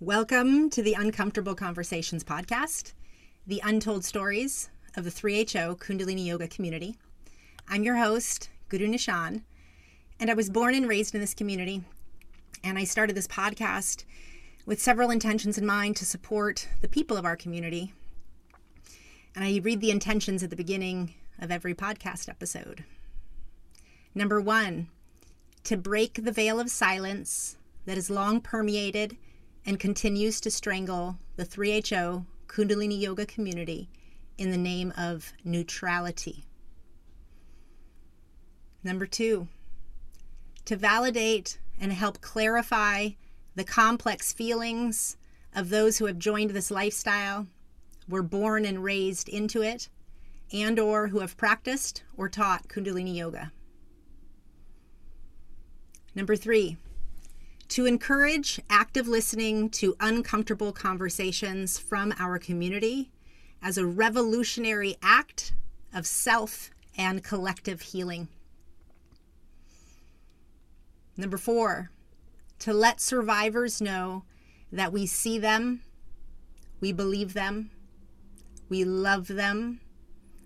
Welcome to the Uncomfortable Conversations podcast, the untold stories of the 3HO Kundalini Yoga community. I'm your host, Guru Nishan, and I was born and raised in this community. And I started this podcast with several intentions in mind to support the people of our community. And I read the intentions at the beginning of every podcast episode. Number one, to break the veil of silence that has long permeated and continues to strangle the 3HO Kundalini Yoga community in the name of neutrality. Number two, to validate and help clarify the complex feelings of those who have joined this lifestyle, were born and raised into it, and or who have practiced or taught Kundalini Yoga. Number 3, to encourage active listening to uncomfortable conversations from our community as a revolutionary act of self and collective healing. Number four, to let survivors know that we see them, we believe them, we love them,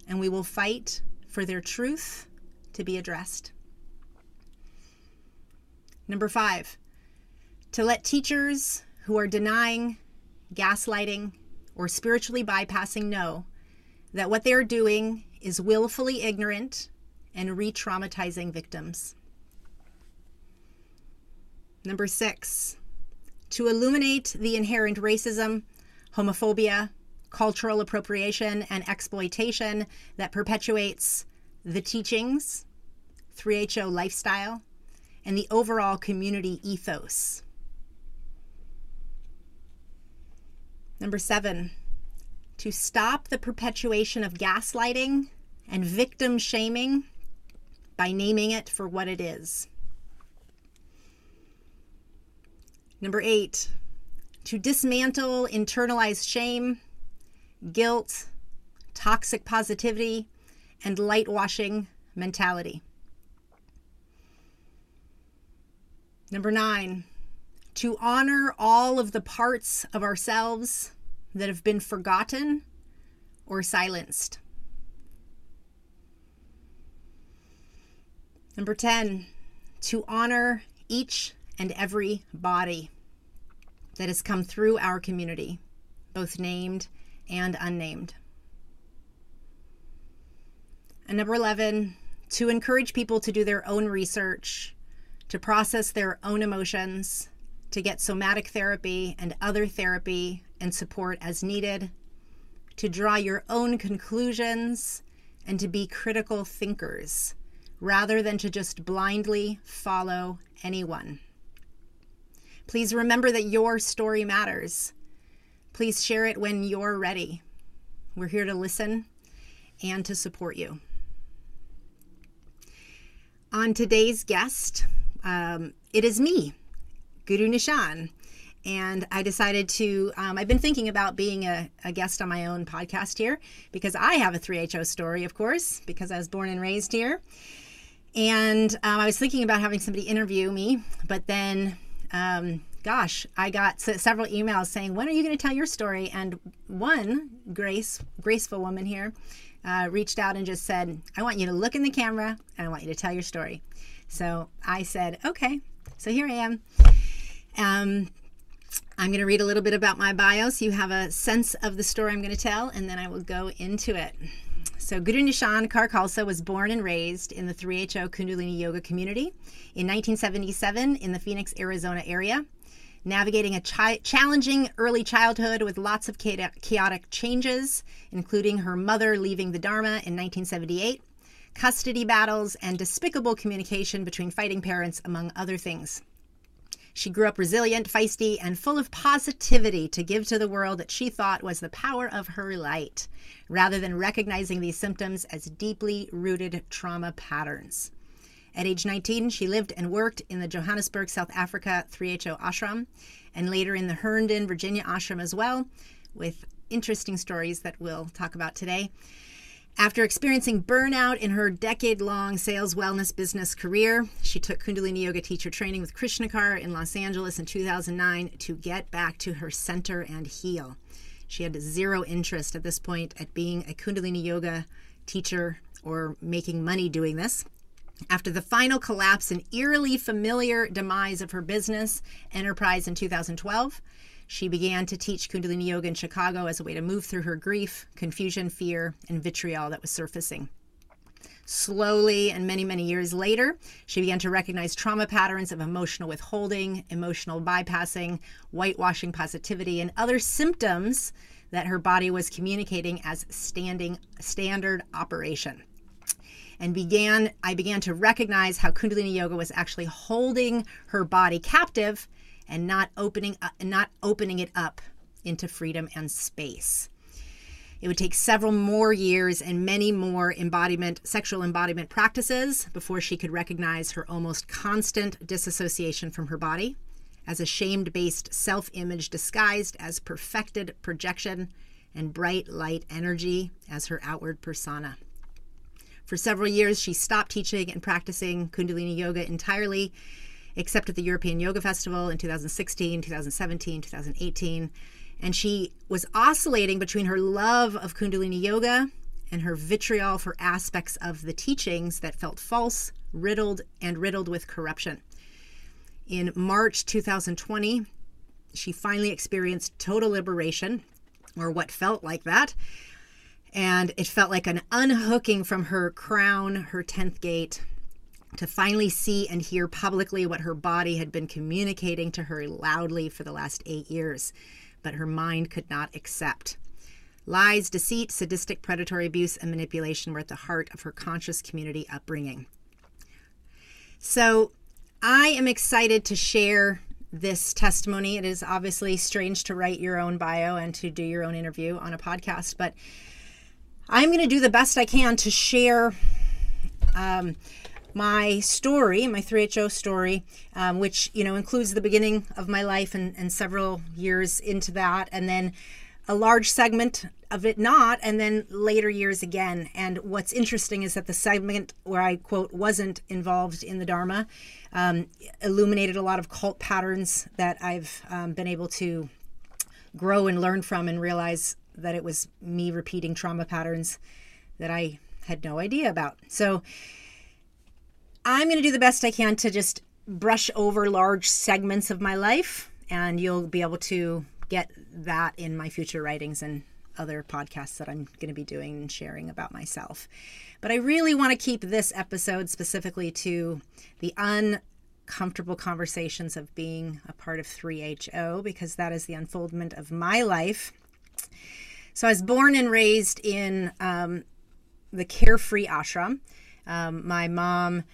and we will fight for their truth to be addressed. Number five, to let teachers who are denying, gaslighting, or spiritually bypassing know that what they are doing is willfully ignorant and re traumatizing victims. Number six, to illuminate the inherent racism, homophobia, cultural appropriation, and exploitation that perpetuates the teachings, 3HO lifestyle, and the overall community ethos. Number seven, to stop the perpetuation of gaslighting and victim shaming by naming it for what it is. Number eight, to dismantle internalized shame, guilt, toxic positivity, and light washing mentality. Number nine, to honor all of the parts of ourselves that have been forgotten or silenced. Number 10, to honor each and every body that has come through our community, both named and unnamed. And number 11, to encourage people to do their own research, to process their own emotions, to get somatic therapy and other therapy and support as needed, to draw your own conclusions, and to be critical thinkers rather than to just blindly follow anyone. Please remember that your story matters. Please share it when you're ready. We're here to listen and to support you. On today's guest, um, it is me, Guru Nishan. And I decided to, um, I've been thinking about being a, a, guest on my own podcast here because I have a 3HO story, of course, because I was born and raised here. And um, I was thinking about having somebody interview me, but then, um, gosh, I got several emails saying, "When are you going to tell your story?" And one Grace, graceful woman here, uh, reached out and just said, "I want you to look in the camera and I want you to tell your story." So I said, "Okay." So here I am. Um, I'm going to read a little bit about my bio so you have a sense of the story I'm going to tell, and then I will go into it. So, Guru Nishan Kaur Khalsa was born and raised in the 3HO Kundalini Yoga community in 1977 in the Phoenix, Arizona area. Navigating a chi- challenging early childhood with lots of chaotic changes, including her mother leaving the Dharma in 1978, custody battles, and despicable communication between fighting parents, among other things. She grew up resilient, feisty, and full of positivity to give to the world that she thought was the power of her light, rather than recognizing these symptoms as deeply rooted trauma patterns. At age 19, she lived and worked in the Johannesburg, South Africa 3HO ashram, and later in the Herndon, Virginia ashram as well, with interesting stories that we'll talk about today. After experiencing burnout in her decade long sales wellness business career, she took Kundalini Yoga teacher training with Krishna Kaur in Los Angeles in 2009 to get back to her center and heal. She had zero interest at this point at being a Kundalini Yoga teacher or making money doing this. After the final collapse and eerily familiar demise of her business enterprise in 2012, she began to teach Kundalini Yoga in Chicago as a way to move through her grief, confusion, fear, and vitriol that was surfacing. Slowly and many, many years later, she began to recognize trauma patterns of emotional withholding, emotional bypassing, whitewashing positivity, and other symptoms that her body was communicating as standing standard operation. And began I began to recognize how Kundalini yoga was actually holding her body captive and not opening up, not opening it up into freedom and space. It would take several more years and many more embodiment, sexual embodiment practices before she could recognize her almost constant disassociation from her body as a shamed based self image disguised as perfected projection and bright light energy as her outward persona. For several years, she stopped teaching and practicing Kundalini Yoga entirely except at the European Yoga Festival in 2016, 2017, 2018. And she was oscillating between her love of Kundalini Yoga and her vitriol for aspects of the teachings that felt false, riddled, and riddled with corruption. In March 2020, she finally experienced total liberation, or what felt like that. And it felt like an unhooking from her crown, her 10th gate, to finally see and hear publicly what her body had been communicating to her loudly for the last eight years, but her mind could not accept. Lies, deceit, sadistic predatory abuse, and manipulation were at the heart of her conscious community upbringing. So, I am excited to share this testimony. It is obviously strange to write your own bio and to do your own interview on a podcast, but I'm going to do the best I can to share um, my story, my 3HO story, um, which you know includes the beginning of my life and, and several years into that, and then a large segment of it not, and then later years again. And what's interesting is that the segment where I quote wasn't involved in the Dharma um, illuminated a lot of cult patterns that I've um, been able to grow and learn from, and realize that it was me repeating trauma patterns that I had no idea about. So I'm going to do the best I can to just brush over large segments of my life, and you'll be able to get that in my future writings and other podcasts that I'm going to be doing and sharing about myself. But I really want to keep this episode specifically to the uncomfortable conversations of being a part of 3HO because that is the unfoldment of my life. So I was born and raised in um, the Carefree Ashram. Um, my mom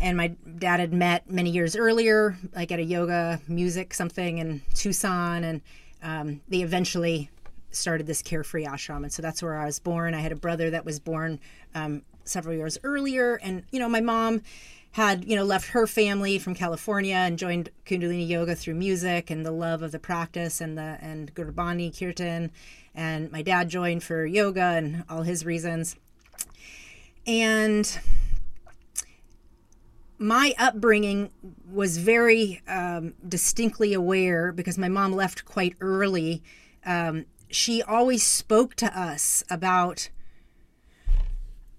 and my dad had met many years earlier, like at a yoga music something in Tucson, and um, they eventually started this carefree ashram, and so that's where I was born. I had a brother that was born um, several years earlier, and you know my mom had you know left her family from California and joined Kundalini yoga through music and the love of the practice and the and Gurbani Kirtan, and my dad joined for yoga and all his reasons, and my upbringing was very um, distinctly aware because my mom left quite early. Um, she always spoke to us about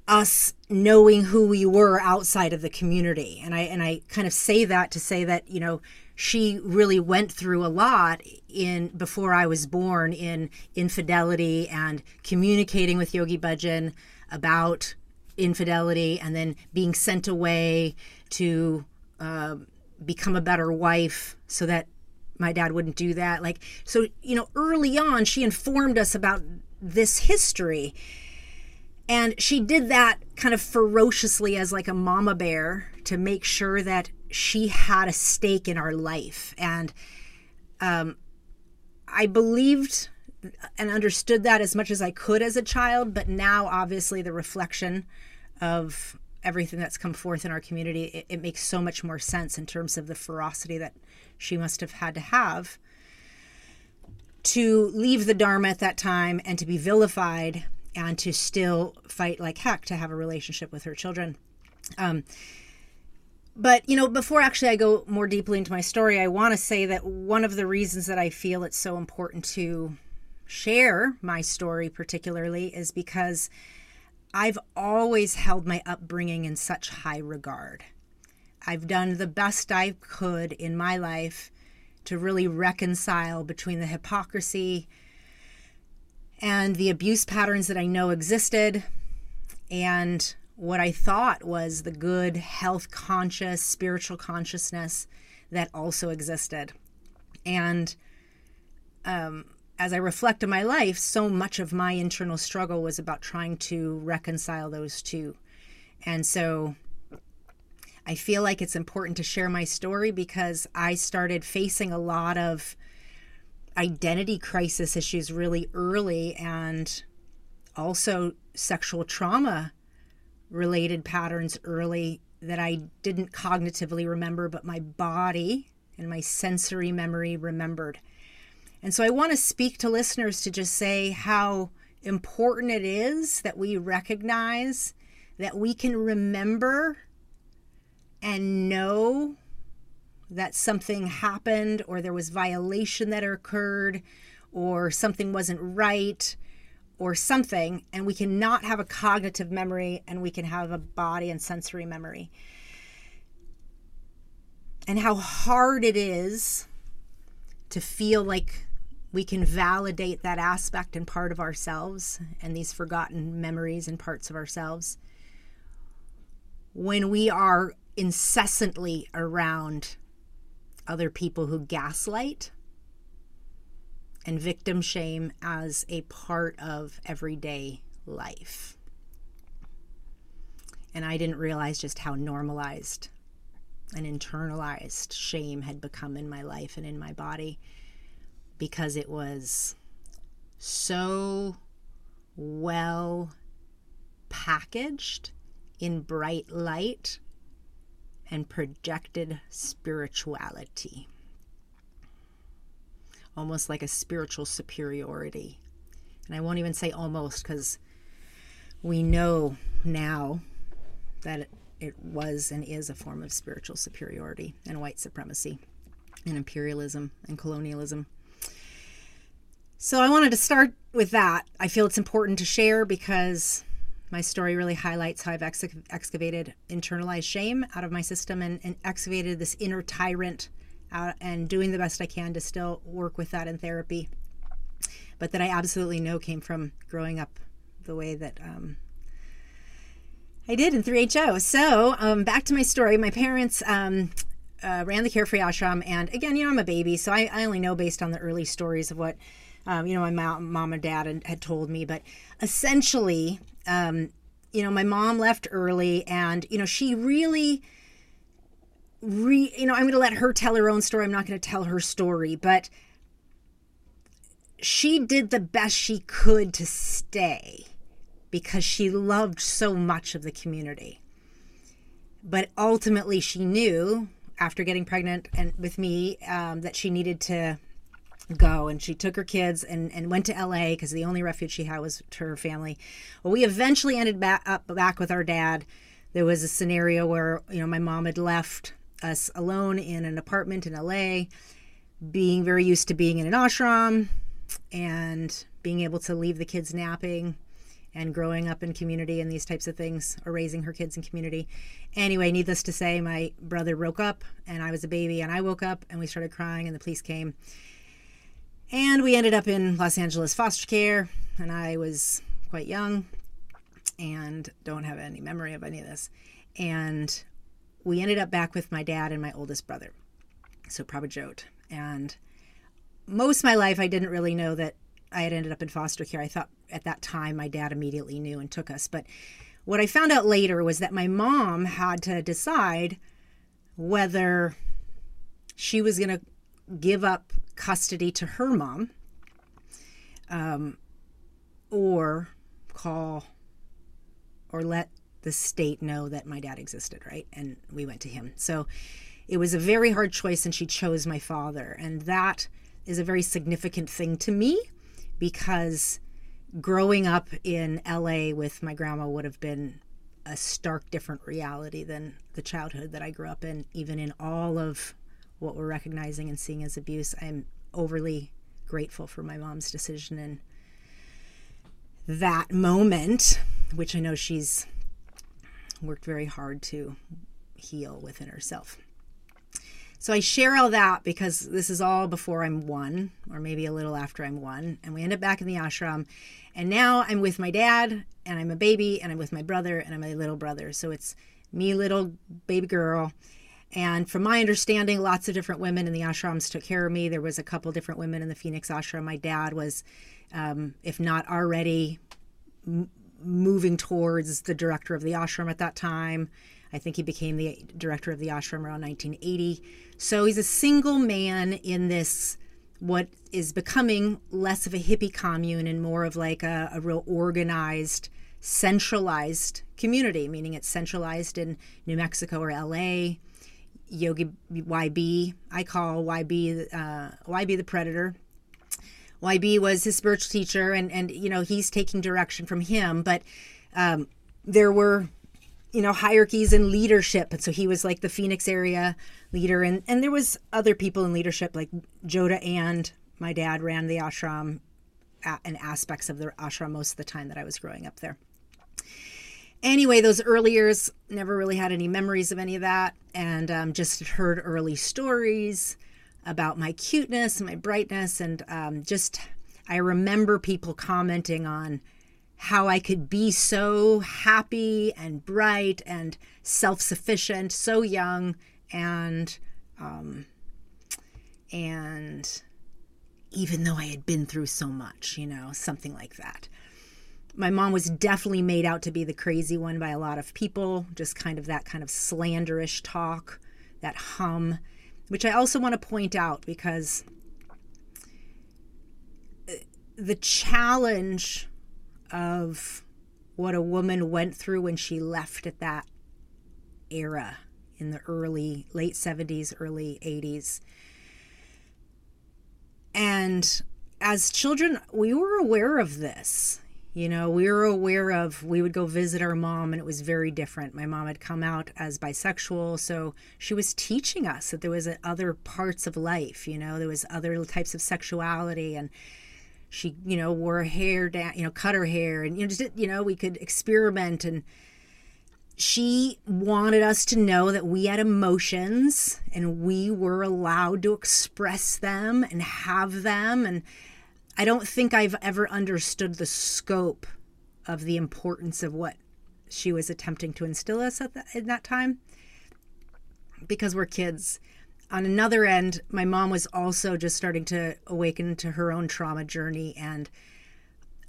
us knowing who we were outside of the community, and I and I kind of say that to say that you know she really went through a lot in before I was born in infidelity and communicating with Yogi Bhajan about infidelity and then being sent away to uh, become a better wife so that my dad wouldn't do that. Like, so, you know, early on, she informed us about this history. And she did that kind of ferociously as like a mama bear to make sure that she had a stake in our life. And um, I believed and understood that as much as I could as a child, but now obviously the reflection of everything that's come forth in our community, it, it, makes so much more sense in terms of the ferocity that she must have had to have to leave the Dharma at that time and to be vilified and to still fight like heck to have a relationship with her children. Um, but you know before actually i go more deeply into my story i want to say that one of the reasons that i feel it's so important to share my story particularly is because i've always held my upbringing in such high regard i've done the best i could in my life to really reconcile between the hypocrisy and the abuse patterns that i know existed and what I thought was the good, health conscious, spiritual consciousness that also existed. And um, as I reflect on my life, so much of my internal struggle was about trying to reconcile those two. And so I feel like it's important to share my story because I started facing a lot of identity crisis issues really early and also sexual trauma related patterns early that I didn't cognitively remember, but my body and my sensory memory remembered. And so I want to speak to listeners to just say how important it is that we recognize that we can remember and know that something happened or there was violation that occurred or something wasn't right or something, and we cannot have a cognitive memory and we can have a body and sensory memory. And how hard it is to feel like we can validate that aspect and part of ourselves and these forgotten memories and parts of ourselves when we are incessantly around other people who gaslight and victim shame as a part of everyday life. And I didn't realize just how normalized and internalized shame had become in my life and in my body because it was so well packaged in bright light and projected spirituality almost like a spiritual superiority. And I won't even say almost because we know now that it was and is a form of spiritual superiority and white supremacy and imperialism and colonialism. So I wanted to start with that. I feel it's important to share because my story really highlights how I've ex- excavated internalized shame out of my system and, and excavated this inner tyrant out and doing the best I can to still work with that in therapy. But that I absolutely know came from growing up the way that um, I did in 3HO. So um, back to my story. My parents um, uh, ran the Carefree Ashram, and again, you know, I'm a baby, so I, I only know based on the early stories of what um, you know my mom, mom and dad had, told me. But essentially, um, you know, my mom left early, and you know, she really re you know i'm going to let her tell her own story i'm not going to tell her story but she did the best she could to stay because she loved so much of the community but ultimately she knew after getting pregnant and with me um, that she needed to go and she took her kids and, and went to LA because the only refuge she had was her family. Well, we eventually ended back up back with our dad. There was a scenario where you know my mom had left us alone in an apartment in LA, being very used to being in an ashram and being able to leave the kids napping and growing up in community and these types of things or raising her kids in community. Anyway, needless to say, my brother woke up and I was a baby and I woke up and we started crying and the police came. And we ended up in Los Angeles foster care and I was quite young and don't have any memory of any of this. And we ended up back with my dad and my oldest brother, so Prabhujot. And most of my life, I didn't really know that I had ended up in foster care. I thought at that time my dad immediately knew and took us. But what I found out later was that my mom had to decide whether she was going to give up custody to her mom um, or call or let the state know that my dad existed, right? And we went to him. So it was a very hard choice, and she chose my father. And that is a very significant thing to me because growing up in LA with my grandma would have been a stark different reality than the childhood that I grew up in, even in all of what we're recognizing and seeing as abuse. I'm overly grateful for my mom's decision in that moment, which I know she's worked very hard to heal within herself. So I share all that because this is all before I'm one, or maybe a little after I'm one. And we end up back in the ashram. And now I'm with my dad, and I'm a baby, and I'm with my brother, and I'm a little brother. So it's me, little baby girl. And from my understanding, lots of different women in the ashrams took care of me. There was a couple different women in the Phoenix ashram. My dad was, um, if not already, m- moving towards the director of the ashram at that time. I think he became the director of the ashram around 1980. So he's a single man in this, what is becoming less of a hippie commune and more of like a, a real organized, centralized community, meaning it's centralized in New Mexico or LA. Yogi YB, I call YB, uh, YB the Predator. YB was his spiritual teacher, and and you know he's taking direction from him. But um, there were you know hierarchies and leadership and so he was like the phoenix area leader and and there was other people in leadership like joda and my dad ran the ashram and aspects of the ashram most of the time that i was growing up there anyway those early years never really had any memories of any of that and um, just heard early stories about my cuteness and my brightness and um, just i remember people commenting on how I could be so happy and bright and self sufficient, so young, and um, and even though I had been through so much, you know, something like that. My mom was definitely made out to be the crazy one by a lot of people, just kind of that kind of slanderish talk, that hum, which I also want to point out because uh, the challenge of what a woman went through when she left at that era in the early late 70s early 80s and as children we were aware of this you know we were aware of we would go visit our mom and it was very different. My mom had come out as bisexual so she was teaching us that there was other parts of life you know there was other types of sexuality and she you know wore her hair down you know cut her hair and you know just you know we could experiment and she wanted us to know that we had emotions and we were allowed to express them and have them and i don't think i've ever understood the scope of the importance of what she was attempting to instill us at, the, at that time because we're kids on another end, my mom was also just starting to awaken to her own trauma journey and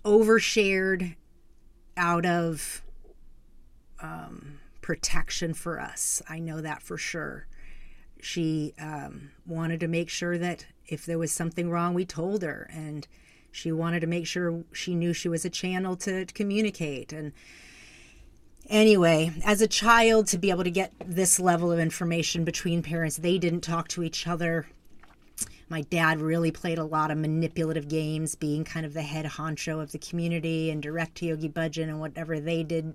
overshared out of um, protection for us. I know that for sure. She um, wanted to make sure that if there was something wrong, we told her, and she wanted to make sure she knew she was a channel to, to communicate. And Anyway, as a child, to be able to get this level of information between parents, they didn't talk to each other. My dad really played a lot of manipulative games, being kind of the head honcho of the community and direct to Yogi Bhajan and whatever they did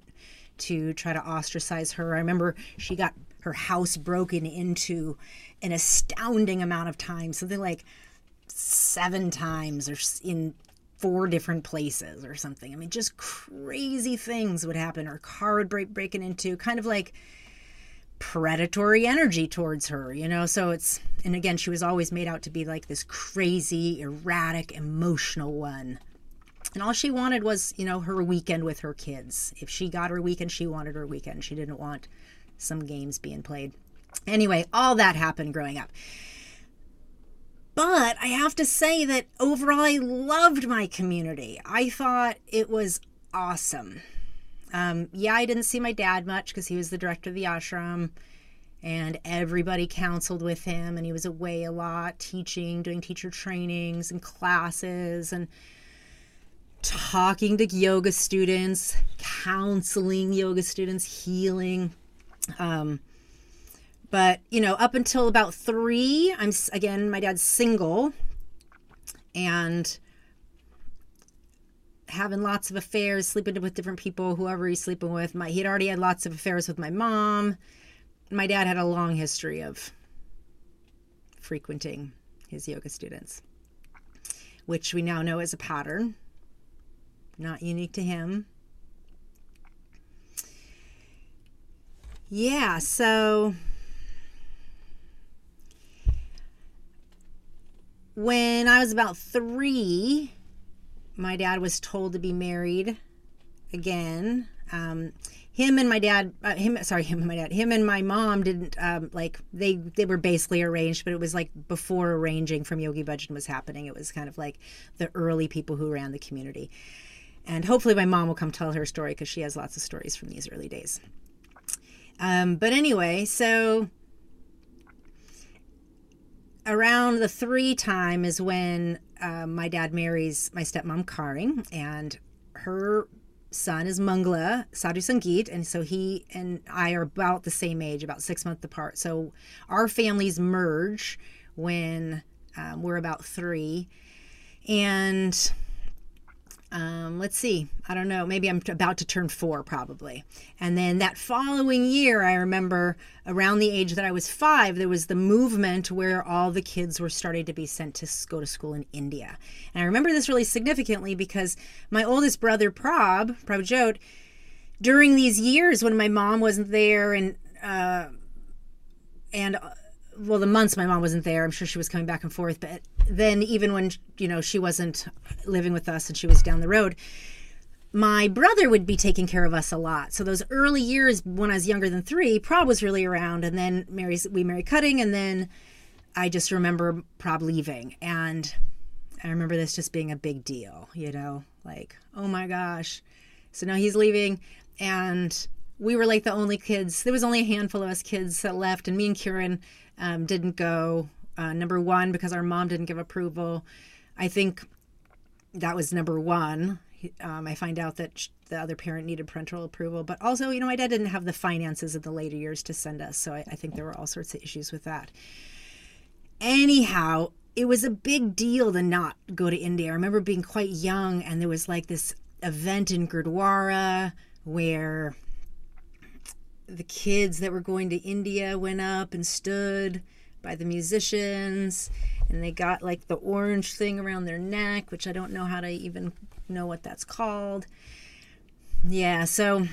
to try to ostracize her. I remember she got her house broken into an astounding amount of time, something like seven times or in four different places or something. I mean, just crazy things would happen. Her car would break breaking into, kind of like predatory energy towards her, you know. So it's and again, she was always made out to be like this crazy, erratic, emotional one. And all she wanted was, you know, her weekend with her kids. If she got her weekend, she wanted her weekend. She didn't want some games being played. Anyway, all that happened growing up. But I have to say that overall, I loved my community. I thought it was awesome. Um, yeah, I didn't see my dad much because he was the director of the ashram, and everybody counseled with him, and he was away a lot, teaching, doing teacher trainings and classes, and talking to yoga students, counseling yoga students, healing. Um, but, you know, up until about three, I'm again, my dad's single. And having lots of affairs, sleeping with different people, whoever he's sleeping with. My he'd already had lots of affairs with my mom. My dad had a long history of frequenting his yoga students, which we now know is a pattern, not unique to him. Yeah, so when I was about three, my dad was told to be married again. Um, him and my dad, uh, him sorry, him and my dad, him and my mom didn't um, like they they were basically arranged, but it was like before arranging from Yogi Bhajan was happening. It was kind of like the early people who ran the community, and hopefully my mom will come tell her story because she has lots of stories from these early days. Um, but anyway, so around the three time is when uh, my dad marries my stepmom Karing, and her son is Mangla Sadhu Sangeet, and so he and I are about the same age, about six months apart. So our families merge when um, we're about three, and um, let's see, I don't know, maybe I'm about to turn four probably. And then that following year, I remember around the age that I was five, there was the movement where all the kids were starting to be sent to go to school in India. And I remember this really significantly because my oldest brother, Prab, Prabjot, during these years when my mom wasn't there and, uh, and, well, the months my mom wasn't there, I'm sure she was coming back and forth. But then, even when you know she wasn't living with us and she was down the road, my brother would be taking care of us a lot. So those early years when I was younger than three, Prob was really around, and then Mary's we married cutting, and then I just remember Prob leaving, and I remember this just being a big deal. You know, like oh my gosh, so now he's leaving, and we were like the only kids. There was only a handful of us kids that left, and me and Kieran um, didn't go. Uh, number one, because our mom didn't give approval. I think that was number one. Um, I find out that the other parent needed parental approval, but also, you know, my dad didn't have the finances in the later years to send us. So I, I think there were all sorts of issues with that. Anyhow, it was a big deal to not go to India. I remember being quite young, and there was like this event in Gurdwara where the kids that were going to India went up and stood by the musicians and they got like the orange thing around their neck, which I don't know how to even know what that's called. Yeah, so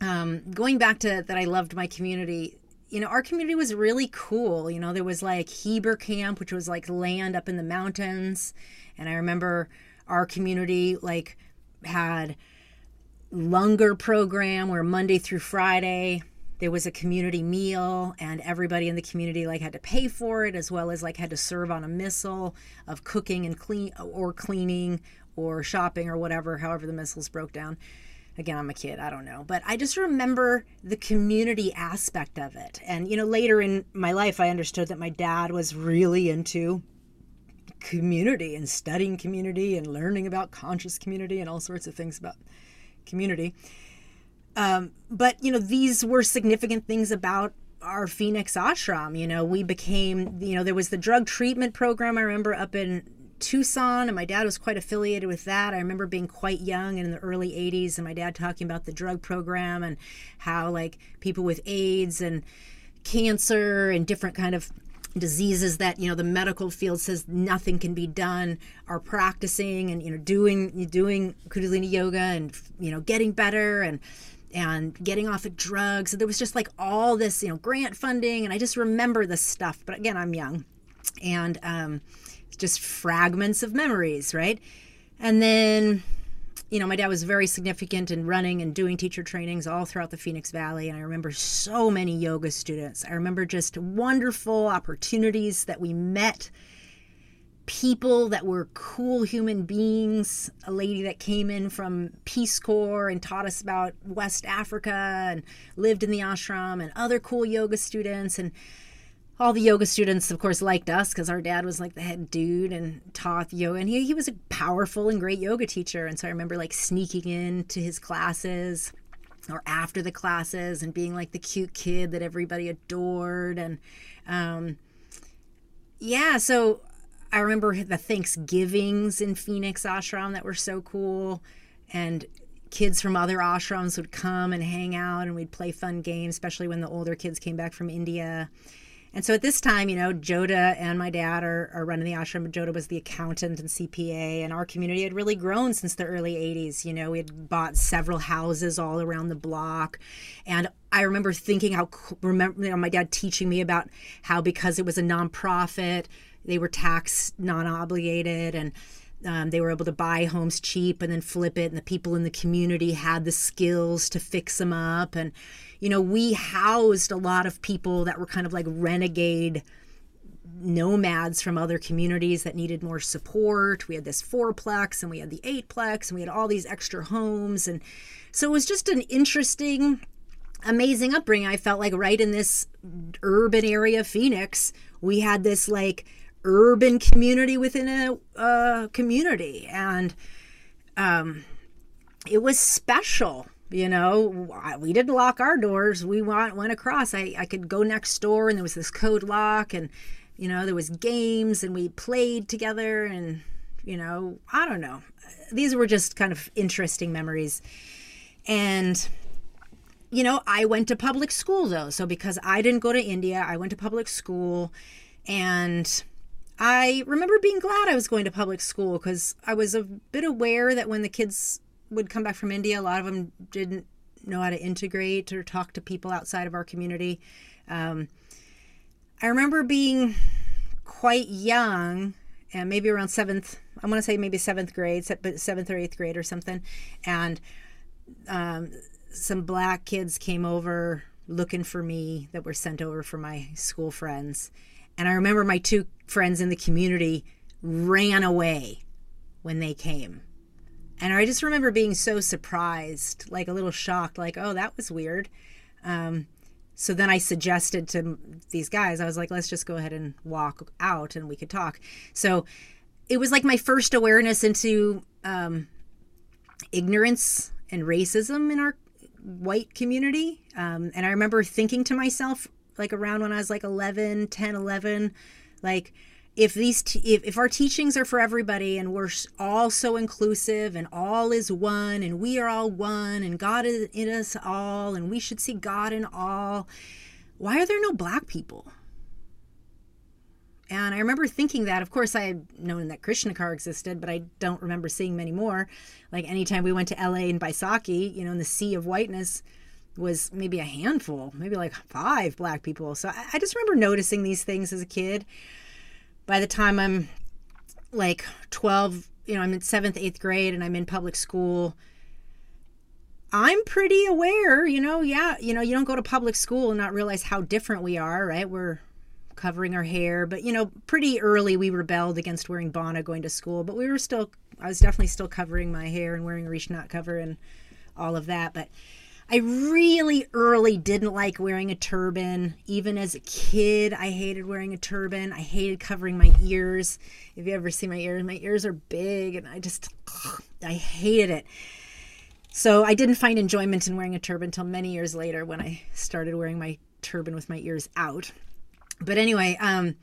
um, going back to that, I loved my community. You know, our community was really cool. You know, there was like Heber Camp, which was like land up in the mountains. And I remember our community like had Langar program. Where Monday through Friday. There was a community meal and everybody in the community like had to pay for it as well as like had to serve on a missile of cooking and clean or cleaning or shopping or whatever however the missiles broke down. Again i'm a kid i don't know. But i just remember the community aspect of it. And you know later in my life i understood that my dad was really into community and studying community and learning about conscious community and all sorts of things about community. Um, but you know, these were significant things about our Phoenix ashram. You know, we became, you know, there was the drug treatment program. I remember up in Tucson, and my dad was quite affiliated with that. I remember being quite young in the early 80s, and my dad talking about the drug program and how, like, people with AIDS and cancer and different kind of diseases that you know the medical field says nothing can be done are practicing and you know doing doing kundalini yoga and you know getting better and and getting off of drugs. So there was just like all this you know grant funding and i just remember this stuff. But again i'm young and um just fragments of memories right? And then you know, my dad was very significant in running and doing teacher trainings all throughout the Phoenix Valley. And I remember so many yoga students. I remember just wonderful opportunities that we met people that were cool human beings. A lady that came in from Peace Corps and taught us about West Africa and lived in the ashram, and other cool yoga students. And all the yoga students, of course, liked us because our dad was like the head dude and taught yoga. And he, he was a powerful and great yoga teacher. And so I remember like sneaking in to his classes or after the classes and being like the cute kid that everybody adored. And um, yeah, so I remember the Thanksgivings in Phoenix ashram that were so cool. And kids from other ashrams would come and hang out and we'd play fun games, especially when the older kids came back from India. And so at this time, you know, Joda and my dad are, are running the ashram. Joda was the accountant and CPA, and our community had really grown since the early 80s. You know, we had bought several houses all around the block. And I remember thinking how, remember you know, my dad teaching me about how because it was a nonprofit, they were tax non obligated and um, they were able to buy homes cheap and then flip it, and the people in the community had the skills to fix them up. And, you know, we housed a lot of people that were kind of like renegade nomads from other communities that needed more support. We had this fourplex and we had the eightplex and we had all these extra homes. And so it was just an interesting, amazing upbringing. I felt like right in this urban area of Phoenix, we had this like urban community within a uh, community. And um, it was special you know we didn't lock our doors. We went, went across. I, I could go next door and there was this code lock and you know there was games and we played together and you know i don't know. These were just kind of interesting memories. And you know i went to public school though. So because i didn't go to india i went to public school and i remember being glad i was going to public school because i was a bit aware that when the kids would come back from India, a lot of them didn't know how to integrate or talk to people outside of our community. Um, I remember being quite young, and maybe around seventh, I want to say maybe seventh grade, but seventh or eighth grade or something. And um, some black kids came over looking for me that were sent over for my school friends. And I remember my two friends in the community ran away when they came and I just remember being so surprised, like a little shocked, like, oh, that was weird. Um, so then I suggested to these guys, I was like, let's just go ahead and walk out and we could talk. So it was like my first awareness into um, ignorance and racism in our white community. Um, and I remember thinking to myself, like around when I was like 11, 10, 11, like, if these t- if, if our teachings are for everybody and we're all so inclusive and all is one and we are all one and god is in us all and we should see god in all why are there no black people? And i remember thinking that of course i had known that Krishna Kaur existed but i don't remember seeing many more. Like anytime we went to la and baisakhi you know in the sea of whiteness was maybe a handful maybe like five black people. So I, I just remember noticing these things as a kid by the time I'm like 12, you know, I'm in seventh, eighth grade and I'm in public school, I'm pretty aware, you know, yeah, you know, you don't go to public school and not realize how different we are, right? We're covering our hair, but you know, pretty early we rebelled against wearing bana going to school, but we were still, I was definitely still covering my hair and wearing a rishi knot cover and all of that. But I really early didn't like wearing a turban. Even as a kid, I hated wearing a turban. I hated covering my ears. If you ever see my ears, my ears are big and I just, I hated it. So I didn't find enjoyment in wearing a turban until many years later when I started wearing my turban with my ears out. But anyway, um,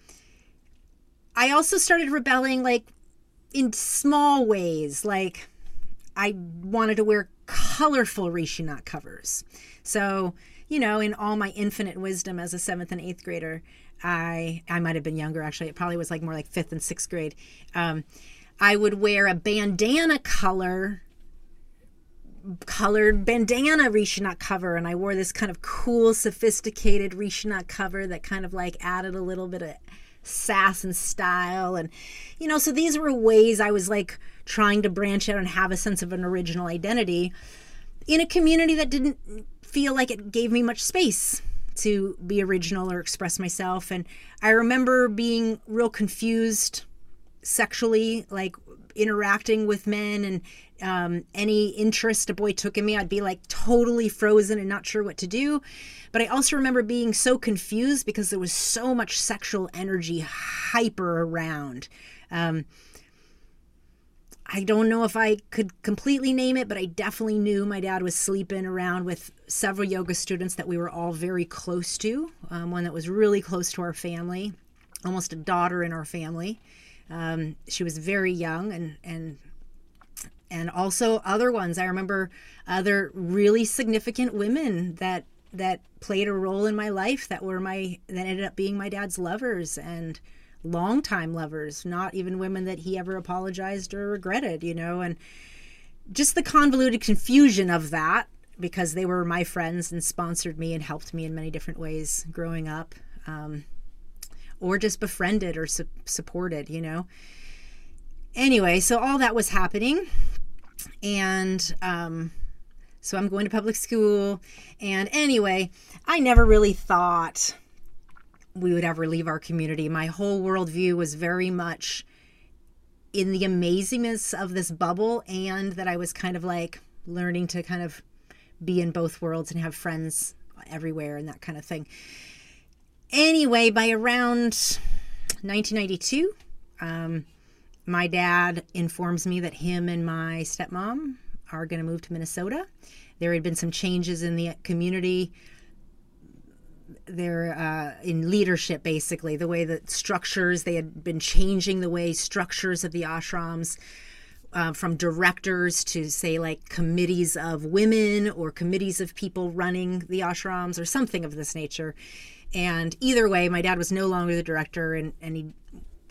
I also started rebelling like in small ways. Like I wanted to wear colorful Rishi knot covers. So, you know, in all my infinite wisdom as a seventh and eighth grader, I I might have been younger actually. It probably was like more like fifth and sixth grade. Um, I would wear a bandana color colored bandana Rishi knot cover and I wore this kind of cool sophisticated Rishi knot cover that kind of like added a little bit of sass and style and you know so these were ways I was like trying to branch out and have a sense of an original identity in a community that didn't feel like it gave me much space to be original or express myself. And I remember being real confused sexually, like interacting with men and um, any interest a boy took in me, I'd be like totally frozen and not sure what to do. But I also remember being so confused because there was so much sexual energy hyper around. Um, I don't know if I could completely name it, but I definitely knew my dad was sleeping around with several yoga students that we were all very close to. Um, one that was really close to our family, almost a daughter in our family. Um, she was very young and and and also other ones. I remember other really significant women that that played a role in my life that were my that ended up being my dad's lovers and longtime lovers, not even women that he ever apologized or regretted, you know, and just the convoluted confusion of that because they were my friends and sponsored me and helped me in many different ways growing up, um, or just befriended or su- supported, you know. Anyway, so all that was happening, and um, so I'm going to public school. And anyway, I never really thought we would ever leave our community. My whole worldview was very much in the amazingness of this bubble, and that I was kind of like learning to kind of be in both worlds and have friends everywhere and that kind of thing. Anyway, by around 1992, um, my dad informs me that him and my stepmom are going to move to Minnesota. There had been some changes in the community. They're uh, in leadership, basically, the way that structures, they had been changing the way structures of the ashrams uh, from directors to, say, like committees of women or committees of people running the ashrams or something of this nature. And either way, my dad was no longer the director and, and he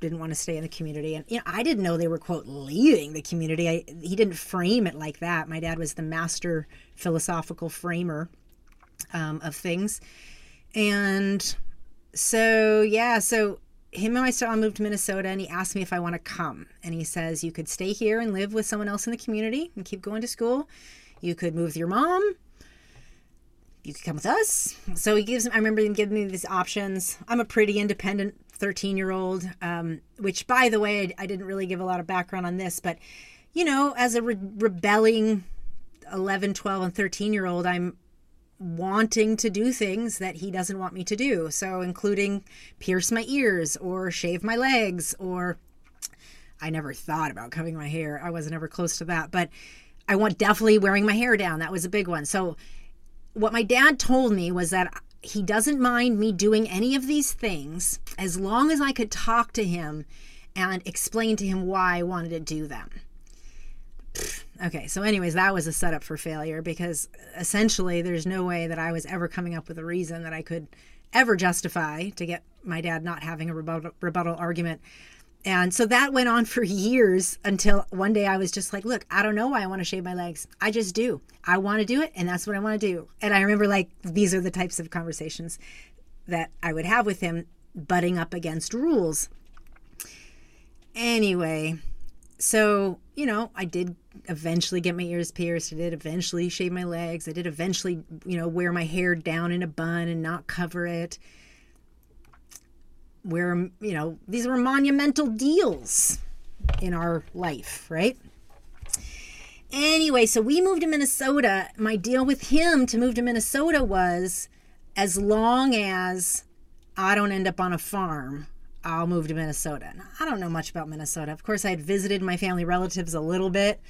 didn't want to stay in the community. And you know, I didn't know they were quote leaving the community. I, he didn't frame it like that. My dad was the master philosophical framer um, of things, and so yeah, so him and my stepmom moved to Minnesota, and he asked me if I want to come. And he says you could stay here and live with someone else in the community and keep going to school. You could move with your mom. You could come with us. So he gives. I remember him giving me these options. I'm a pretty independent 13 year old, um, which, by the way, I, didn't really give a lot of background on this, but, you know, as a re- rebelling 11, 12, and 13 year old, I'm wanting to do things that he doesn't want me to do. So, including pierce my ears or shave my legs, or I never thought about cutting my hair. I wasn't ever close to that, but I want definitely wearing my hair down. That was a big one. So, what my dad told me was that he doesn't mind me doing any of these things as long as I could talk to him and explain to him why I wanted to do them. Okay, so, anyways, that was a setup for failure because essentially there's no way that I was ever coming up with a reason that I could ever justify to get my dad not having a rebuttal, rebuttal argument and so that went on for years until one day I was just like, look, I don't know why I want to shave my legs. I just do. I want to do it, and that's what I want to do. And I remember like these are the types of conversations that I would have with him, butting up against rules. Anyway, so, you know, I did eventually get my ears pierced. I did eventually shave my legs. I did eventually, you know, wear my hair down in a bun and not cover it where, you know, these were monumental deals in our life, right? Anyway, so we moved to Minnesota. My deal with him to move to Minnesota was as long as I don't end up on a farm, I'll move to Minnesota. Now, I don't know much about Minnesota. Of course, I had visited my family relatives a little bit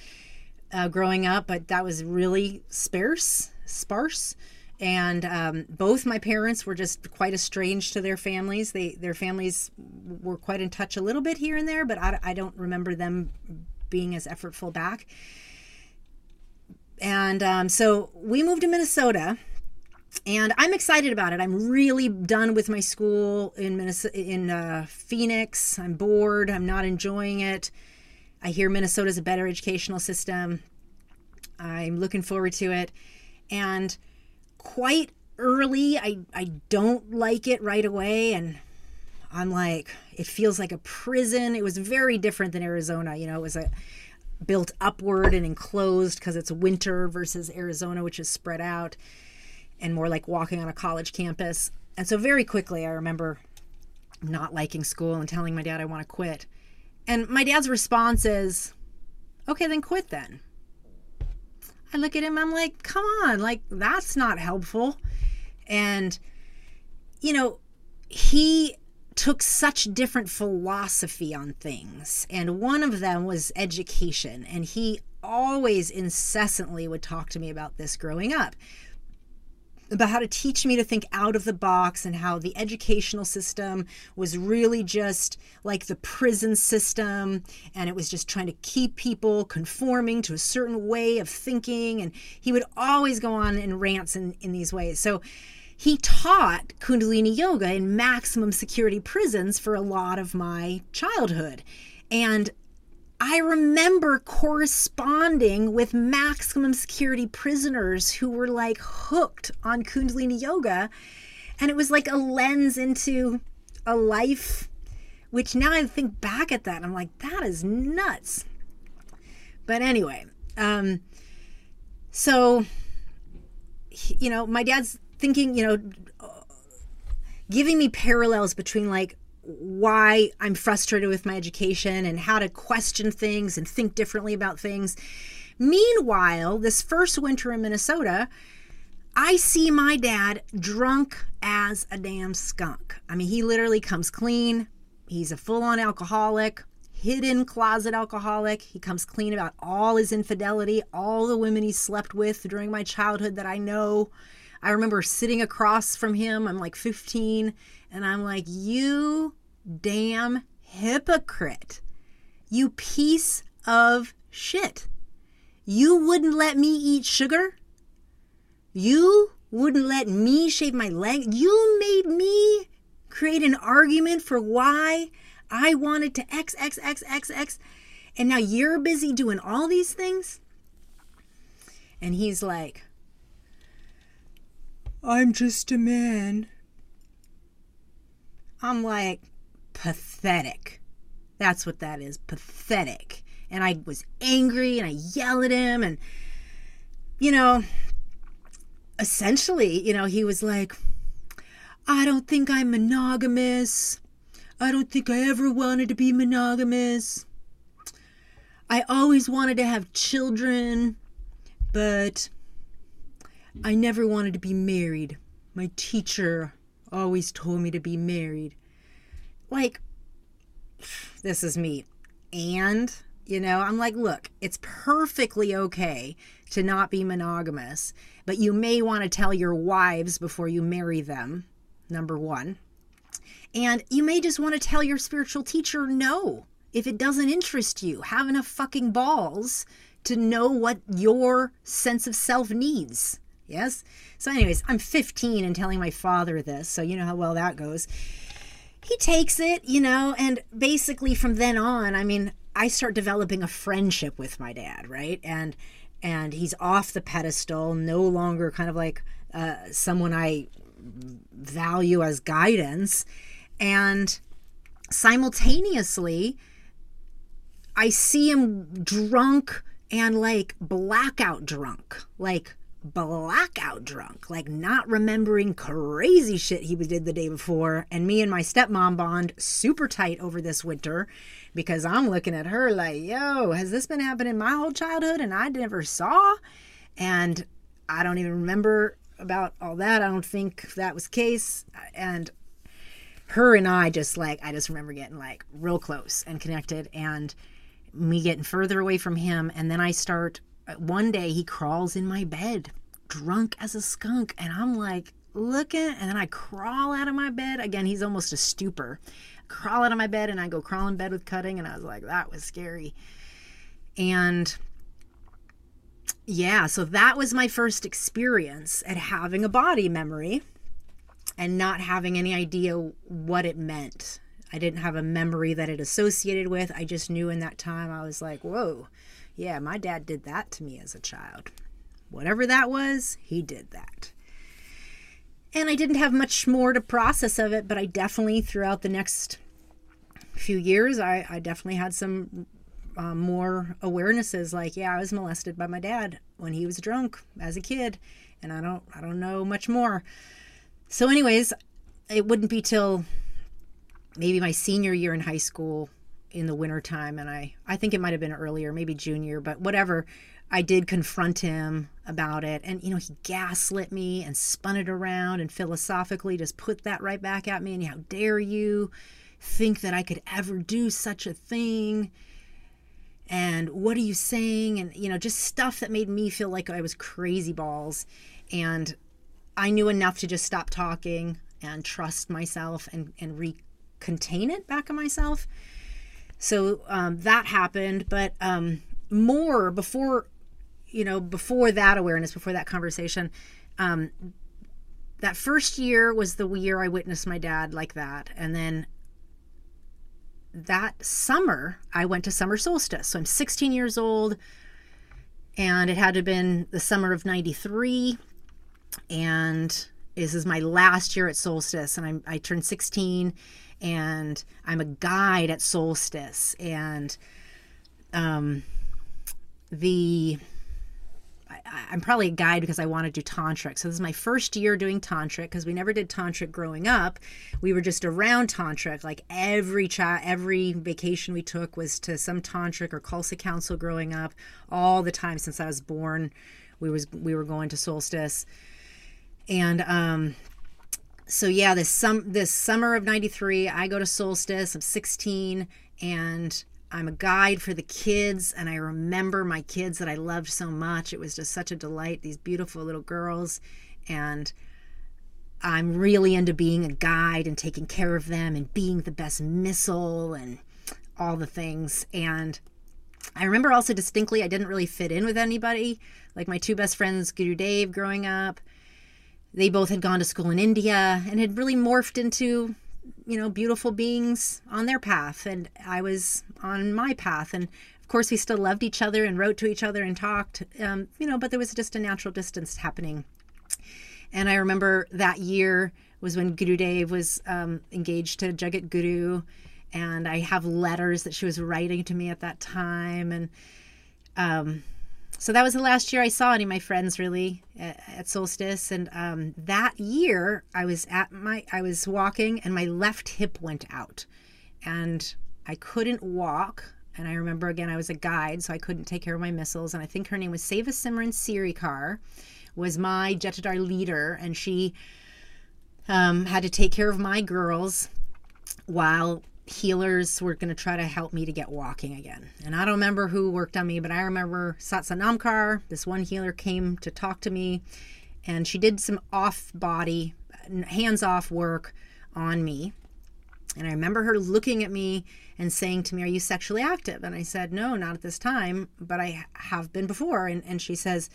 uh, growing up, but that was really sparse, sparse and um, both my parents were just quite estranged to their families. They their families were quite in touch a little bit here and there, but I, I don't remember them being as effortful back. And um, so we moved to Minnesota, and I'm excited about it. I'm really done with my school in Minnesota, in uh, Phoenix. I'm bored. I'm not enjoying it. I hear Minnesota's a better educational system. I'm looking forward to it, and quite early. I, I don't like it right away. And I'm like, it feels like a prison. It was very different than Arizona. You know, it was a built upward and enclosed because it's winter versus Arizona, which is spread out and more like walking on a college campus. And so very quickly, I remember not liking school and telling my dad I want to quit. And my dad's response is, okay, then quit then. I look at him, I'm like, come on, like, that's not helpful. And, you know, he took such different philosophy on things. And one of them was education. And he always incessantly would talk to me about this growing up. About how to teach me to think out of the box and how the educational system was really just like the prison system. And it was just trying to keep people conforming to a certain way of thinking. And he would always go on in rants in, in these ways. So he taught kundalini yoga in maximum security prisons for a lot of my childhood. And I remember corresponding with maximum security prisoners who were like hooked on Kundalini yoga. And it was like a lens into a life, which now I think back at that, I'm like, that is nuts. But anyway, um, so, you know, my dad's thinking, you know, giving me parallels between like why I'm frustrated with my education and how to question things and think differently about things. Meanwhile, this first winter in Minnesota, I see my dad drunk as a damn skunk. I mean, he literally comes clean. He's a full on alcoholic, hidden closet alcoholic. He comes clean about all his infidelity, all the women he slept with during my childhood that I know. I remember sitting across from him. I'm like 15 and I'm like, you damn hypocrite. You piece of shit. You wouldn't let me eat sugar? You wouldn't let me shave my leg? You made me create an argument for why I wanted to X, X, X, X, X. And now you're busy doing all these things? And he's like, I'm just a man. I'm like, pathetic. That's what that is pathetic. And I was angry and I yelled at him. And, you know, essentially, you know, he was like, I don't think I'm monogamous. I don't think I ever wanted to be monogamous. I always wanted to have children, but I never wanted to be married. My teacher always told me to be married like, this is me. And, you know, I'm like, look, it's perfectly okay to not be monogamous, but you may want to tell your wives before you marry them, number one. And you may just want to tell your spiritual teacher no if it doesn't interest you. Have enough fucking balls to know what your sense of self needs. Yes? So, anyways, I'm 15 and telling my father this, so you know how well that goes he takes it, you know, and basically from then on, I mean, I start developing a friendship with my dad, right? And and he's off the pedestal, no longer kind of like uh, someone I value as guidance, and simultaneously, I see him drunk and like blackout drunk, like blackout drunk, like not remembering crazy shit he did the day before. And me and my stepmom bond super tight over this winter because I'm looking at her like, yo, has this been happening my whole childhood and I never saw? And I don't even remember about all that. I don't think that was the case. And her and I just like, I just remember getting like real close and connected and me getting further away from him. And then I start one day he crawls in my bed drunk as a skunk and i'm like looking and then i crawl out of my bed. Again he's almost a stupor. Crawl out of my bed and i go crawl in bed with cutting and i was like that was scary. And yeah so that was my first experience at having a body memory and not having any idea what it meant. I didn't have a memory that it associated with. I just knew in that time i was like whoa yeah, my dad did that to me as a child. Whatever that was, he did that. And I didn't have much more to process of it, but I definitely, throughout the next few years, I, I definitely had some um, more awarenesses. Like, yeah, I was molested by my dad when he was drunk as a kid, and I don't, I don't know much more. So, anyways, it wouldn't be till maybe my senior year in high school in the wintertime and I I think it might have been earlier, maybe junior, but whatever. I did confront him about it and you know he gaslit me and spun it around and philosophically just put that right back at me and how dare you think that I could ever do such a thing and what are you saying and you know just stuff that made me feel like I was crazy balls and I knew enough to just stop talking and trust myself and, and re contain it back in myself. So um, that happened. But um, more before, you know, before that awareness, before that conversation, um, that first year was the year I witnessed my dad like that. And then that summer, I went to summer solstice. So I'm 16 years old, and it had to have been the summer of 93. And this is my last year at solstice, and I'm, I turned 16, and I'm a guide at solstice. And um, the I, am probably a guide because I want to do tantric. So this is my first year doing tantric because we never did tantric growing up. We were just around tantric. Like every chat, every vacation we took was to some tantric or Khalsa council growing up. All the time since I was born, we was we were going to solstice, and um, so yeah, this some this summer of '93, I go to solstice. I'm 16 and I'm a guide for the kids, and I remember my kids that I loved so much. It was just such a delight, these beautiful little girls. And I'm really into being a guide and taking care of them and being the best missile and all the things. And I remember also distinctly, I didn't really fit in with anybody. Like my two best friends, Guru Dev, growing up, they both had gone to school in India and had really morphed into you know, beautiful beings on their path, and I was on my path. And of course, we still loved each other and wrote to each other and talked, um, you know, but there was just a natural distance happening. And I remember that year was when Guru Dev was um, engaged to Jagat Guru, and I have letters that she was writing to me at that time, and um, so that was the last year I saw any of my friends really at, at Solstice. And um, that year, I was at my, I was walking, and my left hip went out, and I couldn't walk. And I remember again, I was a guide, so I couldn't take care of my missiles. And I think her name was Seva Simran Sirikar, was my Jathedar leader, and she um, had to take care of my girls while healers were going to try to help me to get walking again. And I don't remember who worked on me, but I remember Satsa Namkar, this one healer came to talk to me and she did some off body, hands off work on me. And I remember her looking at me and saying to me, Are you sexually active? And I said, No, not at this time, but I have been before. And, and she says,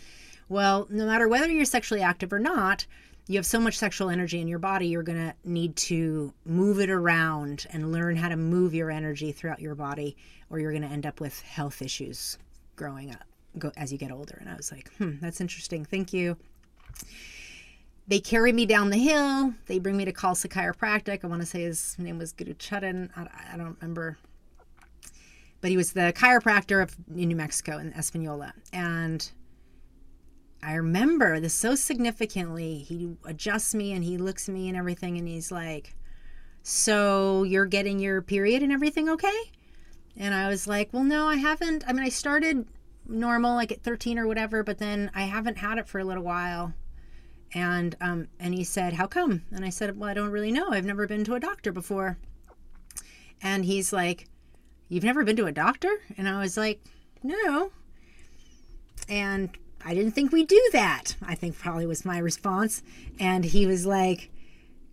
Well, no matter whether you're sexually active or not, you have so much sexual energy in your body, you're going to need to move it around and learn how to move your energy throughout your body, or you're going to end up with health issues growing up go, as you get older. And I was like, hmm, that's interesting. Thank you. They carry me down the hill. They bring me to Khalsa Chiropractic. I want to say his name was Guru Chudan. I, I don't remember. But he was the chiropractor of in New Mexico in Espanola. And I remember this so significantly. He adjusts me and he looks at me and everything, and he's like, So you're getting your period and everything okay? And I was like, Well, no, I haven't. I mean, I started normal, like at 13 or whatever, but then I haven't had it for a little while. And um, and he said, How come? And I said, Well, I don't really know. I've never been to a doctor before. And he's like, You've never been to a doctor? And I was like, No. And I didn't think we'd do that. I think probably was my response. And he was like,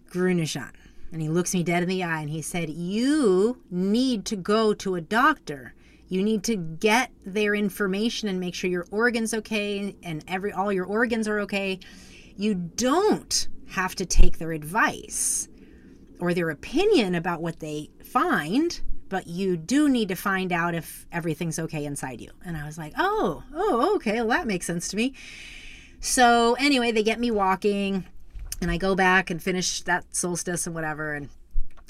Guru Nishan. And he looks me dead in the eye and he said, You need to go to a doctor. You need to get their information and make sure your organs okay and every all your organs are okay. You don't have to take their advice or their opinion about what they find but you do need to find out if everything's okay inside you. And I was like, oh, oh, okay, well, that makes sense to me. So, anyway, they get me walking, and I go back and finish that solstice and whatever, and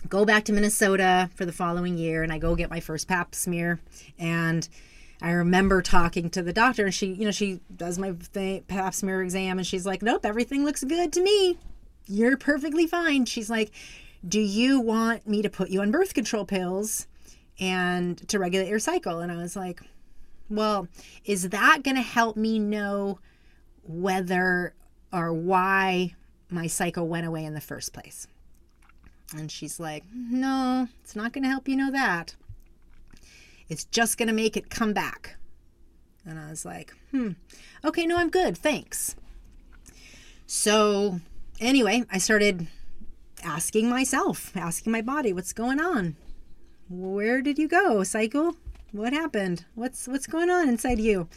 go back to Minnesota for the following year, and I go get my first pap smear. And I remember talking to the doctor, and she, you know, she does my pap smear exam, and she's like, nope, everything looks good to me. You're perfectly fine. She's like, do you want me to put you on birth control pills and to regulate your cycle? And I was like, well, is that going to help me know whether or why my cycle went away in the first place? And she's like, no, it's not going to help you know that. It's just going to make it come back. And I was like, hmm, okay, no, I'm good, thanks. So anyway, I started asking myself, asking my body, what's going on? Where did you go, cycle? What happened? What's what's going on inside you?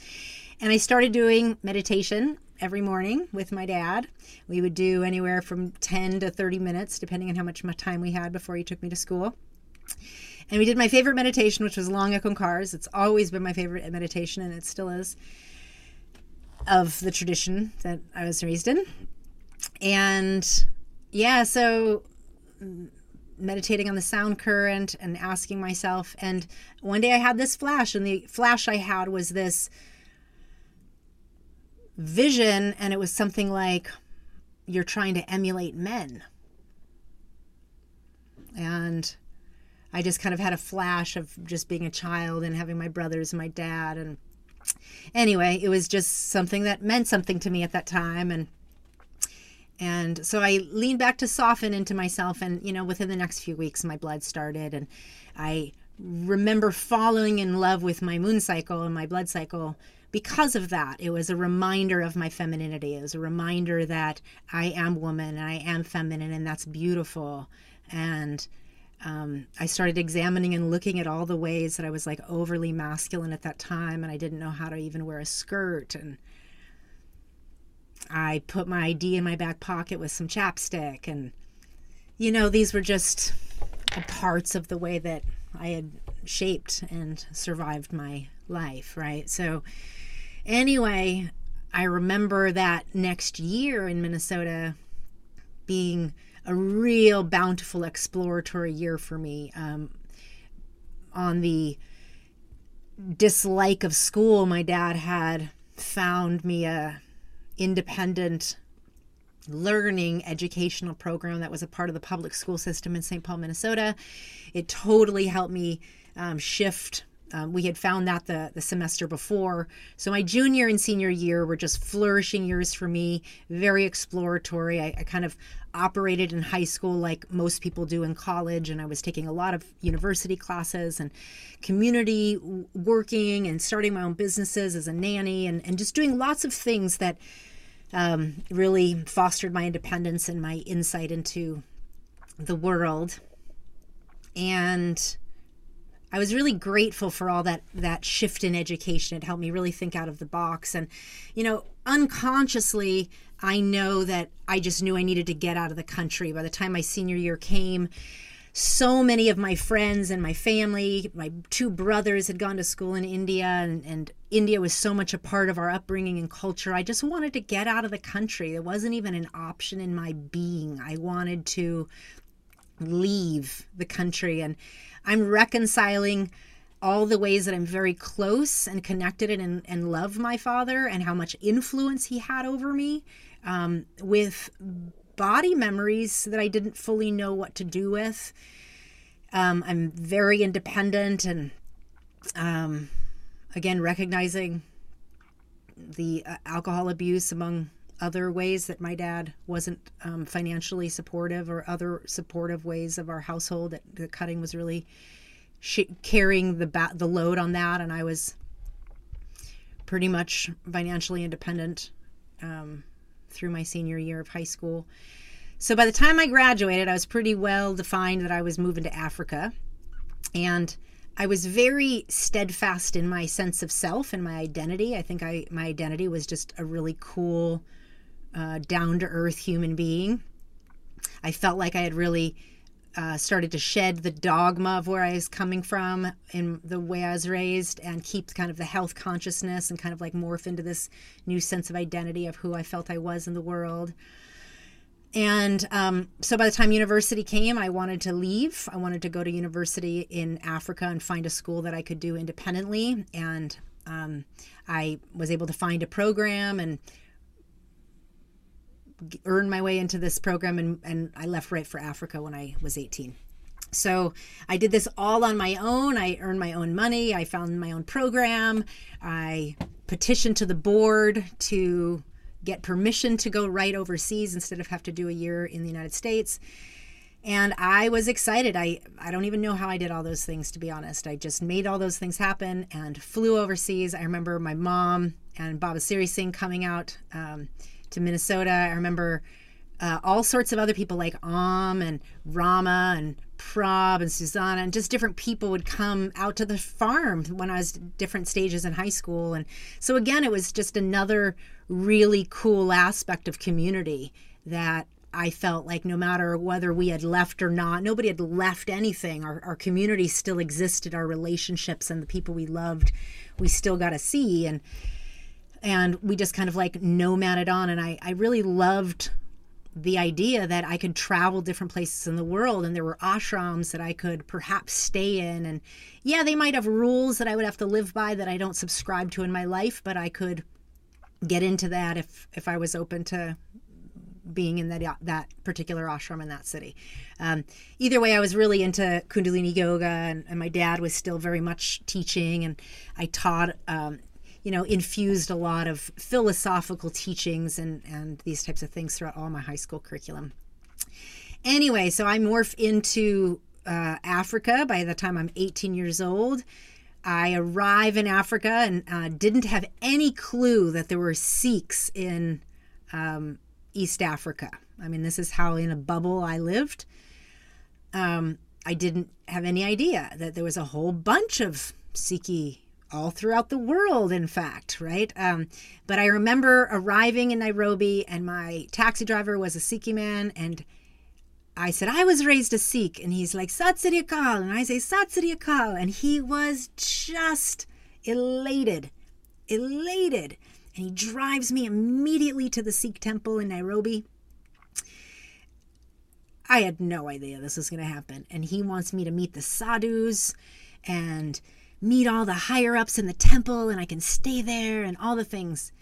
And I started doing meditation every morning with my dad. We would do anywhere from 10 to 30 minutes, depending on how much time we had before he took me to school. And we did my favorite meditation, which was Long Ek Ong Kars. It's always been my favorite meditation, and it still is, of the tradition that I was raised in. And yeah, so mm, meditating on the sound current and asking myself. And one day I had this flash, and the flash I had was this vision, and it was something like you're trying to emulate men. And I just kind of had a flash of just being a child and having my brothers and my dad. And anyway, it was just something that meant something to me at that time. And and so I leaned back to soften into myself. And, you know, within the next few weeks, my blood started. And I remember falling in love with my moon cycle and my blood cycle because of that. It was a reminder of my femininity. It was a reminder that I am woman and I am feminine, and that's beautiful. And um, I started examining and looking at all the ways that I was like overly masculine at that time, and I didn't know how to even wear a skirt. And I put my ID in my back pocket with some chapstick. And, you know, these were just parts of the way that I had shaped and survived my life, right? So, anyway, I remember that next year in Minnesota being a real bountiful exploratory year for me. Um, on the dislike of school, my dad had found me a independent learning educational program that was a part of the public school system in St. Paul, Minnesota. It totally helped me um, shift. Um, we had found that the, the semester before. So my junior and senior year were just flourishing years for me, very exploratory. I, I kind of operated in high school like most people do in college, and I was taking a lot of university classes and community working and starting my own businesses as a nanny and, and just doing lots of things that um, really fostered my independence and my insight into the world. And I was really grateful for all that that shift in education. It helped me really think out of the box. And, you know, unconsciously, I know that I just knew I needed to get out of the country. By the time my senior year came, so many of my friends and my family, my two brothers had gone to school in India, and, and India was so much a part of our upbringing and culture. I just wanted to get out of the country. It wasn't even an option in my being. I wanted to leave the country. And I'm reconciling all the ways that I'm very close and connected and, and love my father and how much influence he had over me um, with body memories that I didn't fully know what to do with. Um, I'm very independent and, um, again, recognizing the uh, alcohol abuse among other ways that my dad wasn't um, financially supportive or other supportive ways of our household that the cutting was really sh- carrying the ba- the load on that and I was pretty much financially independent um, through my senior year of high school. So by the time I graduated, I was pretty well defined that I was moving to Africa. And I was very steadfast in my sense of self and my identity. I think I my identity was just a really cool, uh, down to earth human being. I felt like I had really uh, started to shed the dogma of where I was coming from and the way I was raised and keep kind of the health consciousness and kind of like morph into this new sense of identity of who I felt I was in the world. And um, so by the time university came, I wanted to leave. I wanted to go to university in Africa and find a school that I could do independently. And um, I was able to find a program and earn my way into this program and, and I left right for Africa when I was 18. So I did this all on my own. I earned my own money. I found my own program. I petitioned to the board to get permission to go right overseas instead of have to do a year in the United States. And I was excited. I, I don't even know how I did all those things, to be honest. I just made all those things happen and flew overseas. I remember my mom and Baba Siri Singh coming out. Um, to Minnesota. I remember uh, all sorts of other people like Om and Rama and Prab and Susanna and just different people would come out to the farm when I was different stages in high school. And so again, it was just another really cool aspect of community that I felt like no matter whether we had left or not, nobody had left anything. Our, our community still existed, our relationships and the people we loved, we still got to see. And and we just kind of like nomaded on. And I, I really loved the idea that I could travel different places in the world and there were ashrams that I could perhaps stay in. And yeah, they might have rules that I would have to live by that I don't subscribe to in my life, but I could get into that if if I was open to being in that that particular ashram in that city. Um, either way, I was really into Kundalini yoga, and, and, my dad was still very much teaching, and I taught um, you know, infused a lot of philosophical teachings and, and these types of things throughout all my high school curriculum. Anyway, so I morph into uh, Africa by the time I'm 18 years old. I arrive in Africa and uh, didn't have any clue that there were Sikhs in um, East Africa. I mean, this is how in a bubble I lived. Um, I didn't have any idea that there was a whole bunch of Sikhi all throughout the world, in fact, right? Um, but I remember arriving in Nairobi, and my taxi driver was a Sikh man, and I said, I was raised a Sikh. And he's like, Sat Akal. And I say, Sat Akal. And he was just elated, elated. And he drives me immediately to the Sikh temple in Nairobi. I had no idea this was going to happen. And he wants me to meet the sadhus and meet all the higher ups in the temple and I can stay there and all the things.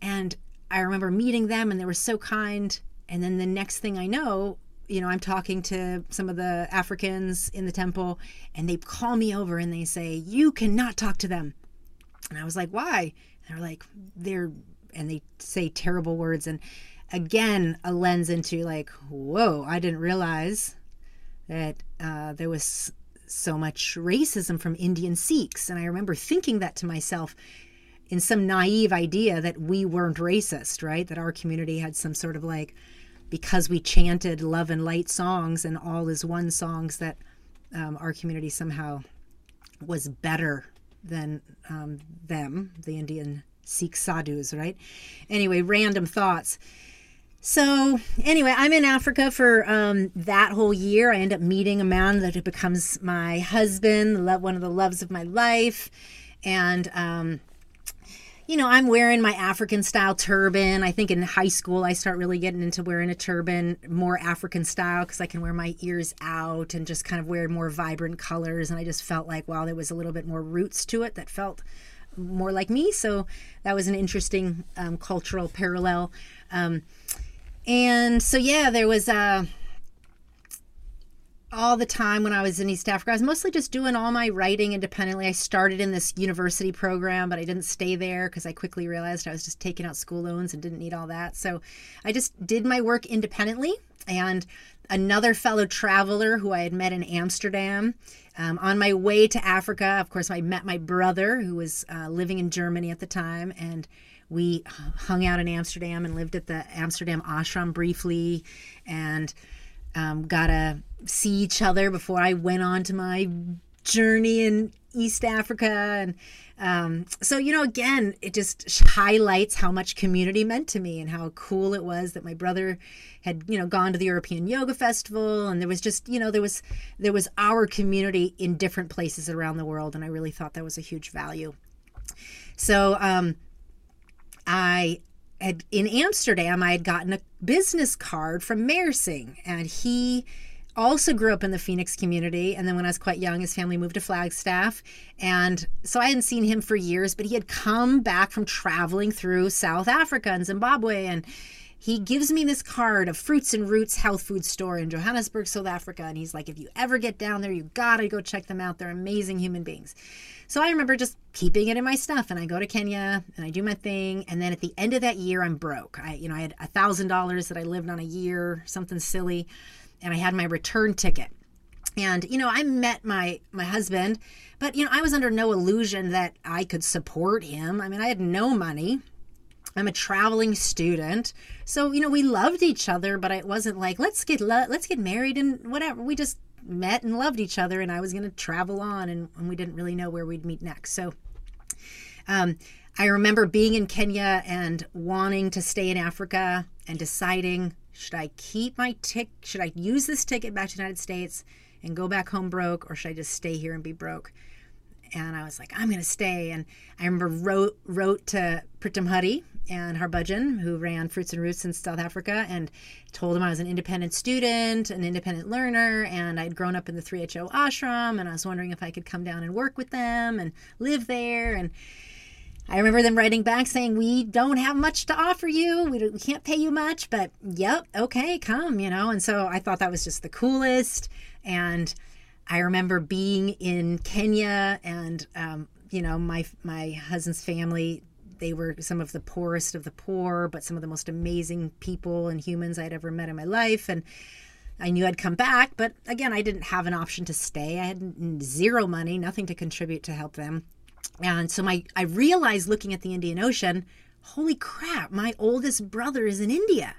And I remember meeting them and they were so kind. And then the next thing I know, you know, I'm talking to some of the Africans in the temple and they call me over and they say, You cannot talk to them. And I was like, Why? And they're like, They're, and they say terrible words. And again, a lens into like, Whoa, I didn't realize that uh, there was so much racism from Indian Sikhs. And I remember thinking that to myself in some naive idea that we weren't racist, right? That our community had some sort of like, because we chanted love and light songs and all is one songs, that um, our community somehow was better than um, them, the Indian Sikh sadhus, right? Anyway, random thoughts. So, anyway, I'm in Africa for um, that whole year. I end up meeting a man that becomes my husband, one of the loves of my life. And, um, you know, I'm wearing my African style turban. I think in high school, I start really getting into wearing a turban more African style because I can wear my ears out and just kind of wear more vibrant colors. And I just felt like, wow, there was a little bit more roots to it that felt more like me. So that was an interesting um, cultural parallel. Um, and so, yeah, there was uh, all the time when I was in East Africa. I was mostly just doing all my writing independently. I started in this university program, but I didn't stay there because I quickly realized I was just taking out school loans and didn't need all that. So I just did my work independently. And another fellow traveler who I had met in Amsterdam. Um, on my way to Africa, of course, I met my brother who was uh, living in Germany at the time. And we hung out in Amsterdam and lived at the Amsterdam ashram briefly and um, got to see each other before I went on to my journey in East Africa. And um, so, you know, again, it just highlights how much community meant to me and how cool it was that my brother had, you know, gone to the European Yoga Festival. And there was just, you know, there was, there was our community in different places around the world. And I really thought that was a huge value. So, um, I had in Amsterdam, I had gotten a business card from Mersing, and he also grew up in the Phoenix community. And then when I was quite young, his family moved to Flagstaff. And so I hadn't seen him for years, but he had come back from traveling through South Africa and Zimbabwe. And he gives me this card of Fruits and Roots health food store in Johannesburg, South Africa. And he's like, if you ever get down there, you gotta go check them out. They're amazing human beings. So I remember just keeping it in my stuff and I go to Kenya and I do my thing. And then at the end of that year, I'm broke. I, you know, I had a thousand dollars that I lived on a year, something silly. And I had my return ticket. And, you know, I met my, my husband, but, you know, I was under no illusion that I could support him. I mean, I had no money. I'm a traveling student. So, you know, we loved each other, but it wasn't like, let's get lo- let's get married and whatever. We just met and loved each other and I was going to travel on and, and, we didn't really know where we'd meet next. So, um, I remember being in Kenya and wanting to stay in Africa and deciding should I keep my tick should I use this ticket back to the United States and go back home broke or should I just stay here and be broke? And I was like, I'm gonna stay. And I remember wrote wrote to Pritam Huddy and Harbhajan, who ran Fruits and Roots in South Africa, and told him I was an independent student, an independent learner, and I'd grown up in the 3HO ashram, and I was wondering if I could come down and work with them and live there. And I remember them writing back saying, We don't have much to offer you. We, we can't pay you much, but yep, okay, come, you know. And so I thought that was just the coolest. And I remember being in Kenya and, um, you know, my, my husband's family, they were some of the poorest of the poor, but some of the most amazing people and humans I'd ever met in my life. And I knew I'd come back, but again, I didn't have an option to stay. I had zero money, nothing to contribute to help them. And so my I realized looking at the Indian Ocean, holy crap, my oldest brother is in India.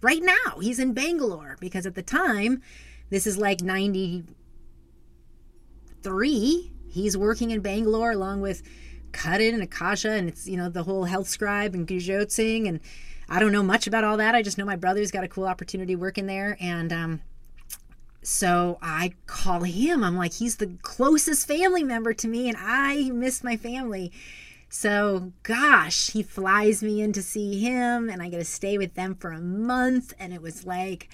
Right now, he's in Bangalore because at the time, this is like 93, he's working in Bangalore along with Karan and Akasha and it's, you know, the whole health scribe and Gujot Singh and I don't know much about all that. I just know my brother's got a cool opportunity working there and um so I call him. I'm like, he's the closest family member to me, and I miss my family. So, gosh, he flies me in to see him, and I get to stay with them for a month. And it was like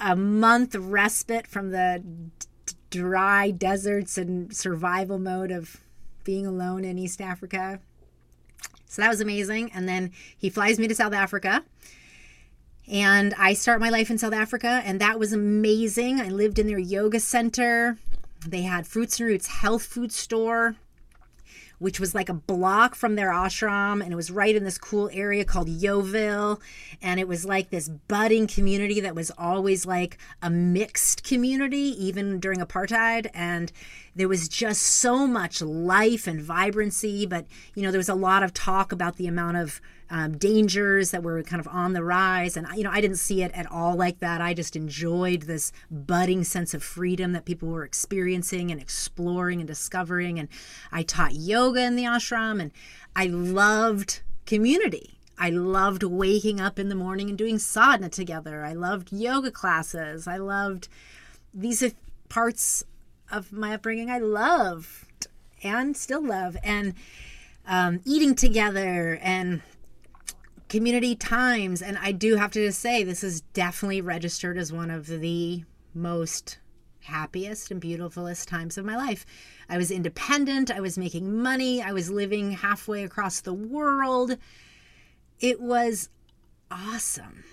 a month respite from the d- dry deserts and survival mode of being alone in East Africa. So that was amazing. And then he flies me to South Africa and I start my life in South Africa, and that was amazing. I lived in their yoga center. They had Fruits and Roots health food store, which was like a block from their ashram, and it was right in this cool area called Yeoville. And it was like this budding community that was always like a mixed community, even during apartheid. And there was just so much life and vibrancy, but you know, there was a lot of talk about the amount of um, dangers that were kind of on the rise. And, you know, I didn't see it at all like that. I just enjoyed this budding sense of freedom that people were experiencing and exploring and discovering. And I taught yoga in the ashram and I loved community. I loved waking up in the morning and doing sadhana together. I loved yoga classes. I loved these parts of my upbringing I loved and still love. And um, eating together and community times. And I do have to just say, this is definitely registered as one of the most happiest and beautifulest times of my life. I was independent, I was making money, I was living halfway across the world. It was awesome.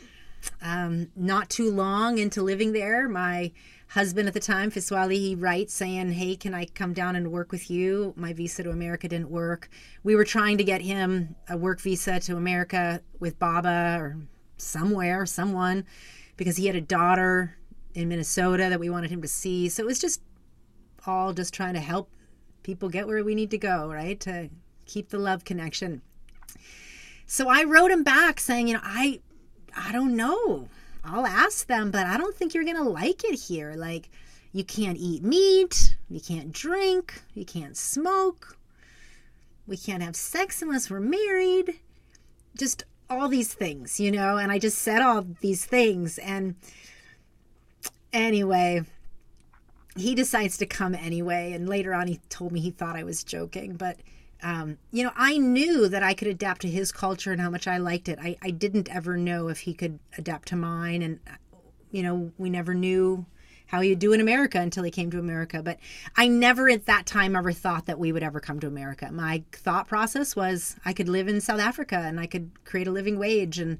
Um, not too long into living there, my husband at the time, Fiswali, he writes saying, Hey, can I come down and work with you? My visa to America didn't work. We were trying to get him a work visa to America with Baba or somewhere, someone, because he had a daughter in Minnesota that we wanted him to see. So it was just all just trying to help people get where we need to go, right? To keep the love connection. So I wrote him back saying, you know, I I don't know. I'll ask them, but I don't think you're going to like it here. Like, you can't eat meat, you can't drink, you can't smoke, we can't have sex unless we're married. Just all these things, you know? And I just said all these things. And anyway, he decides to come anyway. And later on, he told me he thought I was joking, but um, you know, I knew that I could adapt to his culture and how much I liked it. I, I didn't ever know if he could adapt to mine. And, you know, we never knew how he'd do in America until he came to America. But I never at that time ever thought that we would ever come to America. My thought process was I could live in South Africa and I could create a living wage and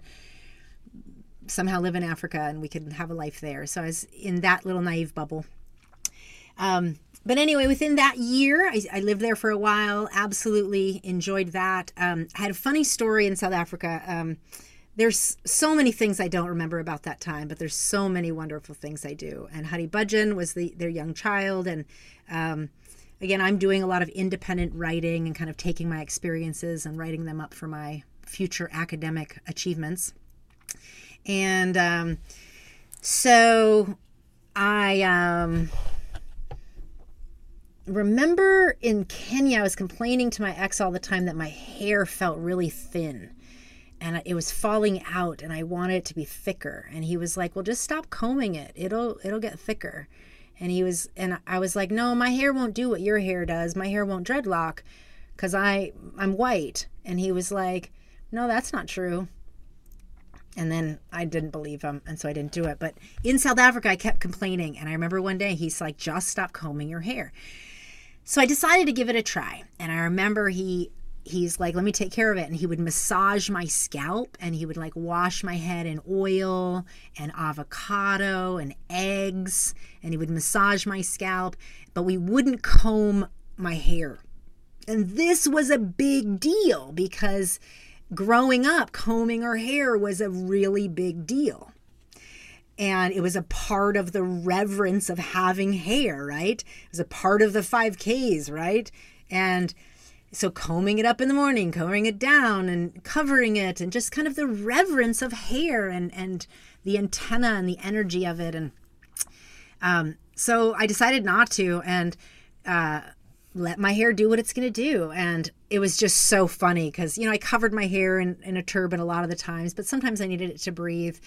somehow live in Africa and we could have a life there. So I was in that little naive bubble. Um, but anyway, within that year, I, I, lived there for a while. Absolutely enjoyed that. Um, I had a funny story in South Africa. Um, there's so many things I don't remember about that time, but there's so many wonderful things I do. And Hari Bhajan was the, their young child, and um, again, I'm doing a lot of independent writing and kind of taking my experiences and writing them up for my future academic achievements. And um, so I um, remember in Kenya, I was complaining to my ex all the time that my hair felt really thin and it was falling out and I wanted it to be thicker. And he was like, "Well, just stop combing it. It'll it'll get thicker." And he was and I was like, "No, my hair won't do what your hair does. My hair won't dreadlock cuz I I'm white." And he was like, "No, that's not true." And then I didn't believe him, and so I didn't do it. But in South Africa, I kept complaining. And I remember one day he's like, just stop combing your hair. So I decided to give it a try. And I remember he he's like, let me take care of it. And he would massage my scalp and he would like wash my head in oil and avocado and eggs. And he would massage my scalp, but we wouldn't comb my hair. And this was a big deal because growing up, combing our hair was a really big deal. And it was a part of the reverence of having hair, right? It was a part of the 5Ks, right? And so combing it up in the morning, combing it down and covering it and just kind of the reverence of hair and and the antenna and the energy of it and um, so I decided not to and uh, let my hair do what it's going to do and it was just so funny because you know I covered my hair in, in a turban a lot of the times but sometimes I needed it to breathe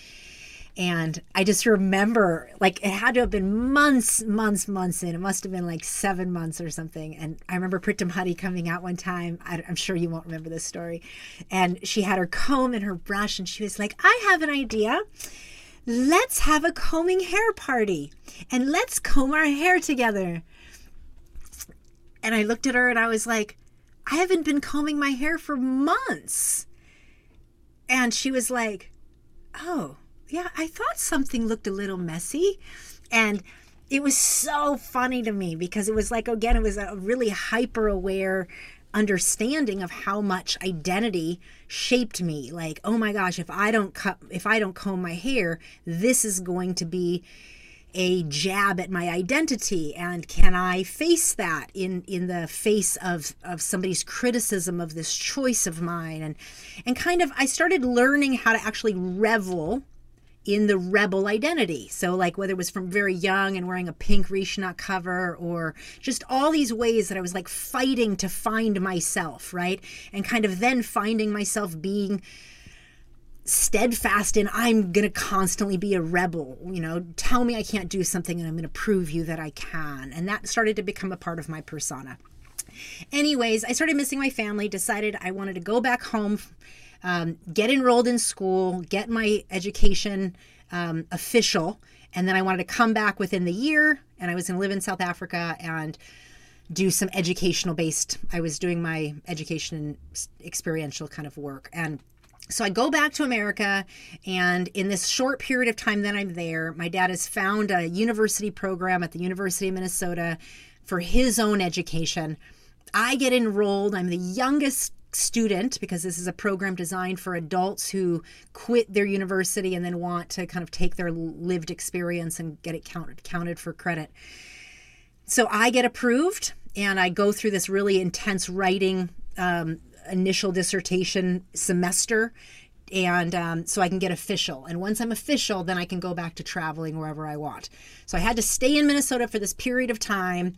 and I just remember, like, it had to have been months, months, months in. It must have been like seven months or something. And I remember Pritam coming out one time. I, am sure you won't remember this story. And she had her comb and her brush, and she was like, I have an idea. Let's have a combing hair party and let's comb our hair together. And I looked at her and I was like, I haven't been combing my hair for months. And she was like, Oh, yeah, I thought something looked a little messy. And it was so funny to me because it was like, again, it was a really hyper aware understanding of how much identity shaped me like oh my gosh if i don't cut if i don't comb my hair this is going to be a jab at my identity and can i face that in in the face of of somebody's criticism of this choice of mine and and kind of i started learning how to actually revel in the rebel identity. So, like whether it was from very young and wearing a pink Rishi knot cover, or just all these ways that I was like fighting to find myself, right? And kind of then finding myself being steadfast in I'm going to constantly be a rebel. You know, tell me I can't do something and I'm going to prove you that I can. And that started to become a part of my persona. Anyways, I started missing my family, decided I wanted to go back home um, get enrolled in school, get my education um, official, and then I wanted to come back within the year, and I was going to live in South Africa and do some educational based. I was doing my education experiential kind of work, and so I go back to America, and in this short period of time that I'm there, my dad has found a university program at the University of Minnesota for his own education. I get enrolled. I'm the youngest student because this is a program designed for adults who quit their university and then want to kind of take their lived experience and get it counted counted for credit. So I get approved and I go through this really intense writing um, initial dissertation semester and um, so I can get official. And once I'm official, then I can go back to traveling wherever I want. So I had to stay in Minnesota for this period of time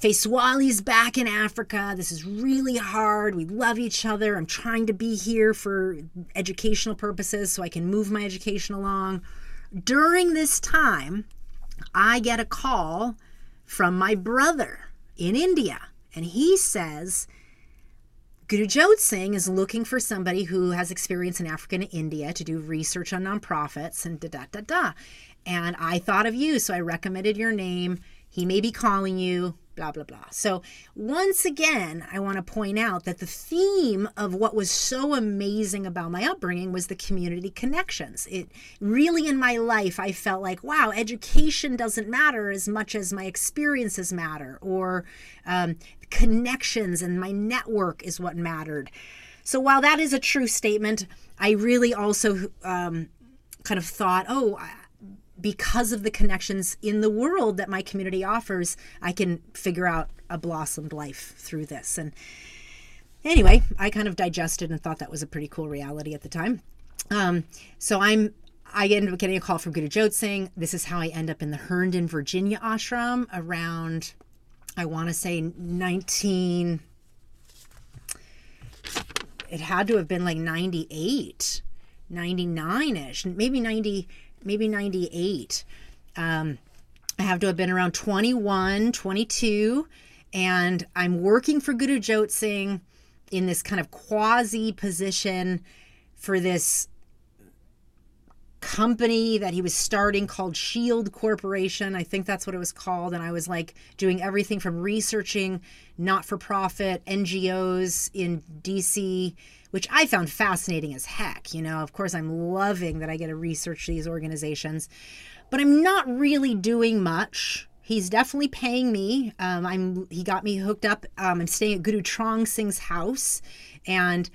Faiswali's back in Africa. This is really hard. We love each other. I'm trying to be here for educational purposes so I can move my education along. During this time, I get a call from my brother in India, and he says, Guru Jot Singh is looking for somebody who has experience in Africa and India to do research on nonprofits and da da da da. And I thought of you, so I recommended your name. He may be calling you blah, blah, blah. So, once again, I want to point out that the theme of what was so amazing about my upbringing was the community connections. It really, in my life, I felt like, wow, education doesn't matter as much as my experiences matter, or um, connections and my network is what mattered. So, while that is a true statement, I really also um, kind of thought, oh, because of the connections in the world that my community offers, I can figure out a blossomed life through this. And anyway, I kind of digested and thought that was a pretty cool reality at the time. Um, so I'm I ended up getting a call from Guru Jot Singh. This is how I end up in the Herndon, Virginia ashram around, I want to say 19. It had to have been like 98, 99 ish, maybe 90, maybe 98. Um, I have to have been around 21, 22, and I'm working for Guru Jot Singh in this kind of quasi position for this company that he was starting called Shield Corporation. I think that's what it was called. And I was like doing everything from researching not for profit NGOs in DC, which I found fascinating as heck. You know, of course, I'm loving that I get to research these organizations, but I'm not really doing much. He's definitely paying me. Um, I'm he got me hooked up. Um, I'm staying at Guru Trong Singh's house, and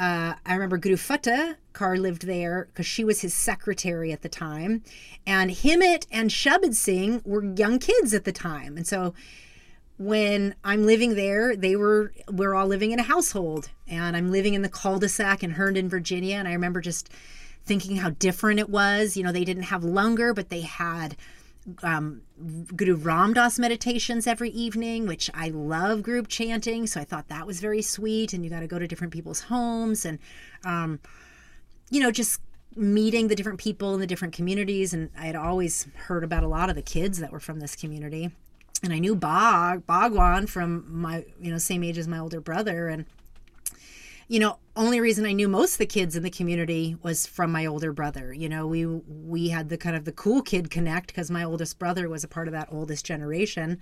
uh, I remember Guru Fateh Kaur lived there because she was his secretary at the time. And Himit and Shabad Singh were young kids at the time. And so when I'm living there, they were we're all living in a household. And I'm living in the cul-de-sac in Herndon, Virginia. And I remember just thinking how different it was. You know, they didn't have langar, but they had um, Guru Ram Dass meditations every evening, which I love group chanting. So I thought that was very sweet. And you got to go to different people's homes and, um, you know, just meeting the different people in the different communities. And I had always heard about a lot of the kids that were from this community. And I knew Bog, Bhagwan from my, you know, same age as my older brother. And you know, only reason I knew most of the kids in the community was from my older brother. You know, we we had the kind of the cool kid connect because my oldest brother was a part of that oldest generation.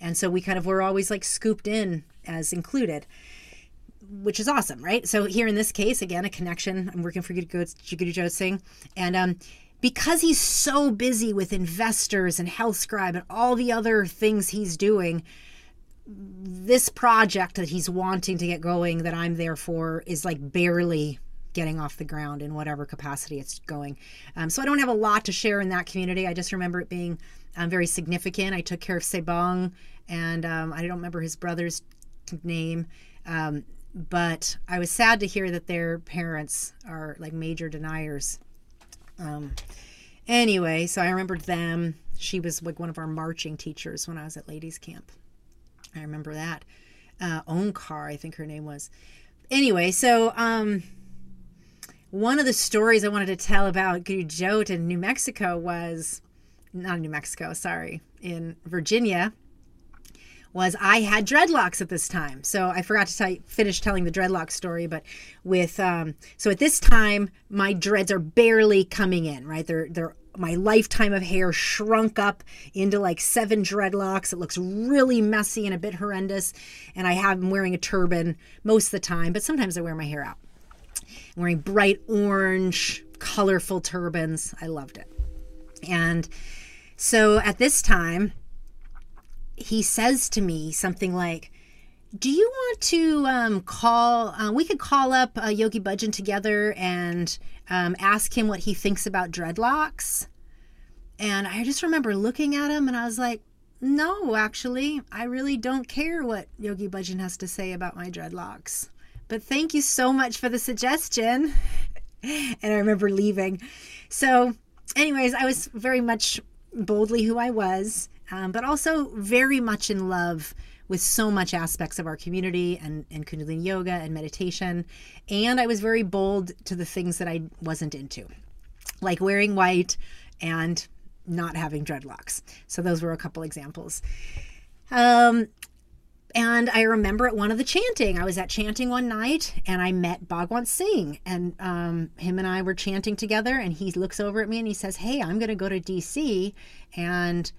And so we kind of were always like scooped in as included, which is awesome, right? So here in this case, again, a connection. I'm working for Guru Jot Singh. And um, because he's so busy with investors and health scribe and all the other things he's doing, this project that he's wanting to get going that I'm there for is like barely getting off the ground in whatever capacity it's going. Um, so I don't have a lot to share in that community. I just remember it being um, very significant. I took care of Sebong, and um, I don't remember his brother's name, um, but I was sad to hear that their parents are like major deniers. Um, anyway, so I remembered them. She was like one of our marching teachers when I was at ladies camp. I remember that. Uh, car. I think her name was. Anyway, so um, one of the stories I wanted to tell about Guru Jot in New Mexico was not New Mexico, sorry, in Virginia was I had dreadlocks at this time. So I forgot to tell, finish telling the dreadlock story, but with um, so at this time my dreads are barely coming in, right? They're they're my lifetime of hair shrunk up into like seven dreadlocks. It looks really messy and a bit horrendous. And I have I'm wearing a turban most of the time, but sometimes I wear my hair out. I'm wearing bright orange, colorful turbans. I loved it. And so at this time, he says to me something like, do you want to um, call? Uh, we could call up uh, Yogi Bhajan together and um, ask him what he thinks about dreadlocks. And I just remember looking at him and I was like, no, actually, I really don't care what Yogi Bhajan has to say about my dreadlocks. But thank you so much for the suggestion. and I remember leaving. So, anyways, I was very much boldly who I was, um, but also very much in love with so much aspects of our community and, and Kundalini yoga and meditation. And I was very bold to the things that I wasn't into, like wearing white and not having dreadlocks. So those were a couple examples. Um, and I remember at one of the chanting, I was at chanting one night and I met Bhagwan Singh. And um, him and I were chanting together. And he looks over at me and he says, Hey, I'm going to go to DC and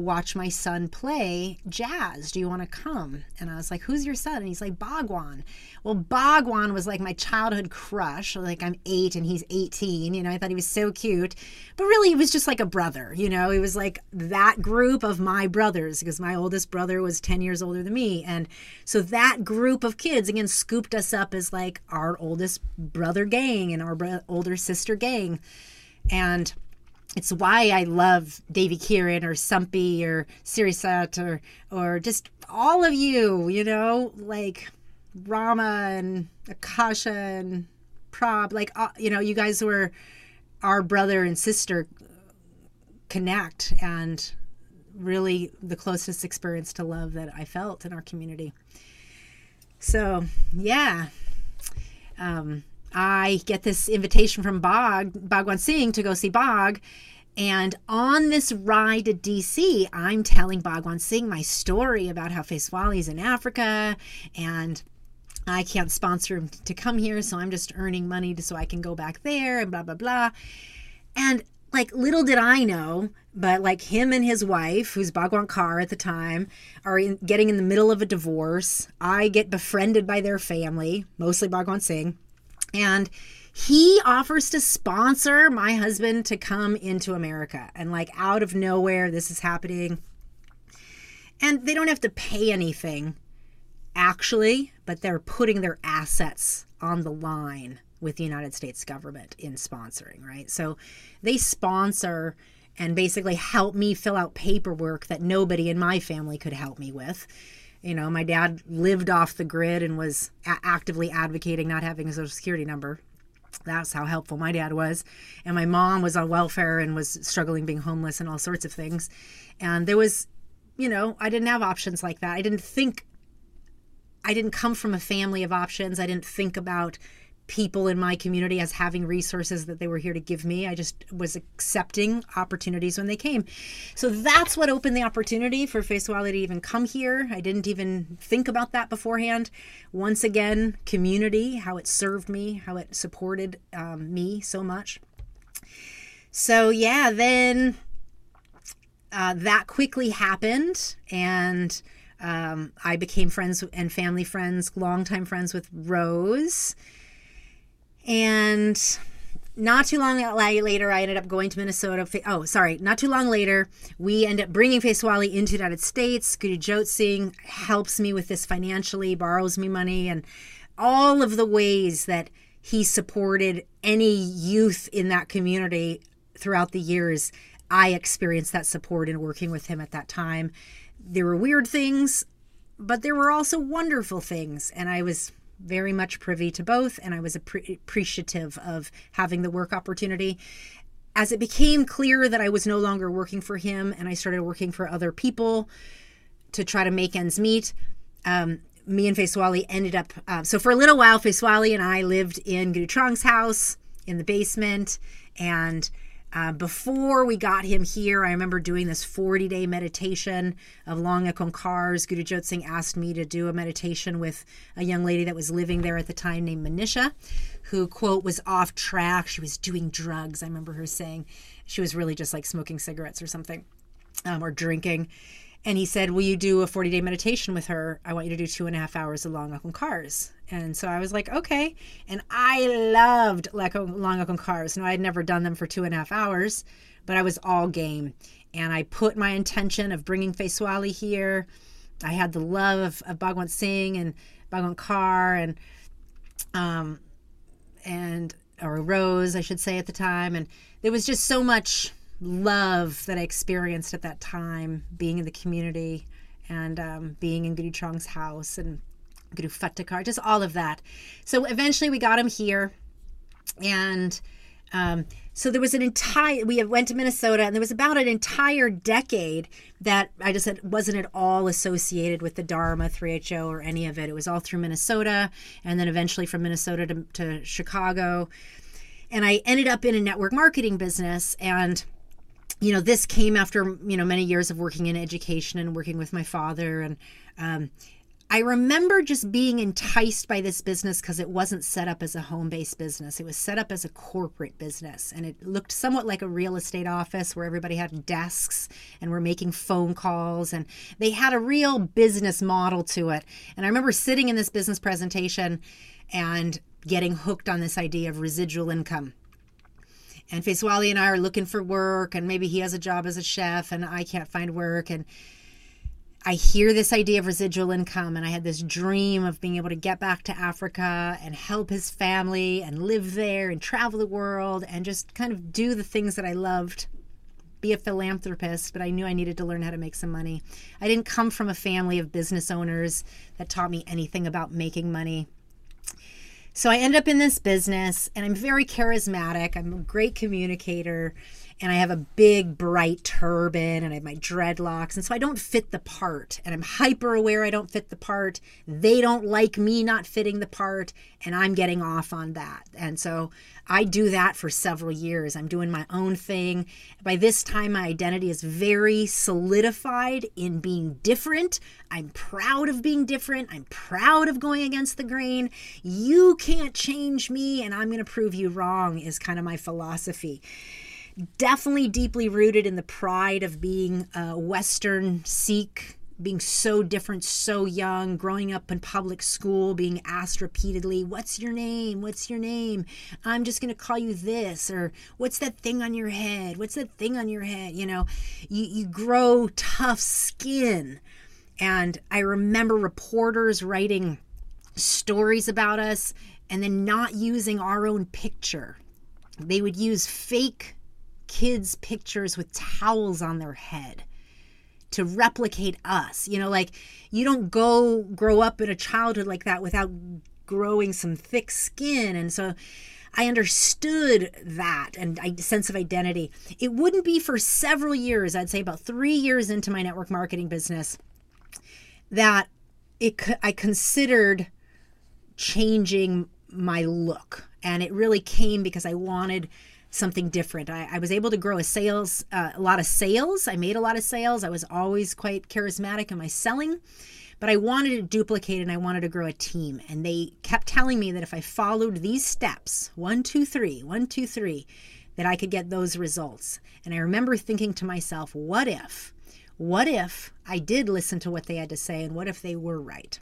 watch my son play jazz. Do you want to come? And I was like, Who's your son? And he's like, Bhagwan. Well, Bhagwan was like my childhood crush. Like I'm eight and he's 18. You know, I thought he was so cute. But really, he was just like a brother. You know, he was like that group of my brothers because my oldest brother was 10 years older than me. And so that group of kids, again, scooped us up as like our oldest brother gang and our older sister gang. And it's why I love Davy Kieran or Sumpy or Sirisat or or just all of you, you know, like Rama and Akasha and Prob, like uh, you know, you guys were our brother and sister connect and really the closest experience to love that I felt in our community. So, yeah. Um, I get this invitation from Bog, Bhagwan Singh to go see Bog. And on this ride to DC, I'm telling Bhagwan Singh my story about how Faiswali is in Africa and I can't sponsor him to come here, so I'm just earning money so I can go back there and blah, blah, blah. And like little did I know, but like him and his wife, who's Bhagwan Kaur at the time, are in, getting in the middle of a divorce. I get befriended by their family, mostly Bhagwan Singh. And he offers to sponsor my husband to come into America. And like out of nowhere, this is happening. And they don't have to pay anything, actually, but they're putting their assets on the line with the United States government in sponsoring, right? So they sponsor and basically help me fill out paperwork that nobody in my family could help me with. You know, my dad lived off the grid and was a- actively advocating not having a social security number. That's how helpful my dad was. And my mom was on welfare and was struggling being homeless and all sorts of things. And there was, you know, I didn't have options like that. I didn't think, I didn't come from a family of options. I didn't think about people in my community as having resources that they were here to give me. I just was accepting opportunities when they came. So that's what opened the opportunity for Faiswali to even come here. I didn't even think about that beforehand. Once again, community, how it served me, how it supported um, me so much. So yeah, then uh, that quickly happened and. Um, I became friends and family friends, longtime friends with Rose. And not too long later, I ended up going to Minnesota. Oh, sorry, not too long later, we end up bringing Faiswali into the United States. Guru Jot Singh helps me with this financially, borrows me money, and all of the ways that he supported any youth in that community throughout the years. I experienced that support in working with him at that time. There were weird things, but there were also wonderful things, and I was very much privy to both, and I was appreciative of having the work opportunity. As it became clear that I was no longer working for him and I started working for other people to try to make ends meet, um, me and Faiswali ended up. Uh, so for a little while, Faiswali and I lived in Guru Trong's house in the basement, and uh, before we got him here, I remember doing this 40 day meditation of Long Ek Ong Kars. Guru Jot Singh asked me to do a meditation with a young lady that was living there at the time named Manisha, who, quote, was off track. She was doing drugs. I remember her saying she was really just like smoking cigarettes or something um, or drinking. And he said, Will you do a 40 day meditation with her? I want you to do two and a half hours of Long Ek Ong Kars. And so I was like, okay. And I loved like Long Langa Konkars. No, I had never done them for two and a half hours, but I was all game. And I put my intention of bringing Faiswali here. I had the love of, of Bhagwan Singh and Bhagwan Kaur and, um, and, or Rose, I should say at the time. And there was just so much love that I experienced at that time, being in the community and um, being in Guru Trong's house and Guru Fateh Kaur, just all of that. So eventually we got him here. And um, so there was an entire, we went to Minnesota and there was about an entire decade that I just said wasn't at all associated with the Dharma, 3HO, or any of it. It was all through Minnesota and then eventually from Minnesota to, to Chicago. And I ended up in a network marketing business and you know this came after you know many years of working in education and working with my father and um, I remember just being enticed by this business because it wasn't set up as a home based business. It was set up as a corporate business. And it looked somewhat like a real estate office where everybody had desks and were making phone calls. And they had a real business model to it. And I remember sitting in this business presentation and getting hooked on this idea of residual income. And Faiswali and I are looking for work, and maybe he has a job as a chef, and I can't find work. And I hear this idea of residual income, and I had this dream of being able to get back to Africa and help his family and live there and travel the world and just kind of do the things that I loved. be a philanthropist, but I knew I needed to learn how to make some money. I didn't come from a family of business owners that taught me anything about making money. So I end up in this business and I'm very charismatic. I'm a great communicator and I have a big bright turban and I have my dreadlocks. And so I don't fit the part. And I'm hyper aware I don't fit the part. They don't like me not fitting the part. And I'm getting off on that. And so I do that for several years. I'm doing my own thing. By this time, my identity is very solidified in being different. I'm proud of being different. I'm proud of going against the grain. You can't change me, and I'm going to prove you wrong, is kind of my philosophy definitely deeply rooted in the pride of being a Western Sikh, being so different, so young, growing up in public school, being asked repeatedly, What's your name? What's your name? I'm just going to call you this. Or what's that thing on your head? What's that thing on your head? You know, you, you grow tough skin. And I remember reporters writing stories about us and then not using our own picture. They would use fake kids' pictures with towels on their head to replicate us. You know, like you don't go grow up in a childhood like that without growing some thick skin. And so I understood that and I sense of identity. It wouldn't be for several years, I'd say about three years into my network marketing business, that it I considered changing my look. And it really came because I wanted something different. I, I was able to grow a sales, uh, a lot of sales. I made a lot of sales. I was always quite charismatic in my selling, but I wanted to duplicate and I wanted to grow a team. And they kept telling me that if I followed these steps one, two, three, one, two, three, that I could get those results. And I remember thinking to myself, what if? What if I did listen to what they had to say and what if they were right?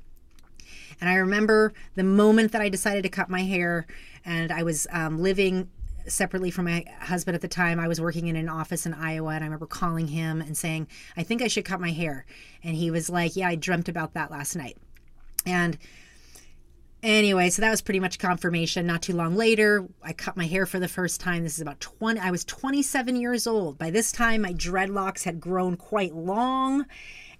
And I remember the moment that I decided to cut my hair and I was um, living separately from my husband at the time. I was working in an office in Iowa, and I remember calling him and saying, I think I should cut my hair. And he was like, Yeah, I dreamt about that last night. And anyway, so that was pretty much confirmation. Not too long later, I cut my hair for the first time. This is about 20, I was 27 years old. By this time, my dreadlocks had grown quite long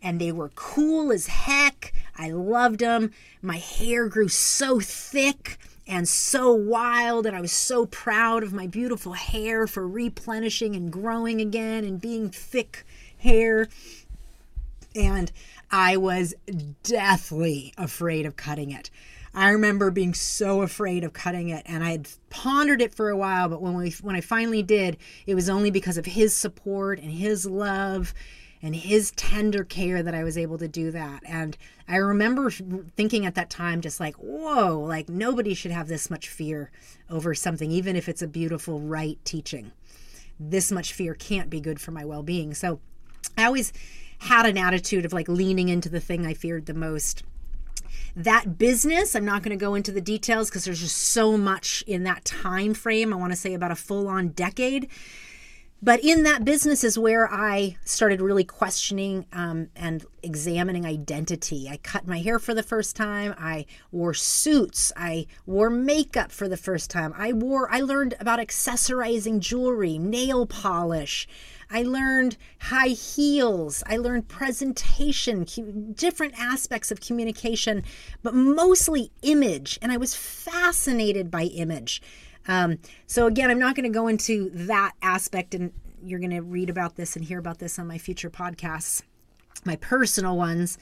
and they were cool as heck. I loved them. My hair grew so thick and so wild. And I was so proud of my beautiful hair for replenishing and growing again and being thick hair. And I was deathly afraid of cutting it. I remember being so afraid of cutting it and I had pondered it for a while but when we when I finally did it was only because of his support and his love and his tender care that I was able to do that. And I remember thinking at that time, just like, whoa, like nobody should have this much fear over something, even if it's a beautiful, right teaching. This much fear can't be good for my well being. So I always had an attitude of like leaning into the thing I feared the most. That business, I'm not going to go into the details because there's just so much in that time frame. I want to say about a full on decade but in that business is where I started really questioning um, and examining identity. I cut my hair for the first time. I wore suits. I wore makeup for the first time. I wore. I learned about accessorizing jewelry, nail polish. I learned high heels. I learned presentation, different aspects of communication, but mostly image. And I was fascinated by image. Um, so again, I'm not going to go into that aspect, and you're going to read about this and hear about this on my future podcasts, my personal ones.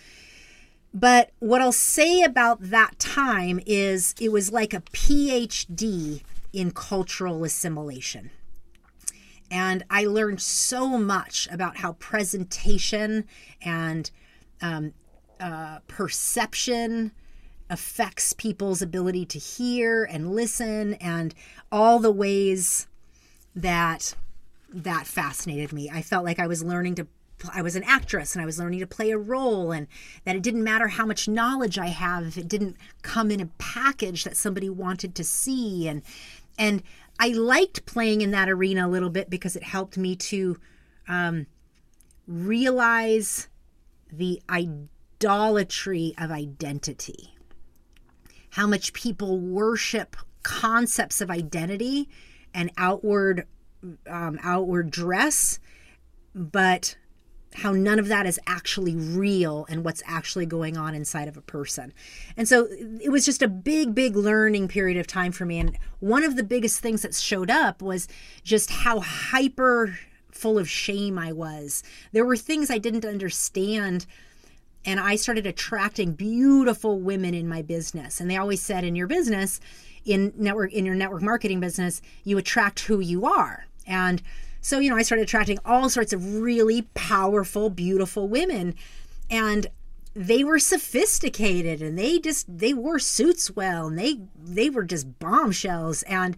But what I'll say about that time is it was like a PhD in cultural assimilation. And I learned so much about how presentation and um, uh, perception affects people's ability to hear and listen and all the ways that that fascinated me. I felt like I was learning to I was an actress and I was learning to play a role and that it didn't matter how much knowledge I have if it didn't come in a package that somebody wanted to see and and I liked playing in that arena a little bit because it helped me to um, realize the idolatry of identity how much people worship concepts of identity and outward um, outward dress but how none of that is actually real and what's actually going on inside of a person. And so it was just a big, big learning period of time for me. And one of the biggest things that showed up was just how hyper full of shame I was. There were things I didn't understand. And I started attracting beautiful women in my business. And they always said in your business, in network in your network marketing business, you attract who you are. And so, you know, I started attracting all sorts of really powerful, beautiful women. And they were sophisticated and they just they wore suits well and they they were just bombshells and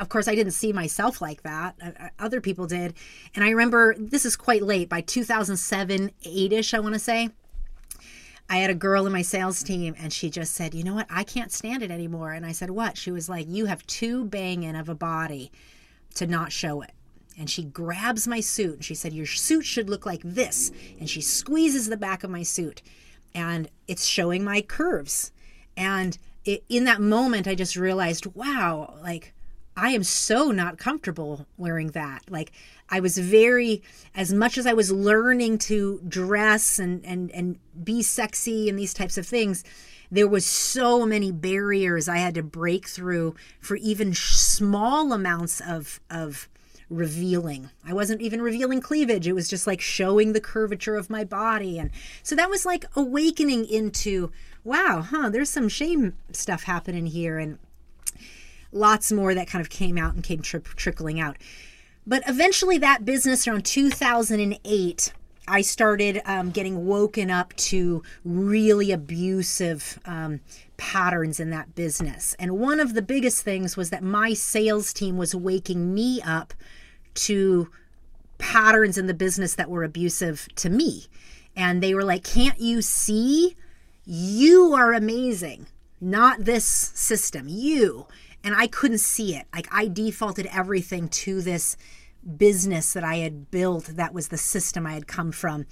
of course i didn't see myself like that uh, uh, other people did and i remember this is quite late by 2007 8ish i want to say i had a girl in my sales team and she just said you know what i can't stand it anymore and i said what she was like you have too banging of a body to not show it. And she grabs my suit and she said, Your suit should look like this. And she squeezes the back of my suit and it's showing my curves. And it, in that moment, I just realized, wow, like I am so not comfortable wearing that. Like I was very, as much as I was learning to dress and, and, and be sexy and these types of things, there was so many barriers I had to break through for even small amounts of of revealing. I wasn't even revealing cleavage. It was just like showing the curvature of my body and so that was like awakening into wow, huh, there's some shame stuff happening here and lots more that kind of came out and came tri- trickling out. But eventually that business around 2008 I started um, getting woken up to really abusive um, patterns in that business. And one of the biggest things was that my sales team was waking me up to patterns in the business that were abusive to me. And they were like, Can't you see? You are amazing, not this system, you. And I couldn't see it. Like, I defaulted everything to this business that I had built that was the system I had come from.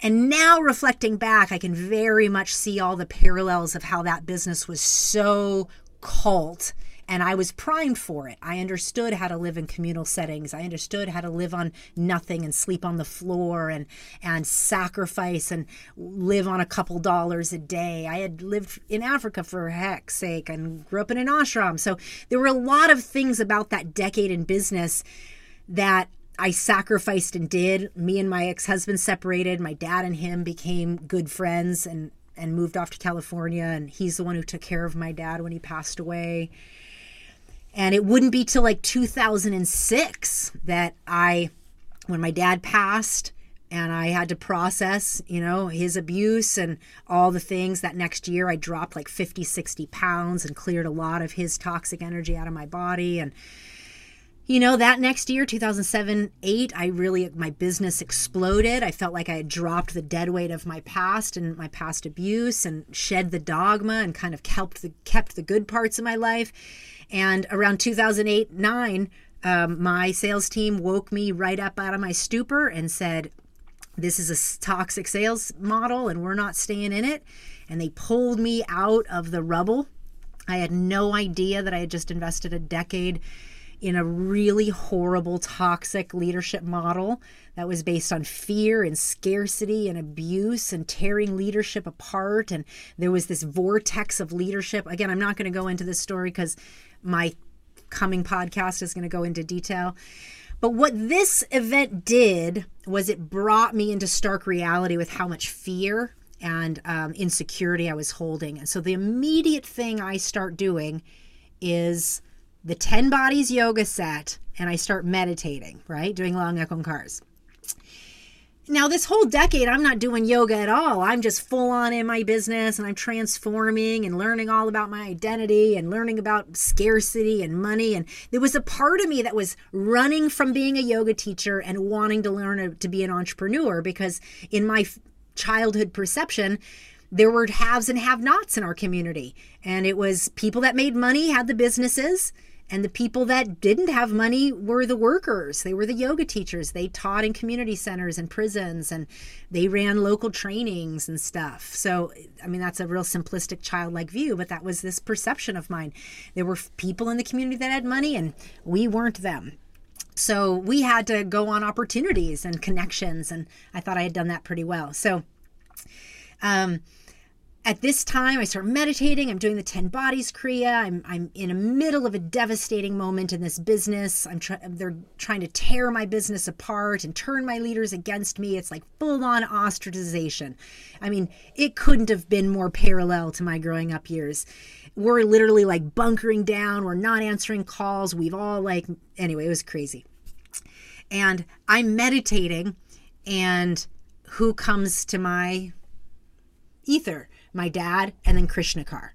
And now reflecting back, I can very much see all the parallels of how that business was so cult and I was primed for it. I understood how to live in communal settings. I understood how to live on nothing and sleep on the floor and and sacrifice and live on a couple dollars a day. I had lived in Africa for heck's sake and grew up in an ashram. So there were a lot of things about that decade in business that I sacrificed and did. Me and my ex-husband separated. My dad and him became good friends and and moved off to California and he's the one who took care of my dad when he passed away. And it wouldn't be till like 2006 that I when my dad passed and I had to process, you know, his abuse and all the things that next year I dropped like 50, 60 pounds and cleared a lot of his toxic energy out of my body. And you know that next year 2007 8 i really my business exploded. I felt like i had dropped the dead weight of my past and my past abuse and shed the dogma and kind of kept the kept the good parts of my life and around 2008 9 um, my sales team woke me right up out of my stupor and said this is a toxic sales model and we're not staying in it and they pulled me out of the rubble i had no idea that i had just invested a decade in a really horrible, toxic leadership model that was based on fear and scarcity and abuse and tearing leadership apart. And there was this vortex of leadership. Again, I'm not going to go into this story because my coming podcast is going to go into detail. But what this event did was it brought me into stark reality with how much fear and um, insecurity I was holding. And so the immediate thing I start doing is the 10 bodies yoga set and I start meditating, right? Doing long cars. Now, this whole decade, I'm not doing yoga at all. I'm just full on in my business and I'm transforming and learning all about my identity and learning about scarcity and money. And there was a part of me that was running from being a yoga teacher and wanting to learn to be an entrepreneur because, in my childhood perception, there were haves and have nots in our community. And it was people that made money had the businesses and the people that didn't have money were the workers. They were the yoga teachers. They taught in community centers and prisons and they ran local trainings and stuff. So, I mean, that's a real simplistic childlike view, but that was this perception of mine. There were people in the community that had money and we weren't them. so we had to go on opportunities and connections, and I thought I had done that pretty well. So, um, at this time i start meditating. I'm doing the 10 bodies kriya. I'm, I'm in the middle of a devastating moment in this business. I'm they're trying to tear my business apart and turn my leaders against me. It's like full on ostracization. I mean it couldn't have been more parallel to my growing up years. We're literally like bunkering down. We're not answering calls. We've all like anyway it was crazy. And i'm meditating and who comes to my ether my dad, and then Krishna Kaur.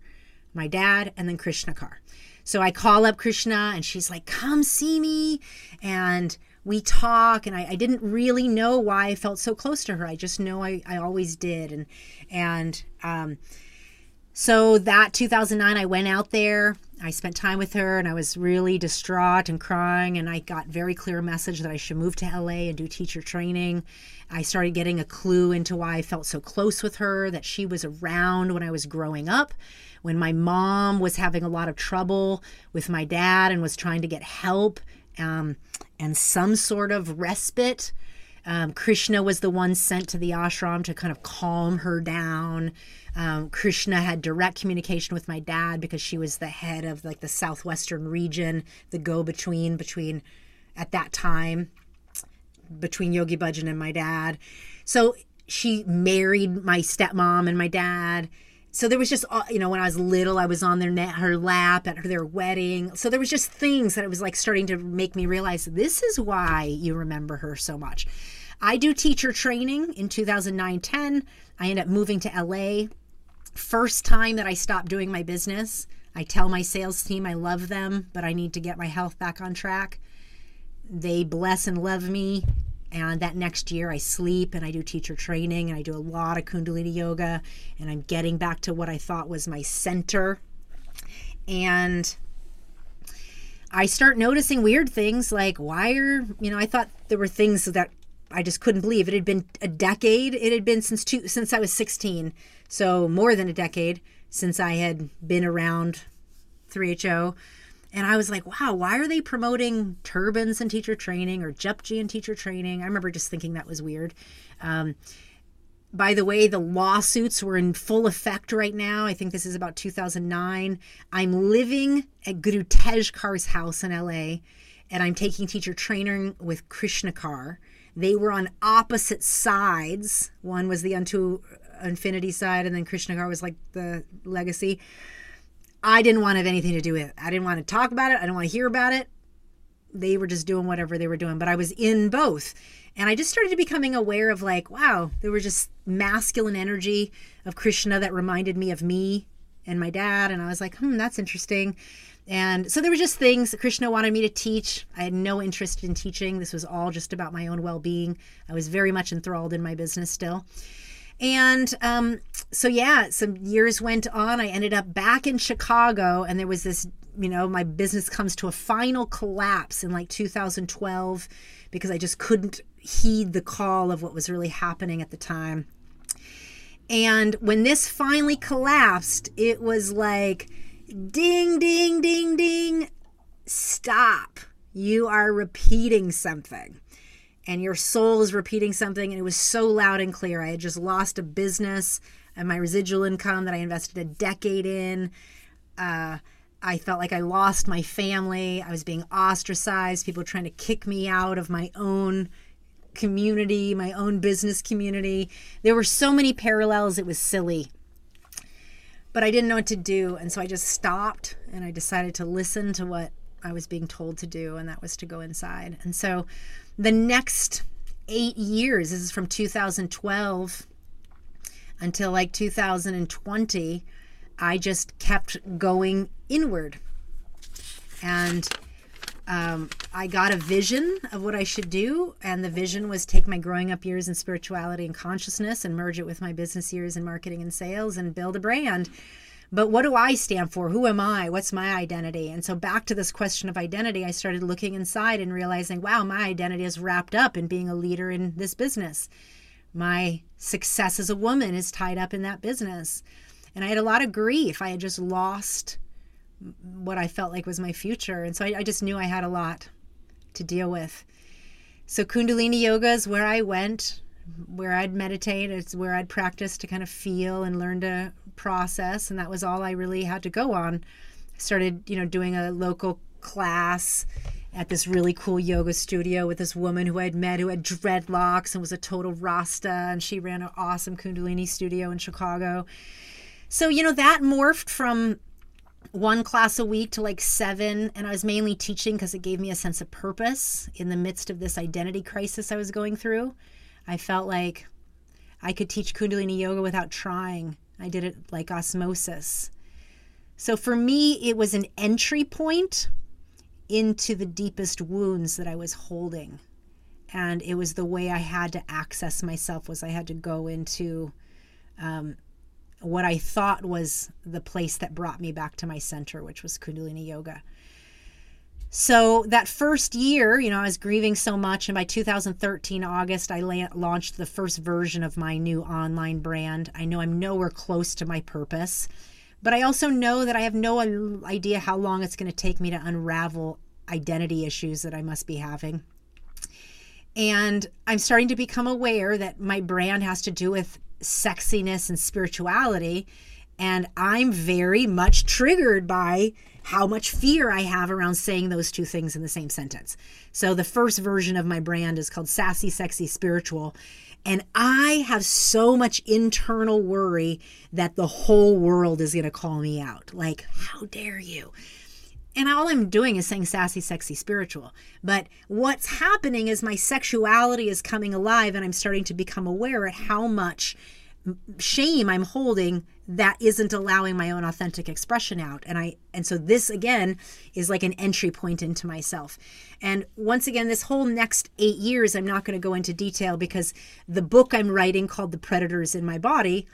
My dad, and then Krishna Kaur. So I call up Krishna, and she's like, Come see me. And we talk, and I, I didn't really know why I felt so close to her. I just know I, I always did. And, and, um, so that 2009, I went out there. I spent time with her and I was really distraught and crying. And I got very clear message that I should move to LA and do teacher training. I started getting a clue into why I felt so close with her, that she was around when I was growing up, when my mom was having a lot of trouble with my dad and was trying to get help um, and some sort of respite. Um, Krishna was the one sent to the ashram to kind of calm her down. Um, Krishna had direct communication with my dad because she was the head of like the southwestern region, the go between between at that time between Yogi Bhajan and my dad. So she married my stepmom and my dad. So there was just, uh, you know, when I was little, I was on their net, her lap at their wedding. So there was just things that it was like starting to make me realize this is why you remember her so much. I do teacher training in 2009 10. I end up moving to LA. First time that I stopped doing my business, I tell my sales team I love them, but I need to get my health back on track they bless and love me. And that next year, I sleep and I do teacher training and I do a lot of Kundalini yoga. And I'm getting back to what I thought was my center. And I start noticing weird things like why are, you know, I thought there were things that I just couldn't believe. It had been a decade. It had been since two, since I was 16. So more than a decade since I had been around 3HO. And I was like, wow, why are they promoting turbans and teacher training or Japji and teacher training? I remember just thinking that was weird. Um, by the way, the lawsuits were in full effect right now. I think this is about 2009. I'm living at Guru Tej Kaur's house in LA, and I'm taking teacher training with Krishna Kaur. They were on opposite sides. One was the unto infinity side, and then Krishna Kaur was like the legacy. I didn't want to have anything to do with it. I didn't want to talk about it. I didn't want to hear about it. They were just doing whatever they were doing, but I was in both. And I just started to becoming aware of like, wow, there was just masculine energy of Krishna that reminded me of me and my dad. And I was like, hmm, that's interesting. And so there were just things Krishna wanted me to teach. I had no interest in teaching. This was all just about my own well being. I was very much enthralled in my business still. And um, so, yeah, some years went on. I ended up back in Chicago, and there was this, you know, my business comes to a final collapse in like 2012 because I just couldn't heed the call of what was really happening at the time. And when this finally collapsed, it was like ding, ding, ding, ding. Stop. You are repeating something. And your soul is repeating something and it was so loud and clear. I had just lost a business and my residual income that i invested a decade in. Uh, i felt like i lost my family. I was being ostracized people trying to kick me out of my own community my own business community. There were so many parallels it was silly but i didn't know what to do and so i just stopped and i decided to listen to what i was being told to do and that was to go inside and so the next eight years, this is from 2012 until like 2020, I just kept going inward. And um, I got a vision of what I should do. And the vision was take my growing up years in spirituality and consciousness and merge it with my business years in marketing and sales and build a brand. But what do I stand for? Who am I? What's my identity? And so, back to this question of identity, I started looking inside and realizing, wow, my identity is wrapped up in being a leader in this business. My success as a woman is tied up in that business. And I had a lot of grief. I had just lost what I felt like was my future. And so I, I just knew I had a lot to deal with. So, Kundalini Yoga is where I went, where I'd meditate. It's where I'd practice to kind of feel and learn to process. And that was all I really had to go on. I started, you know, doing a local class at this really cool yoga studio with this woman who I'd met who had dreadlocks and was a total Rasta. And she ran an awesome Kundalini studio in Chicago. So, you know, that morphed from one class a week to like seven. And I was mainly teaching because it gave me a sense of purpose in the midst of this identity crisis I was going through. I felt like I could teach Kundalini yoga without trying. I did it like osmosis. So for me, it was an entry point into the deepest wounds that I was holding. And it was the way I had to access myself was I had to go into um, what I thought was the place that brought me back to my center, which was Kundalini Yoga. So that first year, you know, I was grieving so much. And by 2013, August, I la- launched the first version of my new online brand. I know I'm nowhere close to my purpose, but I also know that I have no idea how long it's going to take me to unravel identity issues that I must be having. And I'm starting to become aware that my brand has to do with sexiness and spirituality. And I'm very much triggered by how much fear I have around saying those two things in the same sentence. So the first version of my brand is called Sassy, Sexy, Spiritual. And I have so much internal worry that the whole world is going to call me out. Like, how dare you? And all I'm doing is saying sassy, sexy, spiritual. But what's happening is my sexuality is coming alive and I'm starting to become aware at how much shame I'm holding that isn't allowing my own authentic expression out and i and so this again is like an entry point into myself and once again this whole next 8 years I'm not going to go into detail because the book I'm writing called The Predators in My Body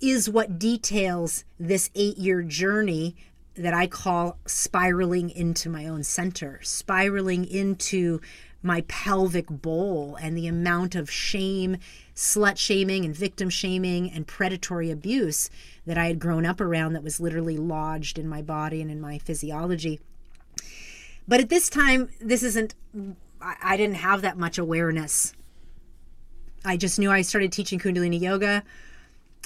is what details this 8 year journey that I call spiraling into my own center spiraling into my pelvic bowl and the amount of shame slut shaming and victim shaming and predatory abuse that I had grown up around that was literally lodged in my body and in my physiology. But at this time, this isn't, I didn't have that much awareness. I just knew I started teaching Kundalini Yoga.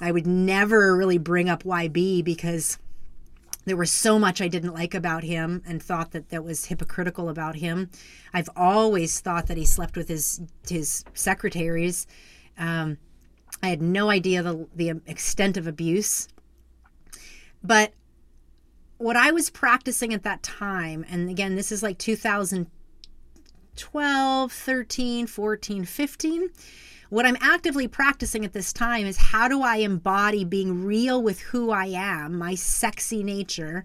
I would never really bring up YB because there was so much I didn't like about him and thought that that was hypocritical about him. I've always thought that he slept with his his secretaries um, I had no idea the, the extent of abuse. But what I was practicing at that time, and again, this is like 2012, 13, 14, 15. What I'm actively practicing at this time is how do I embody being real with who I am, my sexy nature,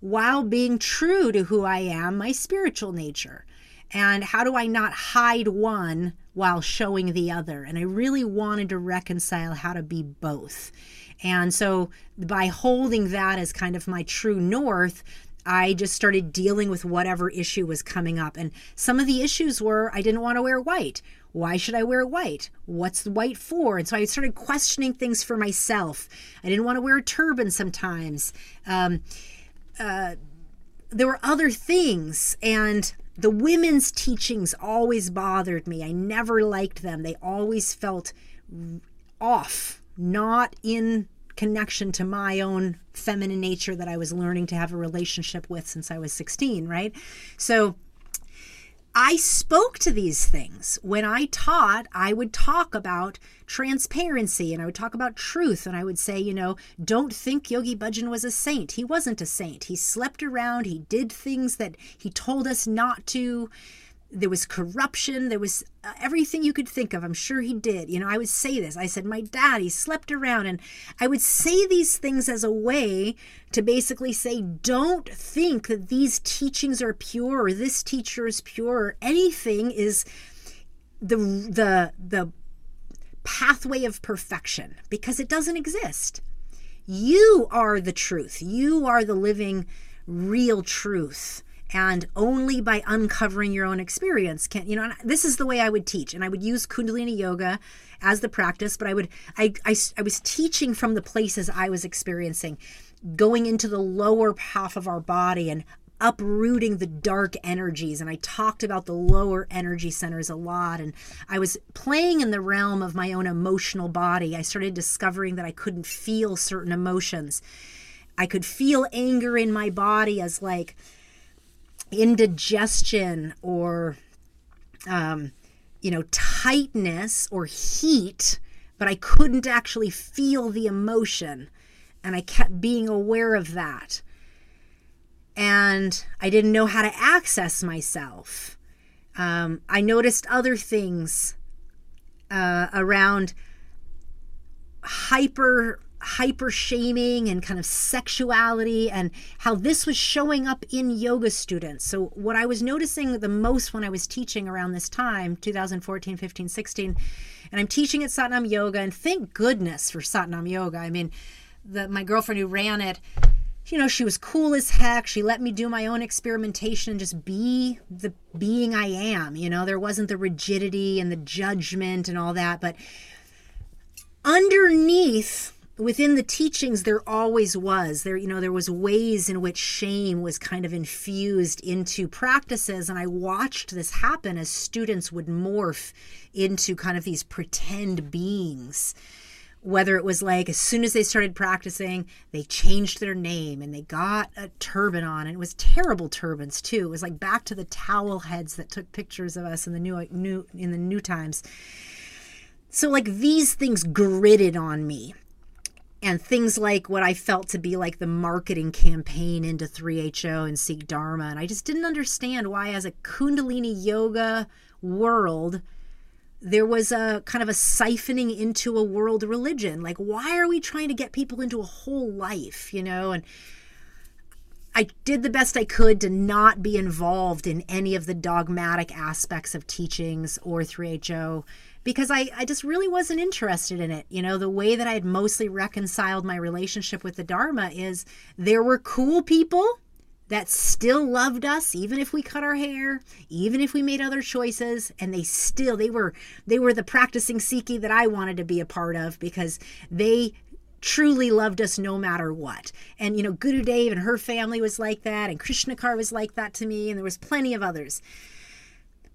while being true to who I am, my spiritual nature? And how do I not hide one while showing the other. And I really wanted to reconcile how to be both. And so by holding that as kind of my true north, I just started dealing with whatever issue was coming up. And some of the issues were I didn't want to wear white. Why should I wear white? What's white for? And so I started questioning things for myself. I didn't want to wear a turban sometimes. Um, uh, there were other things. And the women's teachings always bothered me. I never liked them. They always felt off, not in connection to my own feminine nature that I was learning to have a relationship with since I was 16, right? So I spoke to these things. When I taught, I would talk about transparency and I would talk about truth. And I would say, you know, don't think Yogi Bhajan was a saint. He wasn't a saint. He slept around, he did things that he told us not to there was corruption there was uh, everything you could think of. I'm sure he did. You know i would say this. I said my dad he slept around and i would say these things as a way to basically say don't think that these teachings are pure or this teacher is pure or anything is the the the pathway of perfection because it doesn't exist. You are the truth. You are the living real truth and only by uncovering your own experience can you know this is the way i would teach and i would use kundalini yoga as the practice but i would I, I i was teaching from the places i was experiencing going into the lower half of our body and uprooting the dark energies. And I talked about the lower energy centers a lot. And I was playing in the realm of my own emotional body. I started discovering that I couldn't feel certain emotions. I could feel anger in my body as like indigestion or, um, you know, tightness or heat, but I couldn't actually feel the emotion. And I kept being aware of that. And I didn't know how to access myself. Um, I noticed other things uh, around hyper hyper shaming and kind of sexuality and how this was showing up in yoga students. So, what I was noticing the most when I was teaching around this time, 2014, 15, 16, and I'm teaching at Satnam Yoga, and thank goodness for Satnam Yoga. I mean, the, my girlfriend who ran it, you know, she was cool as heck. She let me do my own experimentation and just be the being I am. You know, there wasn't the rigidity and the judgment and all that. But underneath within the teachings there always was. There you know there was ways in which shame was kind of infused into practices and i watched this happen as students would morph into kind of these pretend beings. Whether it was like as soon as they started practicing they changed their name and they got a turban on and it was terrible turbans too. It was like back to the towel heads that took pictures of us in the new new in the new times. So like these things gritted on me and things like what I felt to be like the marketing campaign into 3HO and Sikh Dharma. And I just didn't understand why, as a Kundalini yoga world, there was a kind of a siphoning into a world religion. Like, why are we trying to get people into a whole life, you know? And I did the best I could to not be involved in any of the dogmatic aspects of teachings or 3HO because I, I just really wasn't interested in it. You know, the way that I had mostly reconciled my relationship with the Dharma is there were cool people that still loved us even if we cut our hair even if we made other choices and they still they were they were the practicing sikhi that i wanted to be a part of because they truly loved us no matter what. And, you know, Guru Dev and her family was like that, and Krishna Kaur was like that to me, and there was plenty of others.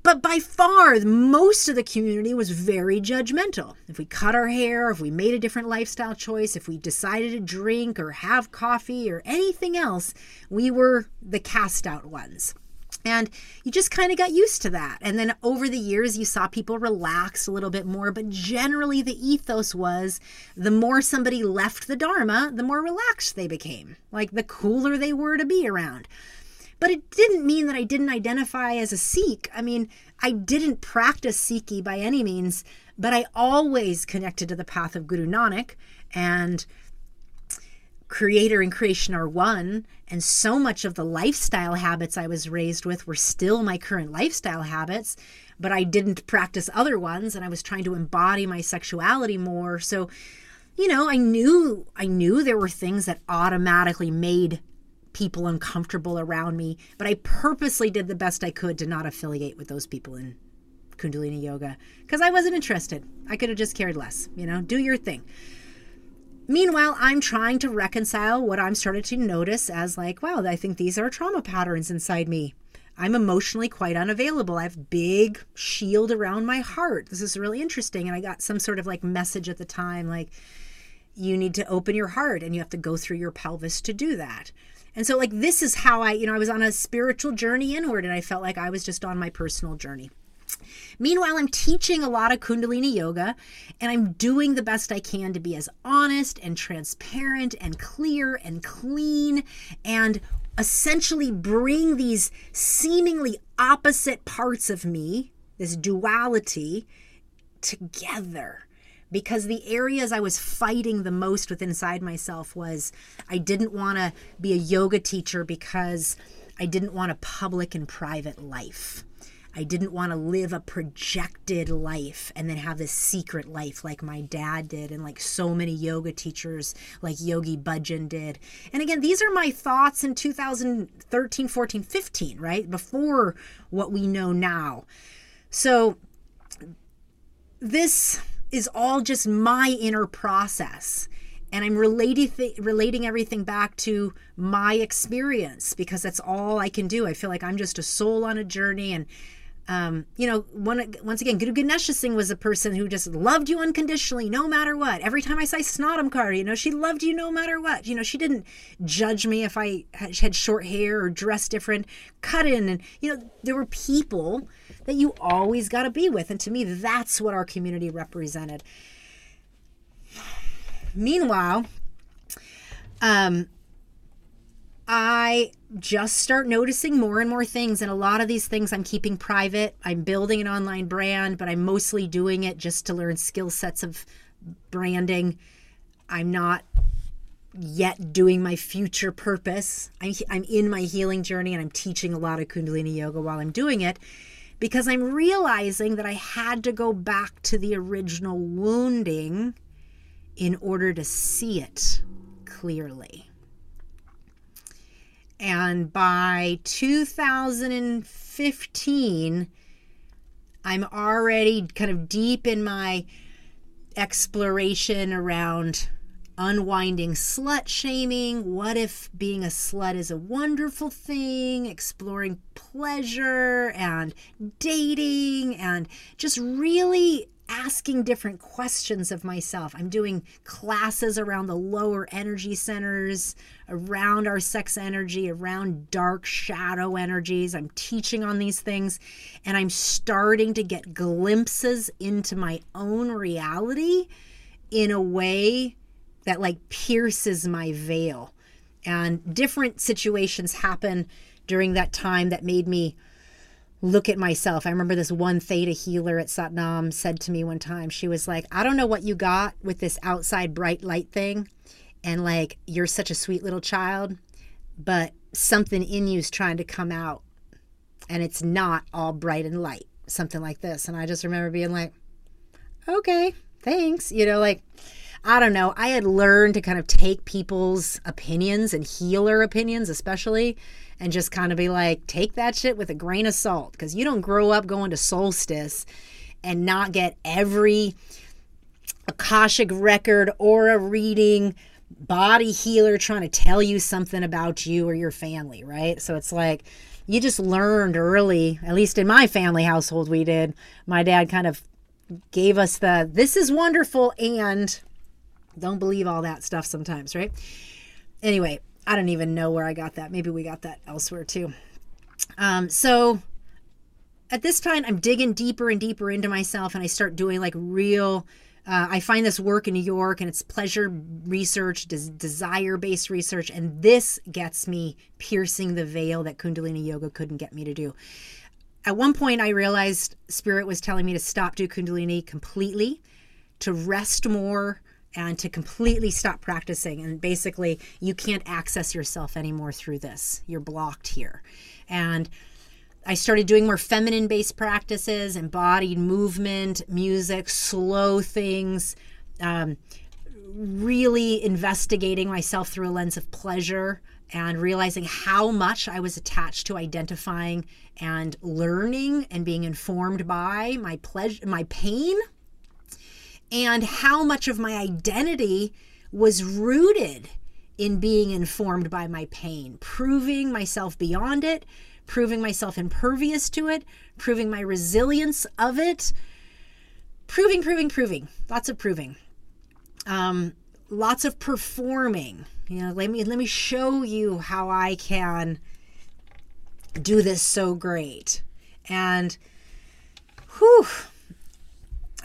But by far, most of the community was very judgmental. If we cut our hair, if we made a different lifestyle choice, if we decided to drink or have coffee or anything else, we were the cast out ones. And you just kind of got used to that. And then over the years, you saw people relax a little bit more. But generally, the ethos was the more somebody left the Dharma, the more relaxed they became, like the cooler they were to be around. But it didn't mean that I didn't identify as a Sikh. I mean, I didn't practice Sikhi by any means, but I always connected to the path of Guru Nanak and creator and creation are one and so much of the lifestyle habits i was raised with were still my current lifestyle habits but i didn't practice other ones and i was trying to embody my sexuality more so you know i knew i knew there were things that automatically made people uncomfortable around me, but I purposely did the best I could to not affiliate with those people in Kundalini yoga because I wasn't interested. I could have just cared less, you know, do your thing. Meanwhile, I'm trying to reconcile what I'm starting to notice as like, wow, I think these are trauma patterns inside me. I'm emotionally quite unavailable. I have big shield around my heart. This is really interesting. And I got some sort of like message at the time like, you need to open your heart and you have to go through your pelvis to do that. And so, like, this is how I, you know, I was on a spiritual journey inward and I felt like I was just on my personal journey. Meanwhile, I'm teaching a lot of Kundalini yoga and I'm doing the best I can to be as honest and transparent and clear and clean and essentially bring these seemingly opposite parts of me, this duality, together because the areas I was fighting the most with inside myself was I didn't want to be a yoga teacher because I didn't want a public and private life. I didn't want to live a projected life and then have this secret life like my dad did and like so many yoga teachers like Yogi Bhajan did. And again, these are my thoughts in 2013, 14, 15, right? Before what we know now. So this is all just my inner process. and I'm relating th- relating everything back to my experience because that's all I can do. I feel like I'm just a soul on a journey, and um, you know, one, once again, Guru Ganesha Singh was a person who just loved you unconditionally, no matter what. Every time I say Snodamkar, you know, she loved you no matter what. You know, she didn't judge me if I had short hair or dressed different, cut in, and you know, there were people that you always got to be with, and to me, that's what our community represented. Meanwhile, um, I just start noticing more and more things. And a lot of these things I'm keeping private. I'm building an online brand, but I'm mostly doing it just to learn skill sets of branding. I'm not yet doing my future purpose. I'm, I'm in my healing journey and I'm teaching a lot of Kundalini yoga while I'm doing it because I'm realizing that I had to go back to the original wounding in order to see it clearly. And by 2015, I'm already kind of deep in my exploration around unwinding slut shaming. What if being a slut is a wonderful thing? Exploring pleasure and dating and just really asking different questions of myself. I'm doing classes around the lower energy centers, around our sex energy, around dark shadow energies. I'm teaching on these things and I'm starting to get glimpses into my own reality in a way that like pierces my veil. And different situations happen during that time that made me look at myself. I remember this one theta healer at Satnam said to me one time, she was like, I don't know what you got with this outside bright light thing. And like, you're such a sweet little child, but something in you is trying to come out and it's not all bright and light, something like this. And I just remember being like, okay, thanks. You know, like, I don't know. I had learned to kind of take people's opinions and healer opinions, especially, and just kind of be like, take that shit with a grain of salt because you don't grow up going to solstice and not get every Akashic record, aura reading, body healer trying to tell you something about you or your family, right? So it's like you just learned early, at least in my family household, we did. My dad kind of gave us the this is wonderful and don't believe all that stuff sometimes, right? Anyway, I don't even know where I got that. Maybe we got that elsewhere too. Um, so at this point, I'm digging deeper and deeper into myself, and I start doing like real. Uh, I find this work in New York, and it's pleasure research, des- desire based research, and this gets me piercing the veil that Kundalini Yoga couldn't get me to do. At one point, I realized Spirit was telling me to stop do Kundalini completely, to rest more, and to completely stop practicing. And basically, you can't access yourself anymore through this. You're blocked here. And I started doing more feminine based practices, embodied movement, music, slow things, um, really investigating myself through a lens of pleasure and realizing how much I was attached to identifying and learning and being informed by my pleasure, my pain and how much of my identity was rooted in being informed by my pain, proving myself beyond it, proving myself impervious to it, proving my resilience of it, proving, proving, proving, lots of proving, um, lots of performing. You know, let me let me show you how I can do this so great, and whew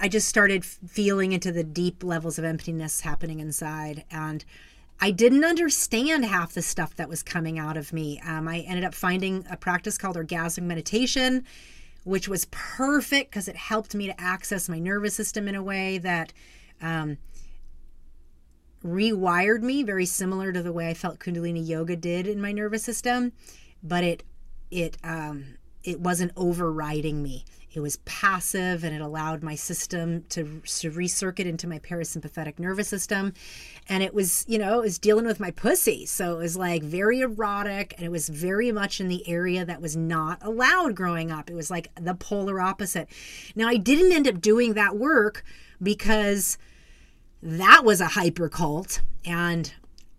I just started feeling into the deep levels of emptiness happening inside. And I didn't understand half the stuff that was coming out of me. Um, I ended up finding a practice called orgasmic meditation, which was perfect because it helped me to access my nervous system in a way that um, rewired me, very similar to the way I felt Kundalini yoga did in my nervous system. But it it um, it wasn't overriding me. It was passive and it allowed my system to, to recircuit into my parasympathetic nervous system. And it was, you know, it was dealing with my pussy. So it was like very erotic and it was very much in the area that was not allowed growing up. It was like the polar opposite. Now, I didn't end up doing that work because that was a hyper cult. And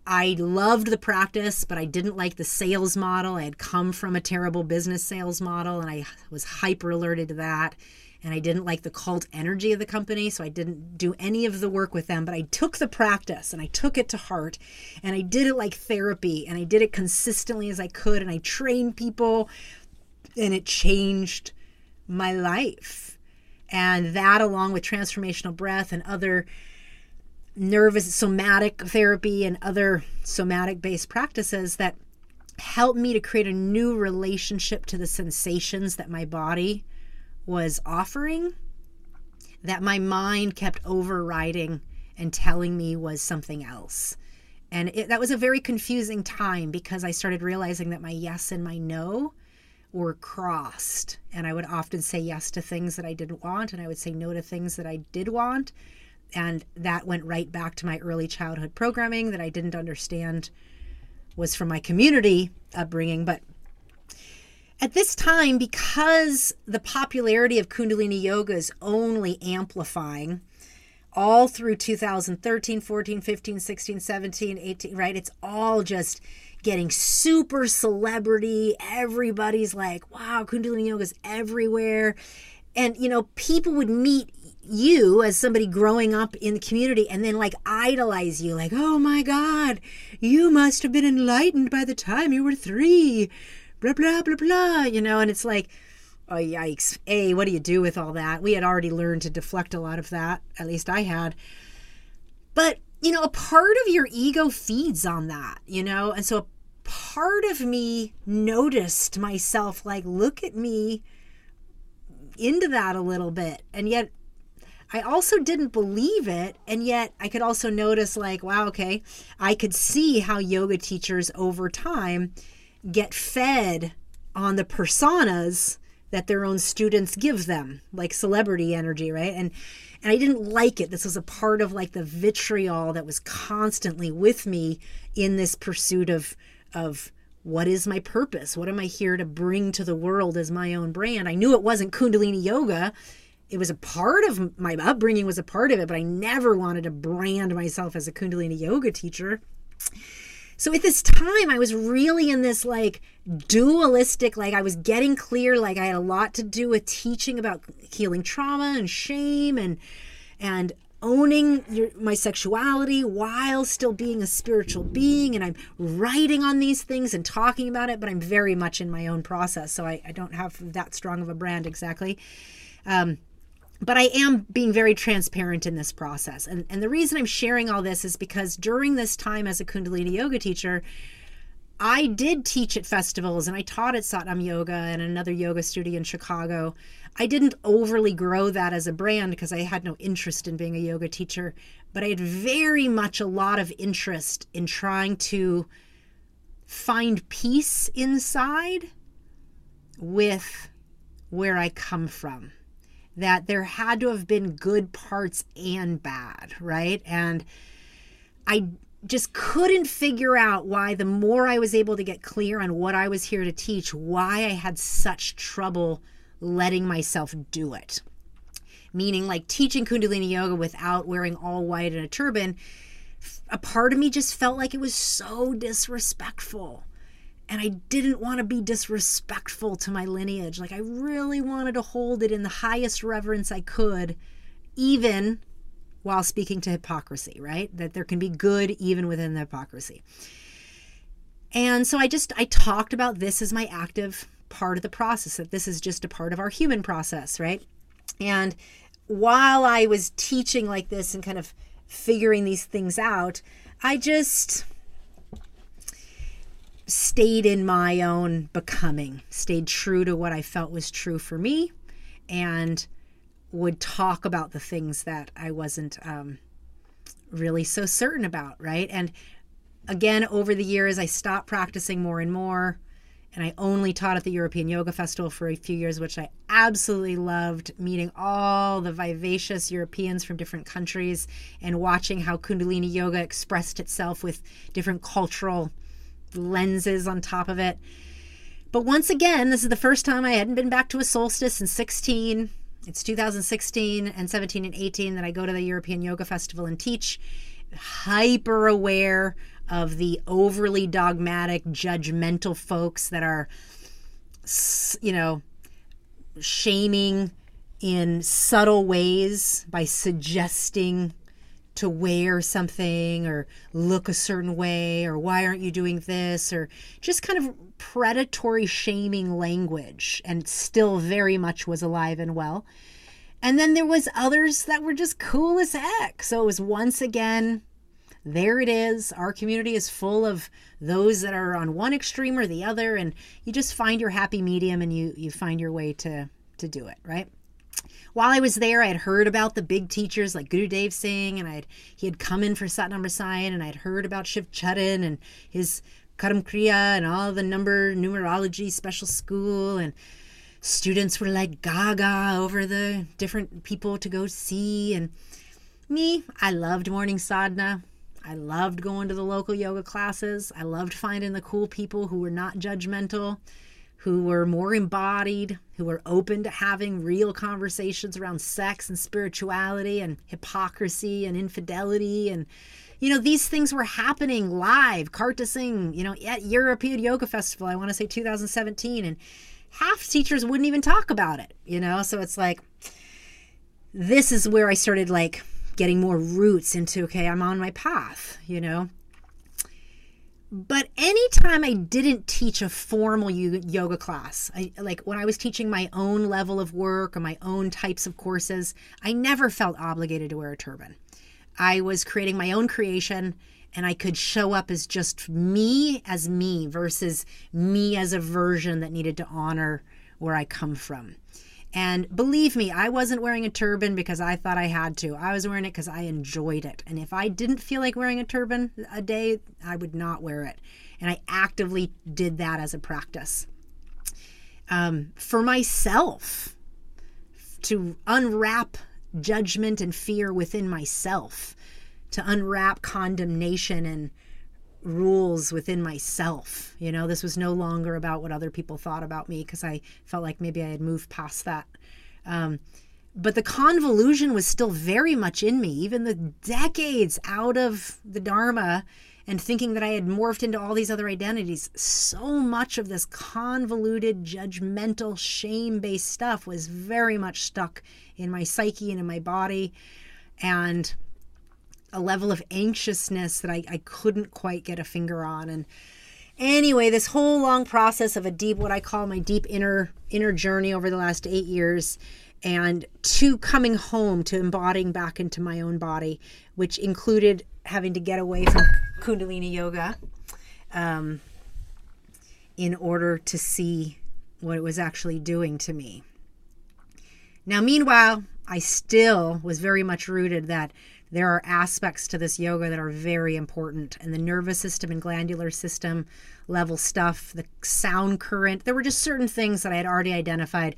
I loved the practice, but I didn't like the sales model. I had come from a terrible business sales model and I was hyper alerted to that. And I didn't like the cult energy of the company, so I didn't do any of the work with them. But I took the practice and I took it to heart and I did it like therapy and I did it consistently as I could. And I trained people and it changed my life. And that, along with transformational breath and other nervous somatic therapy and other somatic based practices that helped me to create a new relationship to the sensations that my body was offering that my mind kept overriding and telling me was something else. And it, that was a very confusing time because I started realizing that my yes and my no were crossed. And I would often say yes to things that I didn't want, and I would say no to things that I did want and that went right back to my early childhood programming that I didn't understand was from my community upbringing. But at this time, because the popularity of Kundalini Yoga is only amplifying all through 2013, 14, 15, 16, 17, 18, right? It's all just getting super celebrity. Everybody's like, wow, Kundalini Yoga is everywhere. And, you know, people would meet you as somebody growing up in the community and then like idolize you like oh my god you must have been enlightened by the time you were three blah blah blah blah you know? And it's like oh yikes. A what do you do with all that? We had already learned to deflect a lot of that at least i had. But you know a part of your ego feeds on that you know? And so a part of me noticed myself like look at me into that a little bit and yet I also didn't believe it. And yet I could also notice, like, wow, okay, I could see how yoga teachers over time get fed on the personas that their own students give them, like celebrity energy, right? And and I didn't like it. This was a part of like the vitriol that was constantly with me in this pursuit of of what is my purpose? What am I here to bring to the world as my own brand? I knew it wasn't Kundalini yoga it was a part of my upbringing was a part of it but i never wanted to brand myself as a kundalini yoga teacher. So at this time i was really in this like dualistic like i was getting clear like i had a lot to do with teaching about healing trauma and shame and and owning your, my sexuality while still being a spiritual being and i'm writing on these things and talking about it but i'm very much in my own process so i, I don't have that strong of a brand exactly. Um, but I am being very transparent in this process. And, and the reason I'm sharing all this is because during this time as a Kundalini yoga teacher, I did teach at festivals and I taught at Satnam Yoga and another yoga studio in Chicago. I didn't overly grow that as a brand because I had no interest in being a yoga teacher, but I had very much a lot of interest in trying to find peace inside with where I come from that there had to have been good parts and bad, right? And I just couldn't figure out why the more I was able to get clear on what I was here to teach, why I had such trouble letting myself do it. Meaning, like teaching Kundalini yoga without wearing all white and a turban, a part of me just felt like it was so disrespectful and I didn't want to be disrespectful to my lineage. Like, I really wanted to hold it in the highest reverence I could, even while speaking to hypocrisy, right? That there can be good even within the hypocrisy. And so I just, I talked about this as my active part of the process, that this is just a part of our human process, right? And while I was teaching like this and kind of figuring these things out, I just, stayed in my own becoming, stayed true to what I felt was true for me, and would talk about the things that I wasn't um, really so certain about, right? And again, over the years, I stopped practicing more and more. And I only taught at the European Yoga Festival for a few years, which I absolutely loved meeting all the vivacious Europeans from different countries and watching how Kundalini Yoga expressed itself with different cultural lenses on top of it. But once again, this is the first time I hadn't been back to a solstice in 16. it's 2016 and 17 and 18 that I go to the European Yoga Festival and teach. Hyper aware of the overly dogmatic, judgmental folks that are, you know, shaming in subtle ways by suggesting to wear something or look a certain way or why aren't you doing this or just kind of predatory shaming language and still very much was alive and well. And then there was others that were just cool as heck. So it was once again there it is. Our community is full of those that are on one extreme or the other, and you just find your happy medium and you you find your way to to do it, right? While I was there, I had heard about the big teachers like Guru Dev Singh, and I had he had come in for Satnam Rasayan, and I'd heard about Shiv Charan and his Karam Kriya and all the number numerology special school, and students were like gaga over the different people to go see, and me, I loved morning sadhana. I loved going to the local yoga classes. I loved finding the cool people who were not judgmental, who were more embodied, who were open to having real conversations around sex and spirituality and hypocrisy and infidelity and you know these things were happening live Karta Singh you know at European Yoga Festival I want to say 2017 and half teachers wouldn't even talk about it you know so it's like this is where I started like getting more roots into, okay, I'm on my path, you know? But anytime I didn't teach a formal yoga class, I, like when I was teaching my own level of work or my own types of courses, I never felt obligated to wear a turban. I was creating my own creation and I could show up as just me as me versus me as a version that needed to honor where I come from. And believe me, I wasn't wearing a turban because I thought I had to. I was wearing it because I enjoyed it. And if I didn't feel like wearing a turban a day, I would not wear it. And I actively did that as a practice. Um, for myself, to unwrap judgment and fear within myself, to unwrap condemnation and rules within myself. You know, this was no longer about what other people thought about me because I felt like maybe I had moved past that. Um, but the convolution was still very much in me, even the decades out of the Dharma and thinking that I had morphed into all these other identities. So much of this convoluted, judgmental, shame based stuff was very much stuck in my psyche and in my body. And a level of anxiousness that I, I couldn't quite get a finger on. And anyway, this whole long process of a deep, what I call my deep inner inner journey over the last eight years, and to coming home to embodying back into my own body, which included having to get away from Kundalini yoga, um, in order to see what it was actually doing to me. Now, meanwhile, I still was very much rooted that there are aspects to this yoga that are very important and the nervous system and glandular system level stuff the sound current. There were just certain things that i had already identified.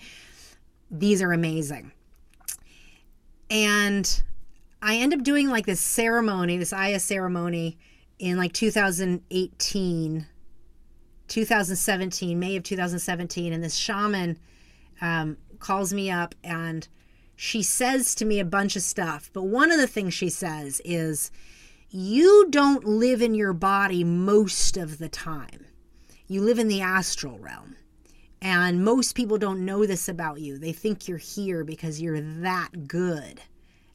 These are amazing. And i end up doing like this ceremony this aya ceremony in like 2018 2017 may of 2017 and this shaman um, calls me up and she says to me a bunch of stuff, but one of the things she says is, You don't live in your body most of the time. You live in the astral realm. And most people don't know this about you. They think you're here because you're that good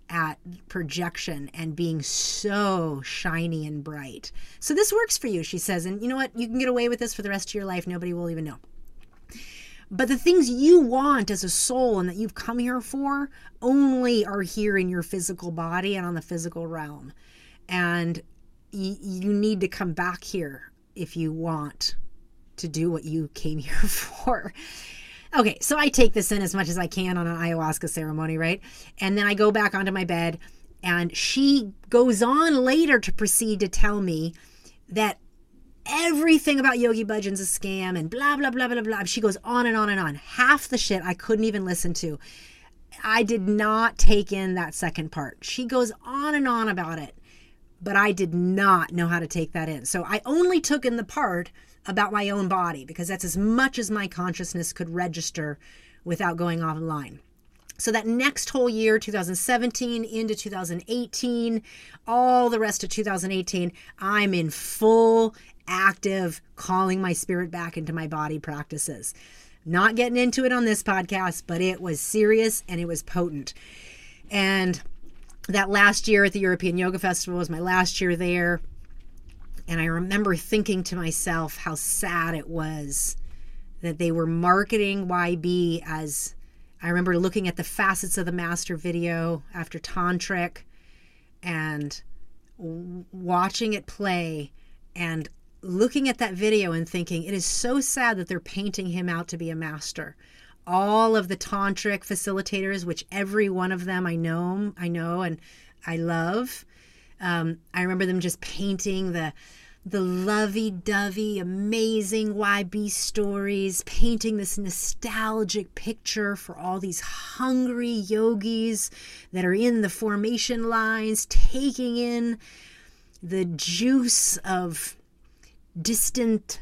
at projection and being so shiny and bright. So this works for you, she says. And you know what? You can get away with this for the rest of your life. Nobody will even know. But the things you want as a soul and that you've come here for only are here in your physical body and on the physical realm. And y- you need to come back here if you want to do what you came here for. Okay, so I take this in as much as I can on an ayahuasca ceremony, right? And then I go back onto my bed, and she goes on later to proceed to tell me that everything about Yogi Bhajan's a scam and blah, blah, blah, blah, blah. She goes on and on and on. Half the shit I couldn't even listen to. I did not take in that second part. She goes on and on about it, but I did not know how to take that in. So I only took in the part about my own body because that's as much as my consciousness could register without going offline. so that next whole year 2017 into 2018 all the rest of 2018 i'm in full active calling my spirit back into my body practices. Not getting into it on this podcast but it was serious and it was potent. And that last year at the european yoga festival was my last year there. And i remember thinking to myself how sad it was that they were marketing yb as I remember looking at the facets of the master video after Tantric and watching it play and looking at that video and thinking it is so sad that they're painting him out to be a master. All of the tantric facilitators, which every one of them I know, I know and I love. Um, I remember them just painting the the lovey dovey, amazing YB stories, painting this nostalgic picture for all these hungry yogis that are in the formation lines, taking in the juice of distant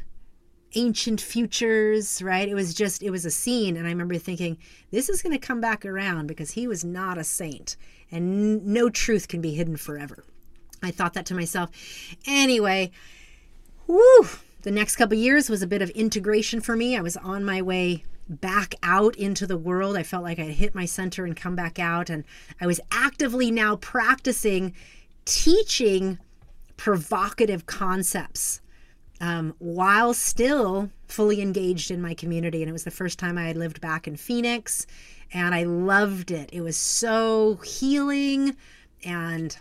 ancient futures, right? It was just, it was a scene. And I remember thinking, this is going to come back around because he was not a saint and no truth can be hidden forever. I thought that to myself. Anyway, whew, the next couple years was a bit of integration for me. I was on my way back out into the world. I felt like I'd hit my center and come back out. And I was actively now practicing teaching provocative concepts um, while still fully engaged in my community. And it was the first time I had lived back in Phoenix. And I loved it. It was so healing and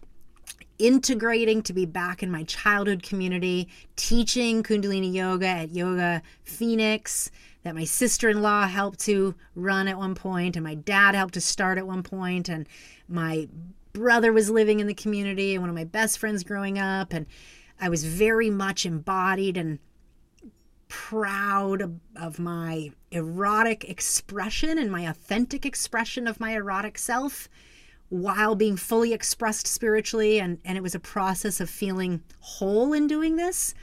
integrating to be back in my childhood community, teaching Kundalini yoga at Yoga Phoenix that my sister-in-law helped to run at one point and my dad helped to start at one point and my brother was living in the community and one of my best friends growing up and I was very much embodied and proud of, my erotic expression and my authentic expression of my erotic self while being fully expressed spiritually. And, and it was a process of feeling whole in doing this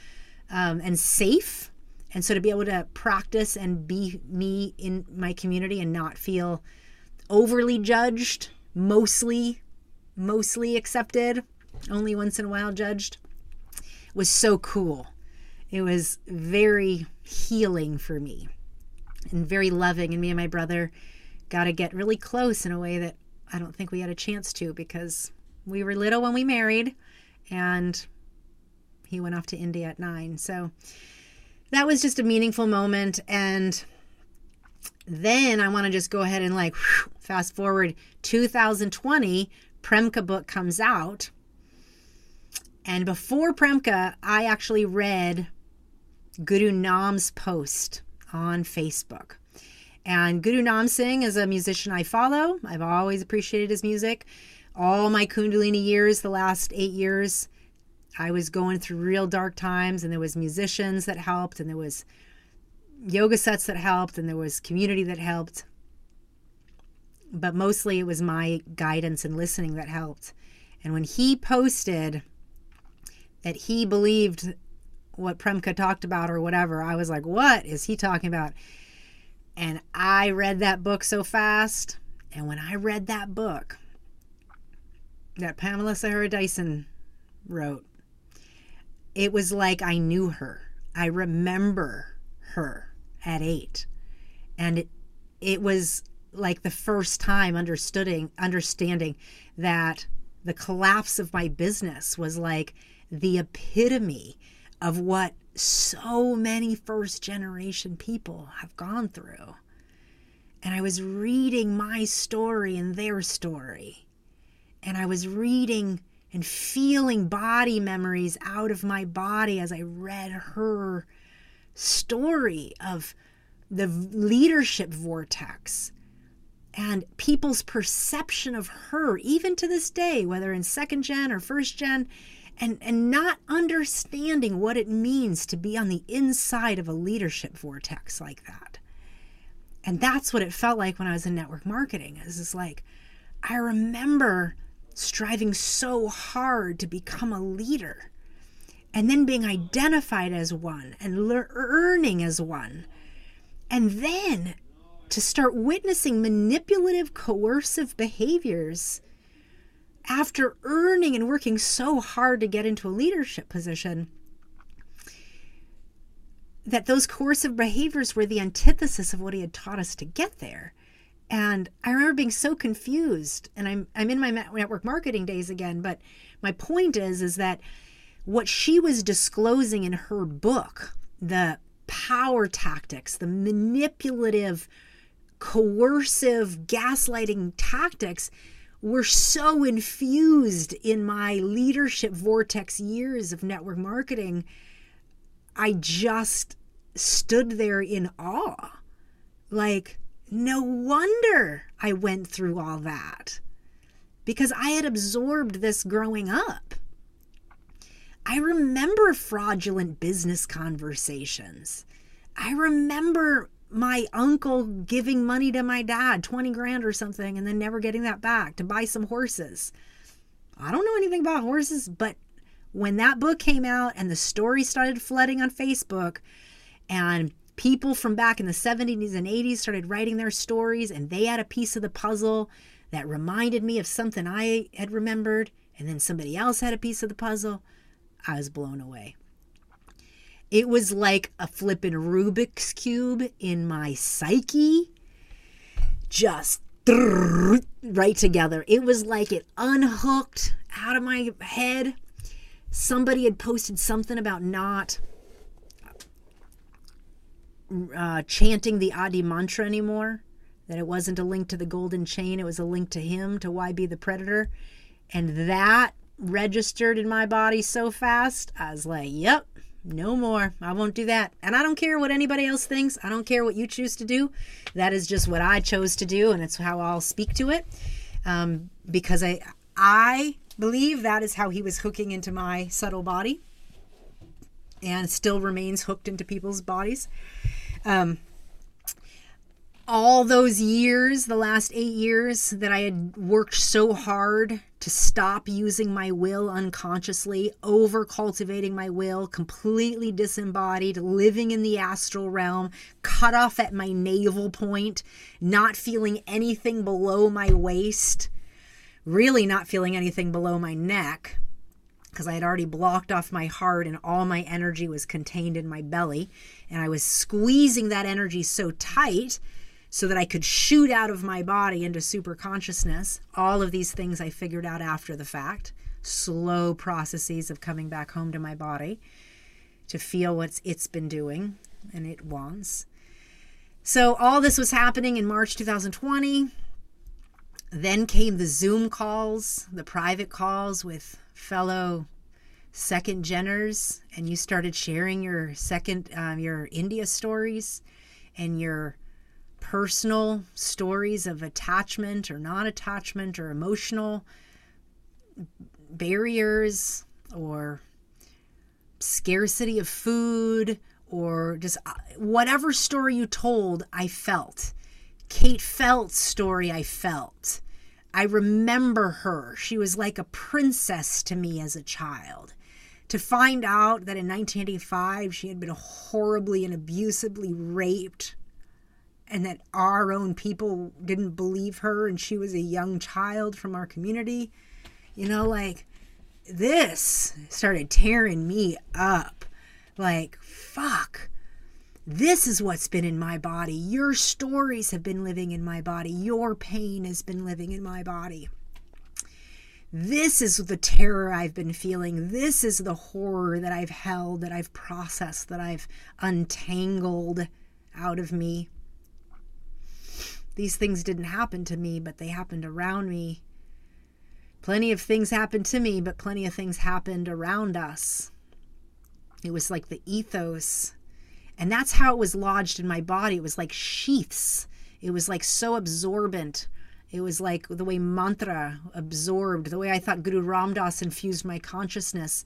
um, and safe. And so to be able to practice and be me in my community and not feel overly judged, mostly, mostly accepted, only once in a while judged, was so cool. It was very healing for me and very loving. And me and my brother got to get really close in a way that I don't think we had a chance to because we were little when we married and he went off to India at nine. So that was just a meaningful moment. And then I want to just go ahead and like whew, fast forward 2020, Premka book comes out. And before Premka, I actually read Guru Nam's post on Facebook. And Guru Nam Singh is a musician I follow. I've always appreciated his music. All my Kundalini years, the last eight years, I was going through real dark times, and there was musicians that helped, and there was yoga sets that helped, and there was community that helped. But mostly it was my guidance and listening that helped. And when he posted that he believed what Premka talked about or whatever, I was like, what is he talking about? And I read that book so fast. And when I read that book that Pamela Saharah Dyson wrote, it was like I knew her. I remember her at eight. And it, it was like the first time understanding understanding that the collapse of my business was like the epitome of what so many first generation people have gone through. And I was reading my story and their story. And I was reading and feeling body memories out of my body as I read her story of the leadership vortex and people's perception of her, even to this day, whether in second gen or first gen, and, and not understanding what it means to be on the inside of a leadership vortex like that. And that's what it felt like when I was in network marketing. Is it's like, I remember striving so hard to become a leader and then being identified as one and learning as one. And then to start witnessing manipulative, coercive behaviors after earning and working so hard to get into a leadership position that those coercive behaviors were the antithesis of what he had taught us to get there. And I remember being so confused. And I'm I'm in my network marketing days again, but my point is is that what she was disclosing in her book, the power tactics, the manipulative, coercive, gaslighting tactics were so infused in my leadership vortex years of network marketing. I just stood there in awe. Like, no wonder I went through all that because I had absorbed this growing up. I remember fraudulent business conversations. I remember my uncle giving money to my dad, 20 grand or something, and then never getting that back to buy some horses. I don't know anything about horses, but when that book came out and the story started flooding on Facebook, and people from back in the 70s and 80s started writing their stories, and they had a piece of the puzzle that reminded me of something I had remembered, and then somebody else had a piece of the puzzle, I was blown away. It was like a flippin' Rubik's Cube in my psyche, just right together. It was like it unhooked out of my head. Somebody had posted something about not uh, chanting the Adi mantra anymore, that it wasn't a link to the golden chain, it was a link to him, to why be the predator. And that registered in my body so fast, I was like, yep, no more. I won't do that. And I don't care what anybody else thinks. I don't care what you choose to do. That is just what I chose to do, and it's how I'll speak to it. Um, because I, I believe that is how he was hooking into my subtle body, and still remains hooked into people's bodies. Um, all those years, the last eight years that I had worked so hard to stop using my will unconsciously, over cultivating my will, completely disembodied, living in the astral realm, cut off at my navel point, not feeling anything below my waist, really not feeling anything below my neck because I had already blocked off my heart and all my energy was contained in my belly. And I was squeezing that energy so tight so that I could shoot out of my body into super consciousness. All of these things I figured out after the fact, slow processes of coming back home to my body to feel what it's been doing and it wants. So all this was happening in March 2020. Then came the Zoom calls, the private calls with fellow second geners, and you started sharing your second, um, your India stories and your personal stories of attachment or non attachment or emotional barriers or scarcity of food or just uh, whatever story you told, I felt. Kate Felt's story, I felt. I remember her. She was like a princess to me as a child. To find out that in 1985 she had been horribly and abusively raped and that our own people didn't believe her and she was a young child from our community. You know, like this started tearing me up. Like, fuck. This is what's been in my body. Your stories have been living in my body. Your pain has been living in my body. This is the terror I've been feeling. This is the horror that I've held, that I've processed, that I've untangled out of me these things didn't happen to me, but they happened around me. Plenty of things happened to me, but plenty of things happened around us. It was like the ethos. And that's how it was lodged in my body. It was like sheaths. It was like so absorbent. It was like the way mantra absorbed, the way I thought Guru Ram Das infused my consciousness.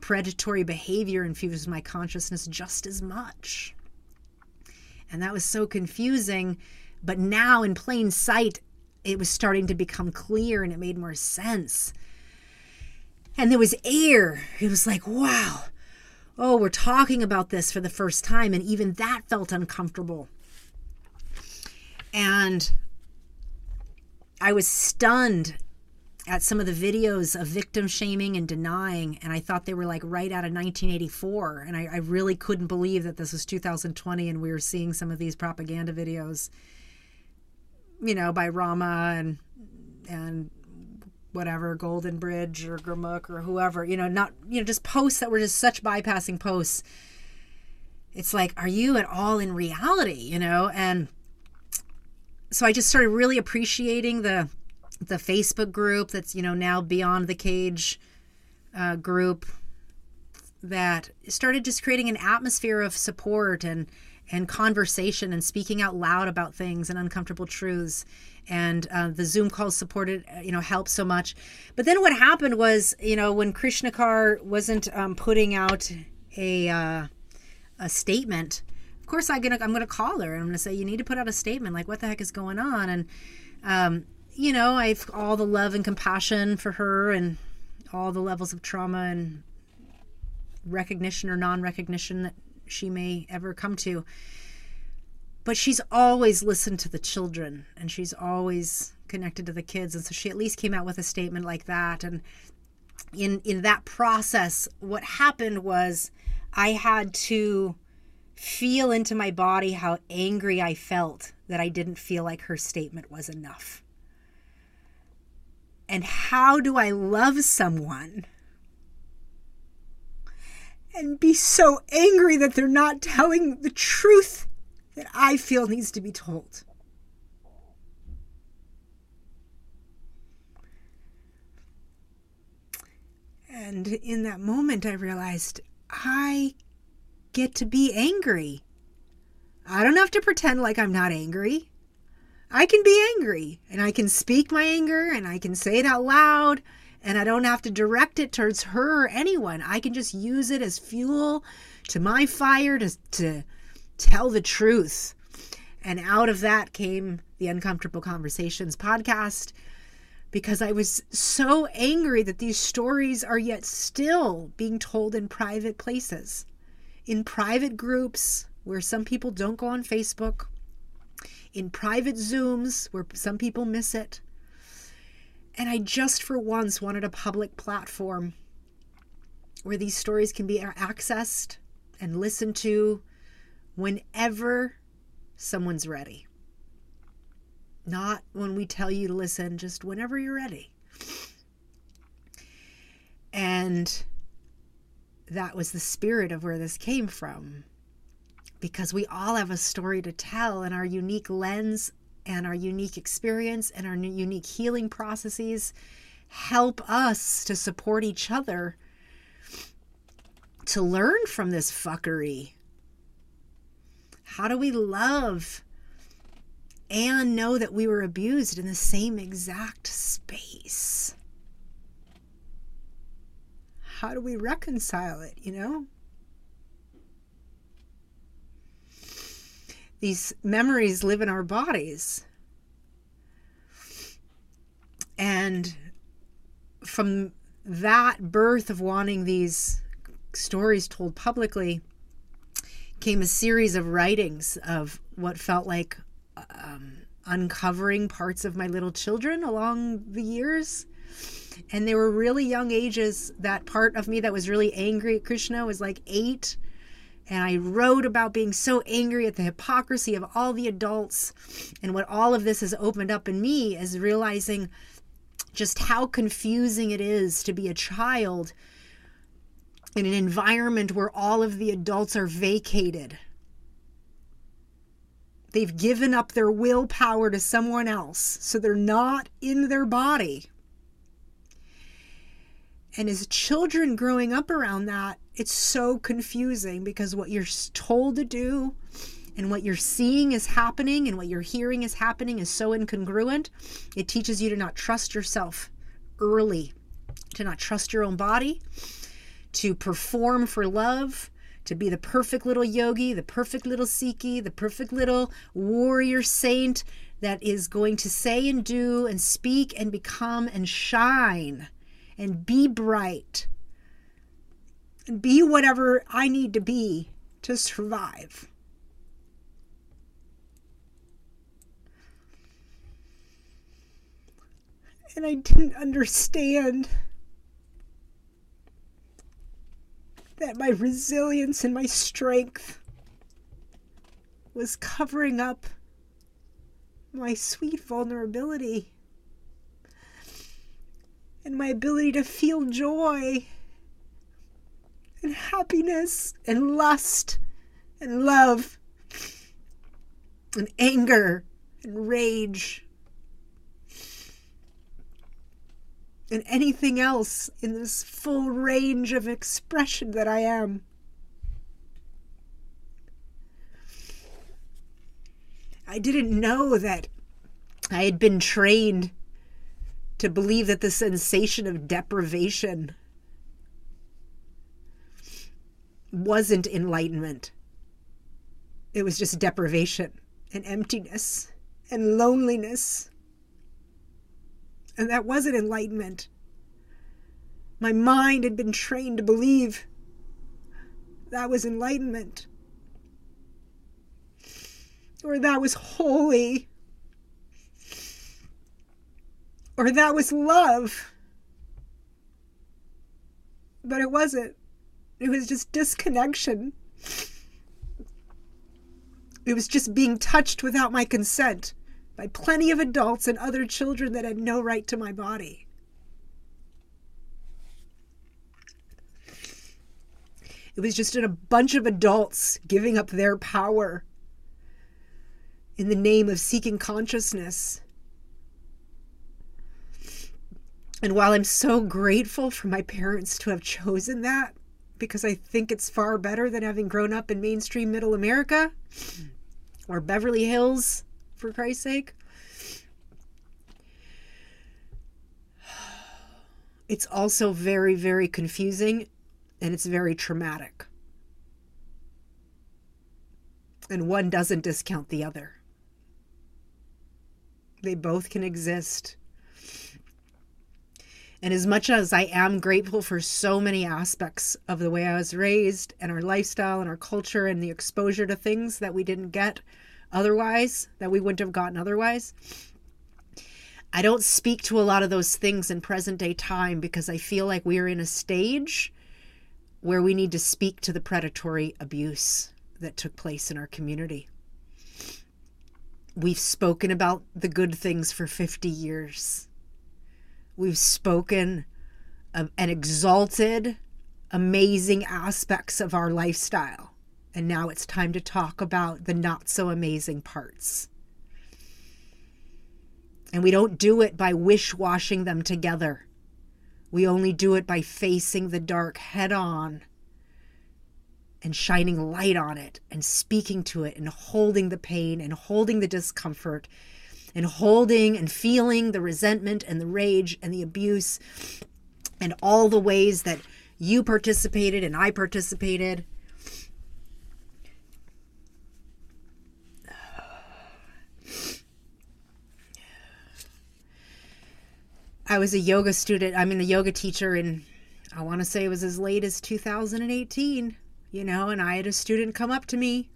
Predatory behavior infused my consciousness just as much. And that was so confusing but now, in plain sight, it was starting to become clear and it made more sense. And there was air. It was like, wow, oh, we're talking about this for the first time. And even that felt uncomfortable. And I was stunned at some of the videos of victim shaming and denying, and I thought they were like right out of 1984. And I, I really couldn't believe that this was 2020 and we were seeing some of these propaganda videos, you know, by Rama and and whatever Golden Bridge or Gurmukh or whoever, you know, not you know, just posts that were just such bypassing posts. It's like, are you at all in reality, you know? And so I just started really appreciating the the Facebook group that's you know now Beyond the Cage uh, group that started just creating an atmosphere of support and and conversation and speaking out loud about things and uncomfortable truths. And uh, the zoom calls supported uh, you know helped so much. But then what happened was you know when Krishna Kaur wasn't um, putting out a uh, a statement of course i'm gonna i'm gonna call her and i'm gonna say you need to put out a statement. Like what the heck is going on? And um, you know i've all the love and compassion for her and all the levels of trauma and recognition or non-recognition that she may ever come to. But she's always listened to the children and she's always connected to the kids and so she at least came out with a statement like that. And in in that process what happened was i had to feel into my body how angry i felt that i didn't feel like her statement was enough. And how do i love someone and be so angry that they're not telling the truth that I feel needs to be told. And in that moment, I realized I get to be angry. I don't have to pretend like I'm not angry. I can be angry and I can speak my anger and I can say it out loud and I don't have to direct it towards her or anyone. I can just use it as fuel to my fire to, to tell the truth. And out of that came the Uncomfortable Conversations podcast because I was so angry that these stories are yet still being told in private places, in private groups where some people don't go on Facebook, in private Zooms where some people miss it. And I just for once wanted a public platform where these stories can be accessed and listened to whenever someone's ready. Not when we tell you to listen, just whenever you're ready. And that was the spirit of where this came from. Because we all have a story to tell, and our unique lens and our unique experience and our unique healing processes help us to support each other to learn from this fuckery how do we love and know that we were abused in the same exact space? How do we reconcile it, you know? These memories live in our bodies. And from that birth of wanting these stories told publicly, came a series of writings of what felt like um, uncovering parts of my little children along the years. And they were really young ages. That part of me that was really angry at Krishna was like eight. And I wrote about being so angry at the hypocrisy of all the adults. And what all of this has opened up in me is realizing just how confusing it is to be a child in an environment where all of the adults are vacated. They've given up their willpower to someone else, so they're not in their body. And as children growing up around that, it's so confusing because what you're told to do and what you're seeing is happening and what you're hearing is happening is so incongruent. It teaches you to not trust yourself early, to not trust your own body, to perform for love, to be the perfect little yogi, the perfect little Sikhi, the perfect little warrior saint that is going to say and do and speak and become and shine and be bright be whatever I need to be to survive. And I didn't understand that my resilience and my strength was covering up my sweet vulnerability and my ability to feel joy and happiness and lust and love and anger and rage and anything else in this full range of expression that I am. I didn't know that I had been trained to believe that the sensation of deprivation wasn't enlightenment. It was just deprivation and emptiness and loneliness. And that wasn't enlightenment. My mind had been trained to believe that was enlightenment. Or that was holy. Or that was love. But it wasn't. It was just disconnection. It was just being touched without my consent by plenty of adults and other children that had no right to my body. It was just a bunch of adults giving up their power in the name of seeking consciousness. And while I'm so grateful for my parents to have chosen that, because I think it's far better than having grown up in mainstream middle America or Beverly Hills for Christ's sake. It's also very, very confusing and it's very traumatic. And one doesn't discount the other, they both can exist. And as much as I am grateful for so many aspects of the way I was raised and our lifestyle and our culture and the exposure to things that we didn't get otherwise, that we wouldn't have gotten otherwise. I don't speak to a lot of those things in present day time because I feel like we are in a stage where we need to speak to the predatory abuse that took place in our community. We've spoken about the good things for 50 years. We've spoken of and exalted amazing aspects of our lifestyle. And now it's time to talk about the not so amazing parts. And we don't do it by wish washing them together. We only do it by facing the dark head on and shining light on it and speaking to it and holding the pain and holding the discomfort and holding and feeling the resentment and the rage and the abuse and all the ways that you participated and I participated I was a yoga student. I mean, a yoga teacher, and I want to say it was as late as 2018, you know, and I had a student come up to me,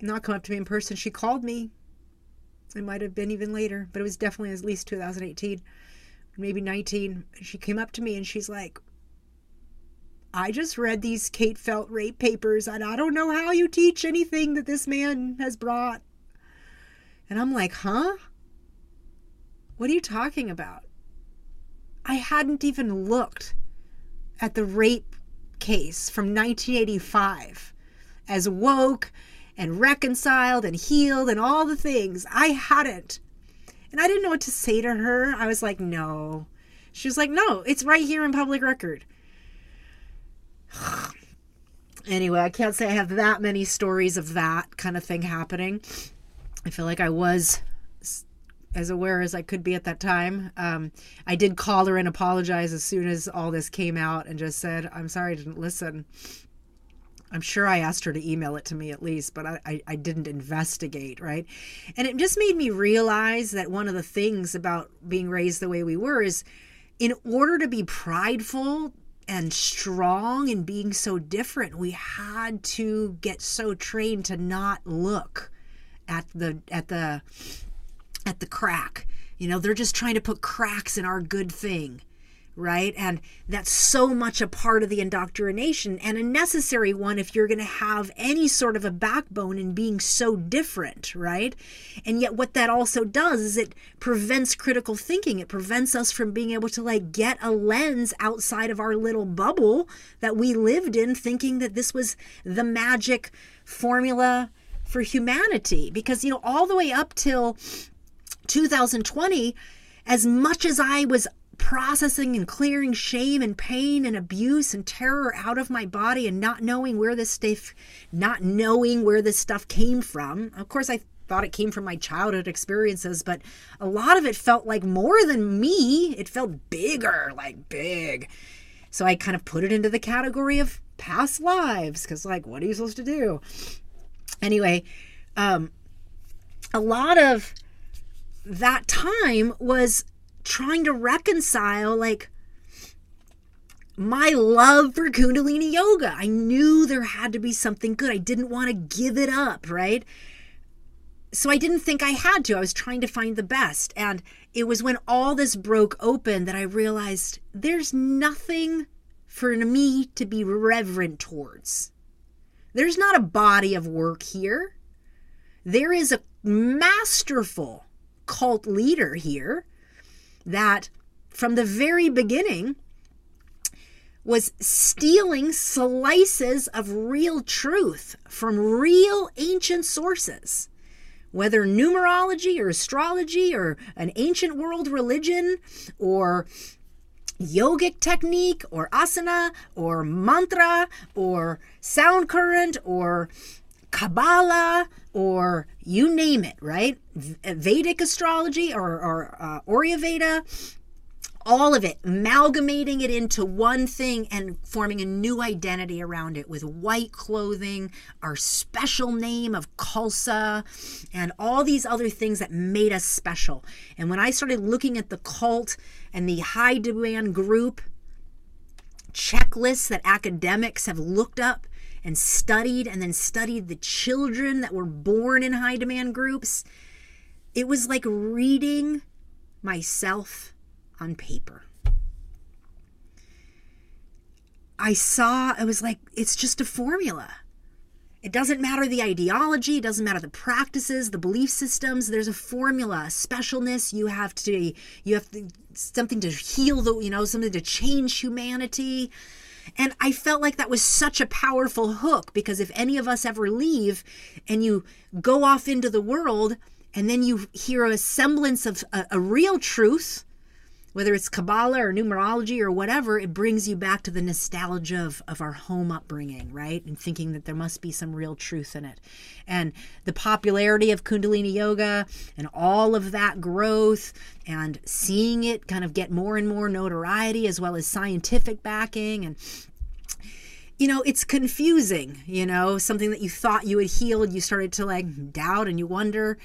not come up to me in person. She called me. It might have been even later, but it was definitely at least 2018, maybe 19. She came up to me and she's like, I just read these Kate Felt rape papers, and I don't know how you teach anything that this man has brought. And I'm like, huh? What are you talking about? I hadn't even looked at the rape case from 1985 as woke and reconciled and healed and all the things. I hadn't. And I didn't know what to say to her. I was like, no. She was like, no, it's right here in public record. anyway, I can't say I have that many stories of that kind of thing happening. I feel like I was as aware as I could be at that time. Um, I did call her and apologize as soon as all this came out and just said, I'm sorry I didn't listen. I'm sure I asked her to email it to me at least, but I, I, I, didn't investigate, right? And it just made me realize that one of the things about being raised the way we were is in order to be prideful and strong and being so different, we had to get so trained to not look at the at the at the crack You know, they're just trying to put cracks in our good thing right? And that's so much a part of the indoctrination and a necessary one if you're going to have any sort of a backbone in being so different, right? And yet, what that also does is it prevents critical thinking. It prevents us from being able to like get a lens outside of our little bubble that we lived in, thinking that this was the magic formula for humanity. Because, you know, all the way up till 2020, as much as I was processing and clearing shame and pain and abuse and terror out of my body and not knowing where this stuff not knowing where this stuff came from. Of course i thought it came from my childhood experiences but a lot of it felt like more than me. It felt bigger like big. So i kind of put it into the category of past lives because like what are you supposed to do? Anyway um a lot of that time was trying to reconcile like my love for Kundalini yoga. I knew there had to be something good. I didn't want to give it up, right? So I didn't think I had to. I was trying to find the best. And it was when all this broke open that I realized there's nothing for me to be reverent towards. There's not a body of work here. There is a masterful cult leader here that from the very beginning was stealing slices of real truth from real ancient sources. Whether numerology or astrology or an ancient world religion or yogic technique or asana or mantra or sound current or Kabbalah or you name it, right? Vedic astrology or, or uh, all of it, amalgamating it into one thing and forming a new identity around it with white clothing, our special name of Khalsa, and all these other things that made us special. And when I started looking at the cult and the high demand group checklists that academics have looked up and studied and then studied the children that were born in high demand groups. It was like reading myself on paper. I saw, I was like, it's just a formula. It doesn't matter the ideology, it doesn't matter the practices, the belief systems. There's a formula, a specialness. You have to, you have to, something to heal the, you know, something to change humanity. And I felt like that was such a powerful hook because if any of us ever leave and you go off into the world and then you hear a semblance of a, a real truth, whether it's Kabbalah or numerology or whatever, it brings you back to the nostalgia of, of our home upbringing, right? And thinking that there must be some real truth in it. And the popularity of Kundalini Yoga and all of that growth and seeing it kind of get more and more notoriety as well as scientific backing and you know, it's confusing, you know, something that you thought you had healed, you started to like doubt and you wonder.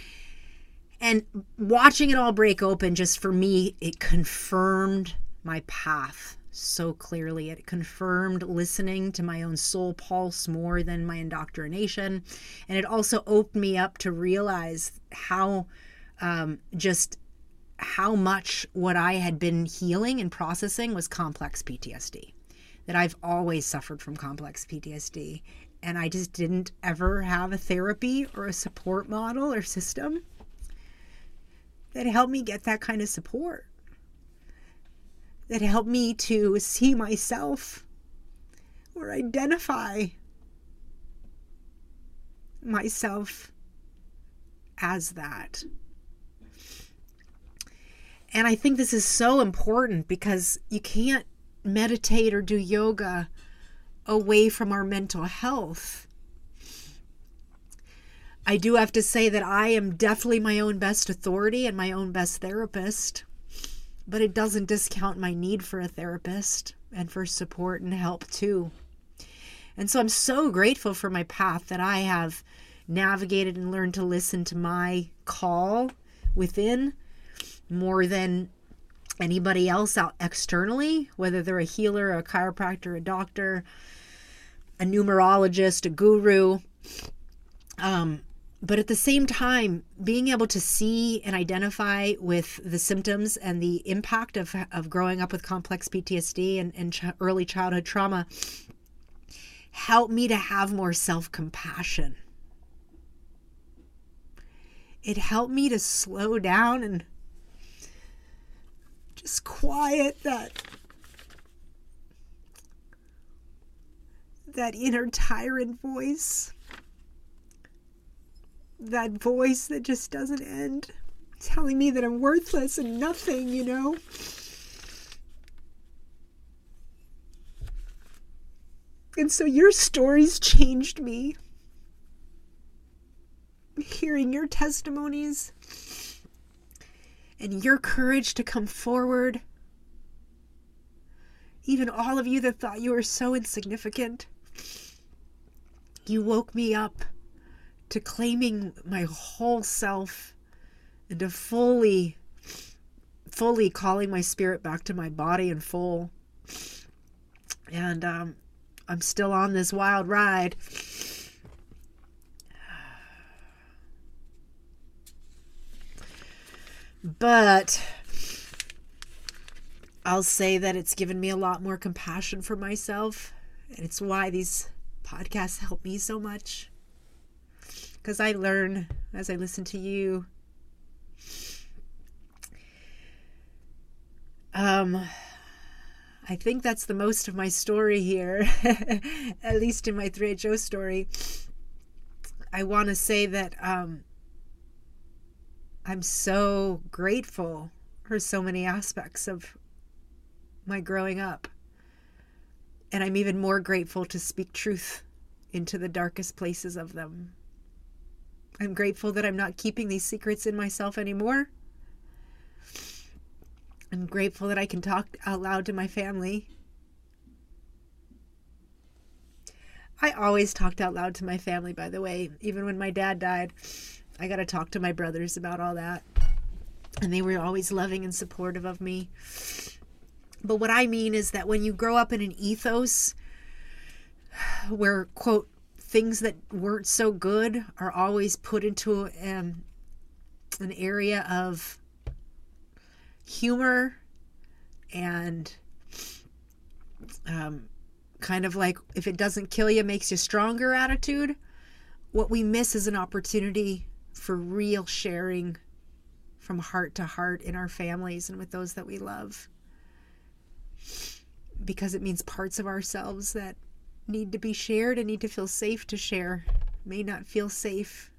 And watching it all break open, just for me, it confirmed my path so clearly. It confirmed listening to my own soul pulse more than my indoctrination. And it also opened me up to realize how um, just how much what I had been healing and processing was complex PTSD. That I've always suffered from complex PTSD. And I just didn't ever have a therapy or a support model or system that helped me get that kind of support, that helped me to see myself or identify myself as that. And I think this is so important because you can't meditate or do yoga away from our mental health. I do have to say that I am definitely my own best authority and my own best therapist, but it doesn't discount my need for a therapist and for support and help too. And so I'm so grateful for my path that I have navigated and learned to listen to my call within more than anybody else out externally, whether they're a healer, a chiropractor, a doctor, a numerologist, a guru. Um, but at the same time, being able to see and identify with the symptoms and the impact of, of growing up with complex PTSD and, and ch- early childhood trauma helped me to have more self compassion. It helped me to slow down and just quiet that that inner tyrant voice that voice that just doesn't end telling me that I'm worthless and nothing, you know? And so your stories changed me. Hearing your testimonies and your courage to come forward. Even all of you that thought you were so insignificant, you woke me up to claiming my whole self and to fully fully calling my spirit back to my body in full. And um, i'm still on this wild ride. But i'll say that it's given me a lot more compassion for myself and it's why these podcasts help me so much because I learn as I listen to you. Um, I think that's the most of my story here, at least in my 3HO story. I want to say that um, I'm so grateful for so many aspects of my growing up. And I'm even more grateful to speak truth into the darkest places of them. I'm grateful that I'm not keeping these secrets in myself anymore. I'm grateful that I can talk out loud to my family. I always talked out loud to my family, by the way. Even when my dad died, I got to talk to my brothers about all that. And they were always loving and supportive of me. But what I mean is that when you grow up in an ethos where, quote, things that weren't so good are always put into um, an area of humor and um, kind of like if it doesn't kill you makes you stronger attitude what we miss is an opportunity for real sharing from heart to heart in our families and with those that we love. Because it means parts of ourselves that need to be shared and need to feel safe to share may not feel safe.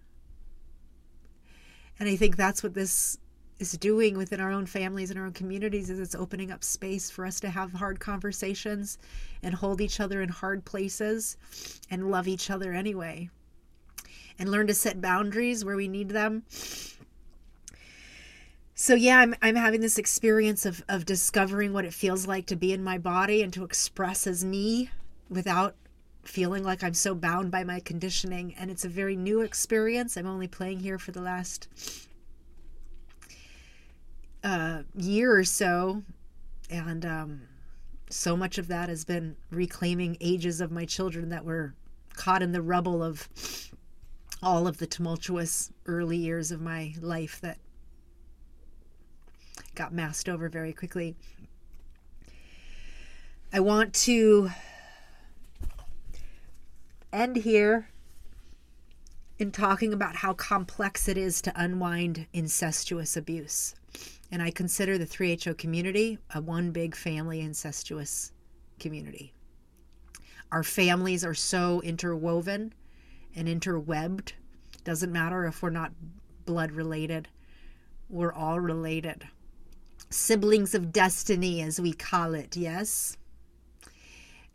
And I think that's what this is doing within our own families and our own communities is it's opening up space for us to have hard conversations and hold each other in hard places and love each other anyway. And learn to set boundaries where we need them. So yeah, I'm I'm having this experience of of discovering what it feels like to be in my body and to express as me without feeling like I'm so bound by my conditioning. And it's a very new experience. I'm only playing here for the last uh, year or so. And um, so much of that has been reclaiming ages of my children that were caught in the rubble of all of the tumultuous early years of my life that got masked over very quickly. I want to end here in talking about how complex it is to unwind incestuous abuse. And I consider the 3HO community a one big family incestuous community. Our families are so interwoven and interwebbed. Doesn't matter if we're not blood related, we're all related. Siblings of destiny, as we call it, yes?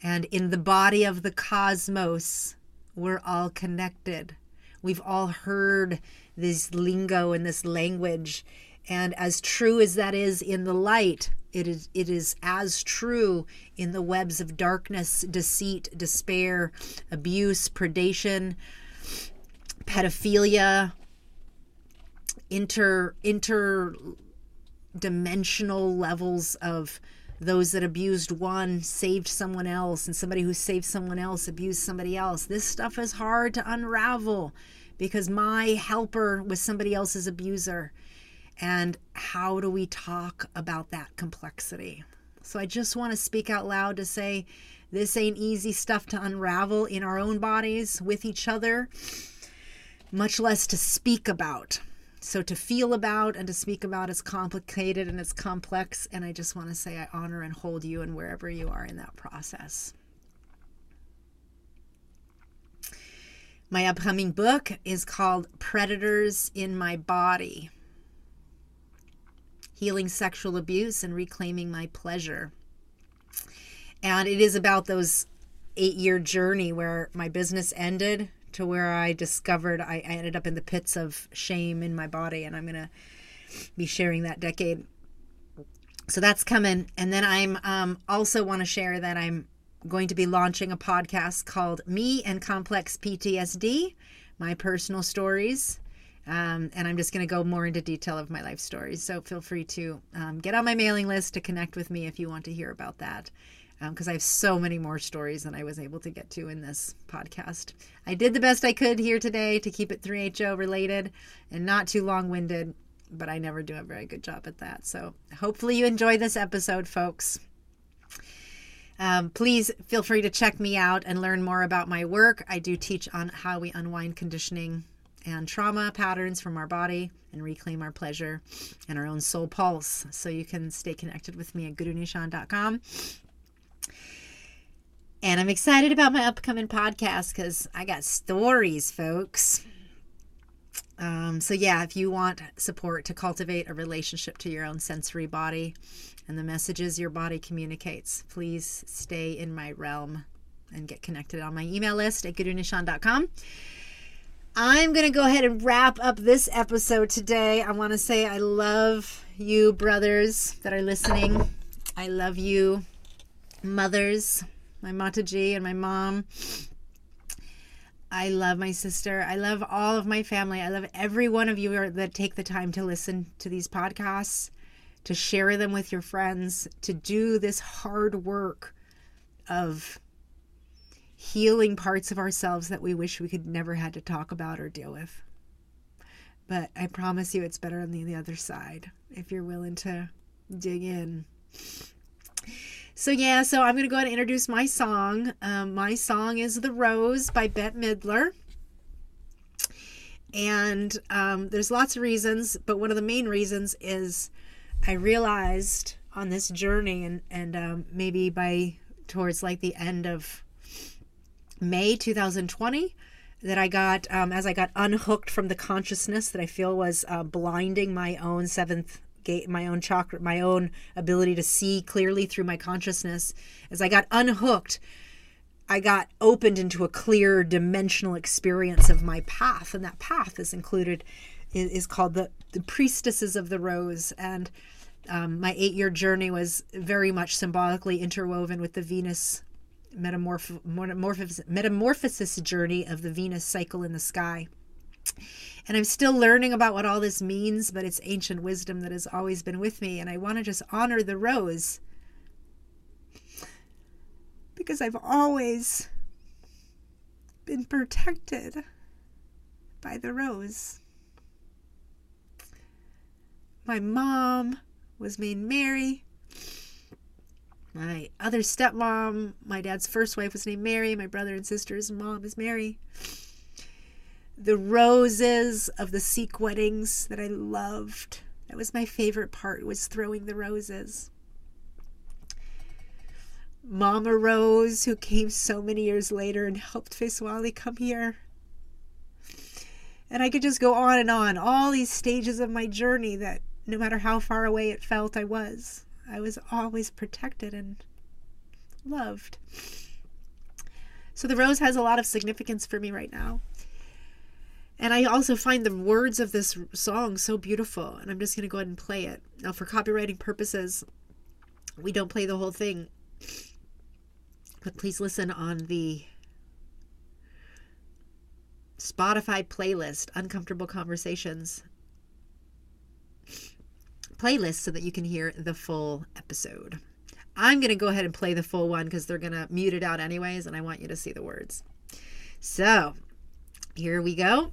And in the body of the cosmos, we're all connected. We've all heard this lingo and this language. And as true as that is in the light, it is, it is as true in the webs of darkness, deceit, despair, abuse, predation, pedophilia, inter interdimensional levels of those that abused one saved someone else, and somebody who saved someone else abused somebody else. This stuff is hard to unravel because my helper was somebody else's abuser. And how do we talk about that complexity? So I just want to speak out loud to say this ain't easy stuff to unravel in our own bodies with each other, much less to speak about. So to feel about and to speak about is complicated and it's complex. And I just want to say I honor and hold you and wherever you are in that process. My upcoming book is called Predators in My Body Healing Sexual Abuse and Reclaiming My Pleasure. And it is about those eight year journey where my business ended to where I discovered I, I ended up in the pits of shame in my body. And I'm to be sharing that decade. So that's coming. And then I'm um, also want to share that I'm going to be launching a podcast called Me and Complex PTSD, my personal stories. Um, and I'm just going to go more into detail of my life stories. So feel free to um, get on my mailing list to connect with me if you want to hear about that. Because um, I have so many more stories than I was able to get to in this podcast. I did the best I could here today to keep it 3HO related and not too long winded, but I never do a very good job at that. So hopefully you enjoy this episode, folks. Um, please feel free to check me out and learn more about my work. I do teach on how we unwind conditioning and trauma patterns from our body and reclaim our pleasure and our own soul pulse. So you can stay connected with me at gurunishan.com. And I'm excited about my upcoming podcast because I got stories, folks. Um, so, yeah, if you want support to cultivate a relationship to your own sensory body, and the messages your body communicates. Please stay in my realm and get connected on my email list at gurunishan.com. I'm going to go ahead and wrap up this episode today. I want to say I love you, brothers that are listening. I love you, mothers, my Mataji and my mom. I love my sister. I love all of my family. I love every one of you that take the time to listen to these podcasts to share them with your friends, to do this hard work of healing parts of ourselves that we wish we could never had to talk about or deal with. But I promise you it's better on the, the other side if you're willing to dig in. So, yeah, so I'm going to go ahead and introduce my song. Um, my song is The Rose by Bette Midler. And um, there's lots of reasons, but one of the main reasons is I realized on this journey, and and um, maybe by towards like the end of May 2020, that I got um, as I got unhooked from the consciousness that I feel was uh, blinding my own seventh gate, my own chakra, my own ability to see clearly through my consciousness. As I got unhooked, I got opened into a clear dimensional experience of my path, and that path is included is, called the, the priestesses of the rose and um, my eight year journey was very much symbolically interwoven with the Venus metamorph- metamorphosis journey of the Venus cycle in the sky. And I'm still learning about what all this means, but it's ancient wisdom that has always been with me. And I want to just honor the rose because I've always been protected by the rose. My mom, was named Mary. My other stepmom, my dad's first wife, was named Mary. My brother and sister's mom is Mary. The roses of the Sikh weddings that I loved. That was my favorite part, was throwing the roses. Mama Rose, who came so many years later and helped Faiswali come here. And I could just go on and on, all these stages of my journey that no matter how far away it felt I was. I was always protected and loved. So the rose has a lot of significance for me right now. And I also find the words of this song so beautiful, and I'm just going to go ahead and play it. Now, for copywriting purposes, we don't play the whole thing, but please listen on the Spotify playlist, Uncomfortable Conversations playlist so that you can hear the full episode. I'm going to go ahead and play the full one because they're going to mute it out anyways, and I want you to see the words. So, Here we go.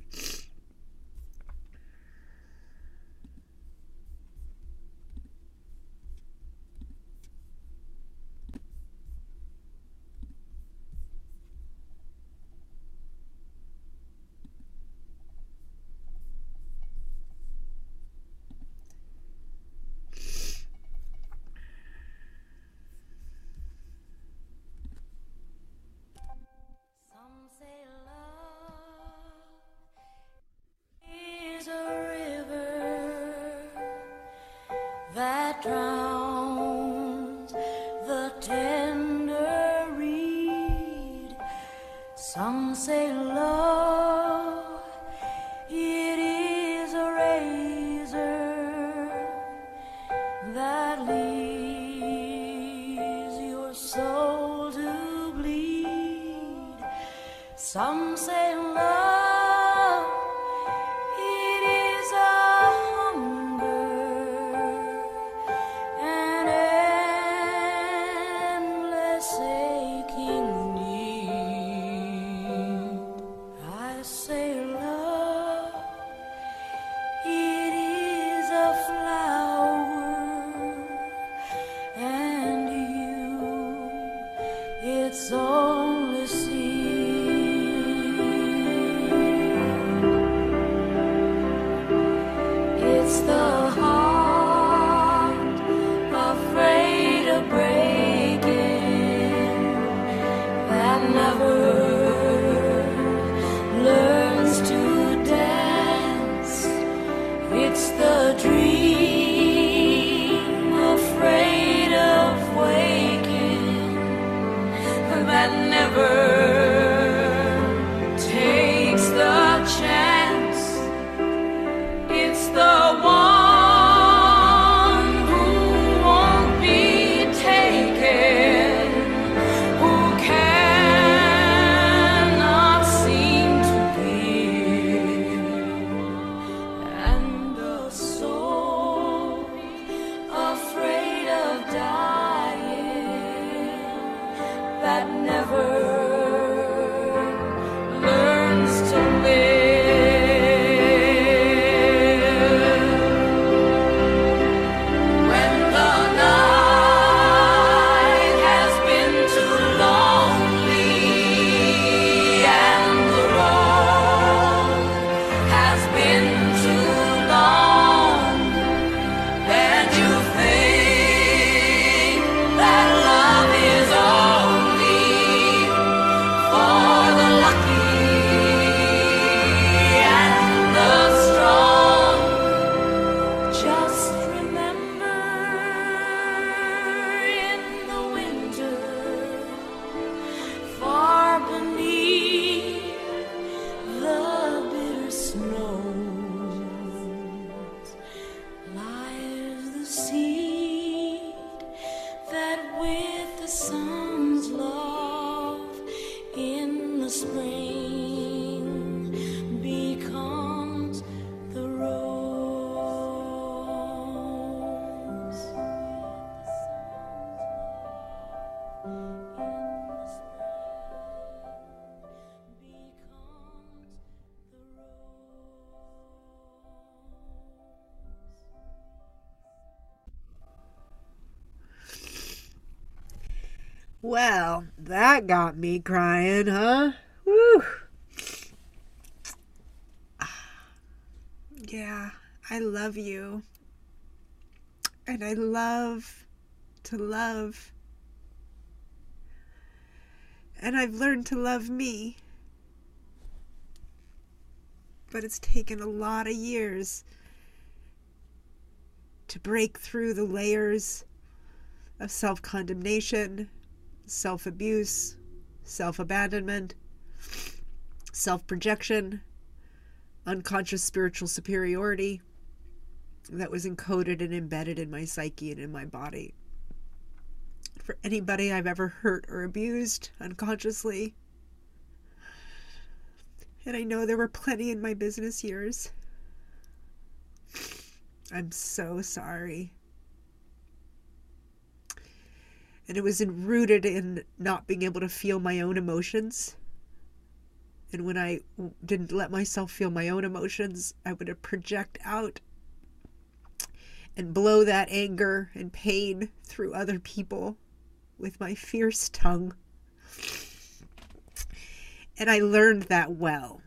That got me crying, huh? Woo. Yeah, I love you. And I love to love. And I've learned to love me. But it's taken a lot of years to break through the layers of self condemnation, self abuse, self abandonment, self projection, unconscious spiritual superiority that was encoded and embedded in my psyche and in my body. For anybody I've ever hurt or abused unconsciously, and I know there were plenty in my business years. I'm so sorry. And it was rooted in not being able to feel my own emotions And when I didn't let myself feel my own emotions, I would project out and blow that anger and pain through other people with my fierce tongue. And I learned that well.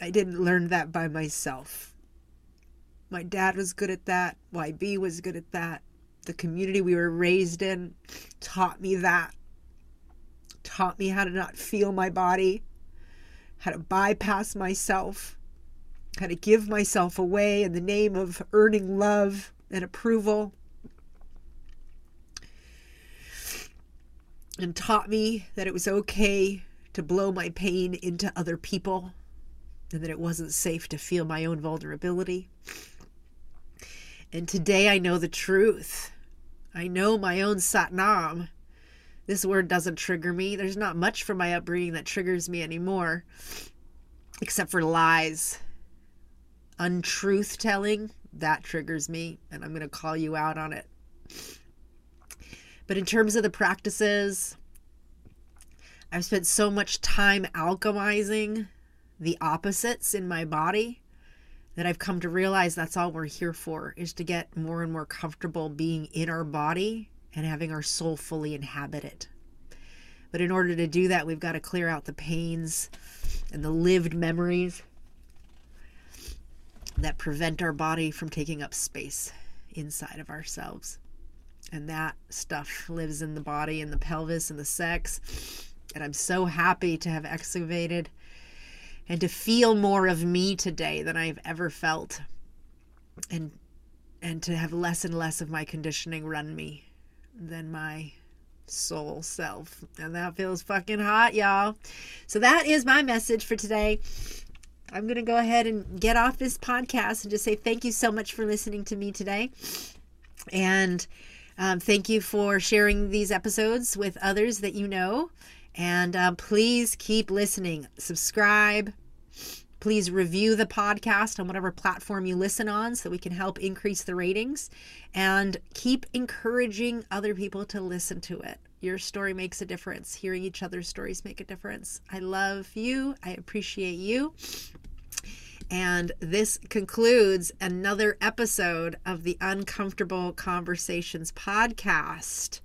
I didn't learn that by myself. My dad was good at that. YB was good at that. The community we were raised in taught me that. Taught me how to not feel my body, how to bypass myself, how to give myself away in the name of earning love and approval. And taught me that it was okay to blow my pain into other people and that it wasn't safe to feel my own vulnerability. And today I know the truth. I know my own Satnam. This word doesn't trigger me. There's not much from my upbringing that triggers me anymore, except for lies. Untruth telling, that triggers me, and I'm going to call you out on it. But in terms of the practices, I've spent so much time alchemizing the opposites in my body that I've come to realize that's all we're here for is to get more and more comfortable being in our body and having our soul fully inhabit it. But in order to do that, we've got to clear out the pains and the lived memories that prevent our body from taking up space inside of ourselves. And that stuff lives in the body and the pelvis and the sex. And I'm so happy to have excavated and to feel more of me today than I've ever felt. And and to have less and less of my conditioning run me than my soul self. And that feels fucking hot, y'all. So that is my message for today. I'm going to go ahead and get off this podcast and just say thank you so much for listening to me today. And um, thank you for sharing these episodes with others that you know. And uh, please keep listening. Subscribe. Please review the podcast on whatever platform you listen on so we can help increase the ratings. And keep encouraging other people to listen to it. Your story makes a difference. Hearing each other's stories make a difference. I love you. I appreciate you. And this concludes another episode of the Uncomfortable Conversations podcast,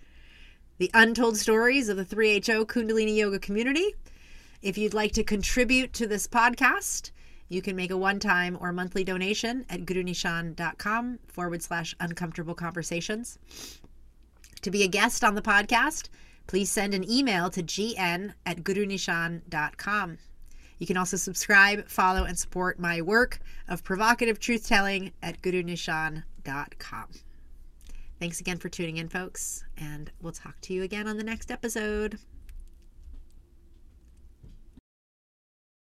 the untold stories of the 3HO Kundalini Yoga community. If you'd like to contribute to this podcast, you can make a one time or monthly donation at gurunishan.com forward slash uncomfortable conversations. To be a guest on the podcast, please send an email to gn at gurunishan.com. You can also subscribe, follow, and support my work of provocative truth telling at gurunishan.com. Thanks again for tuning in, folks, and we'll talk to you again on the next episode.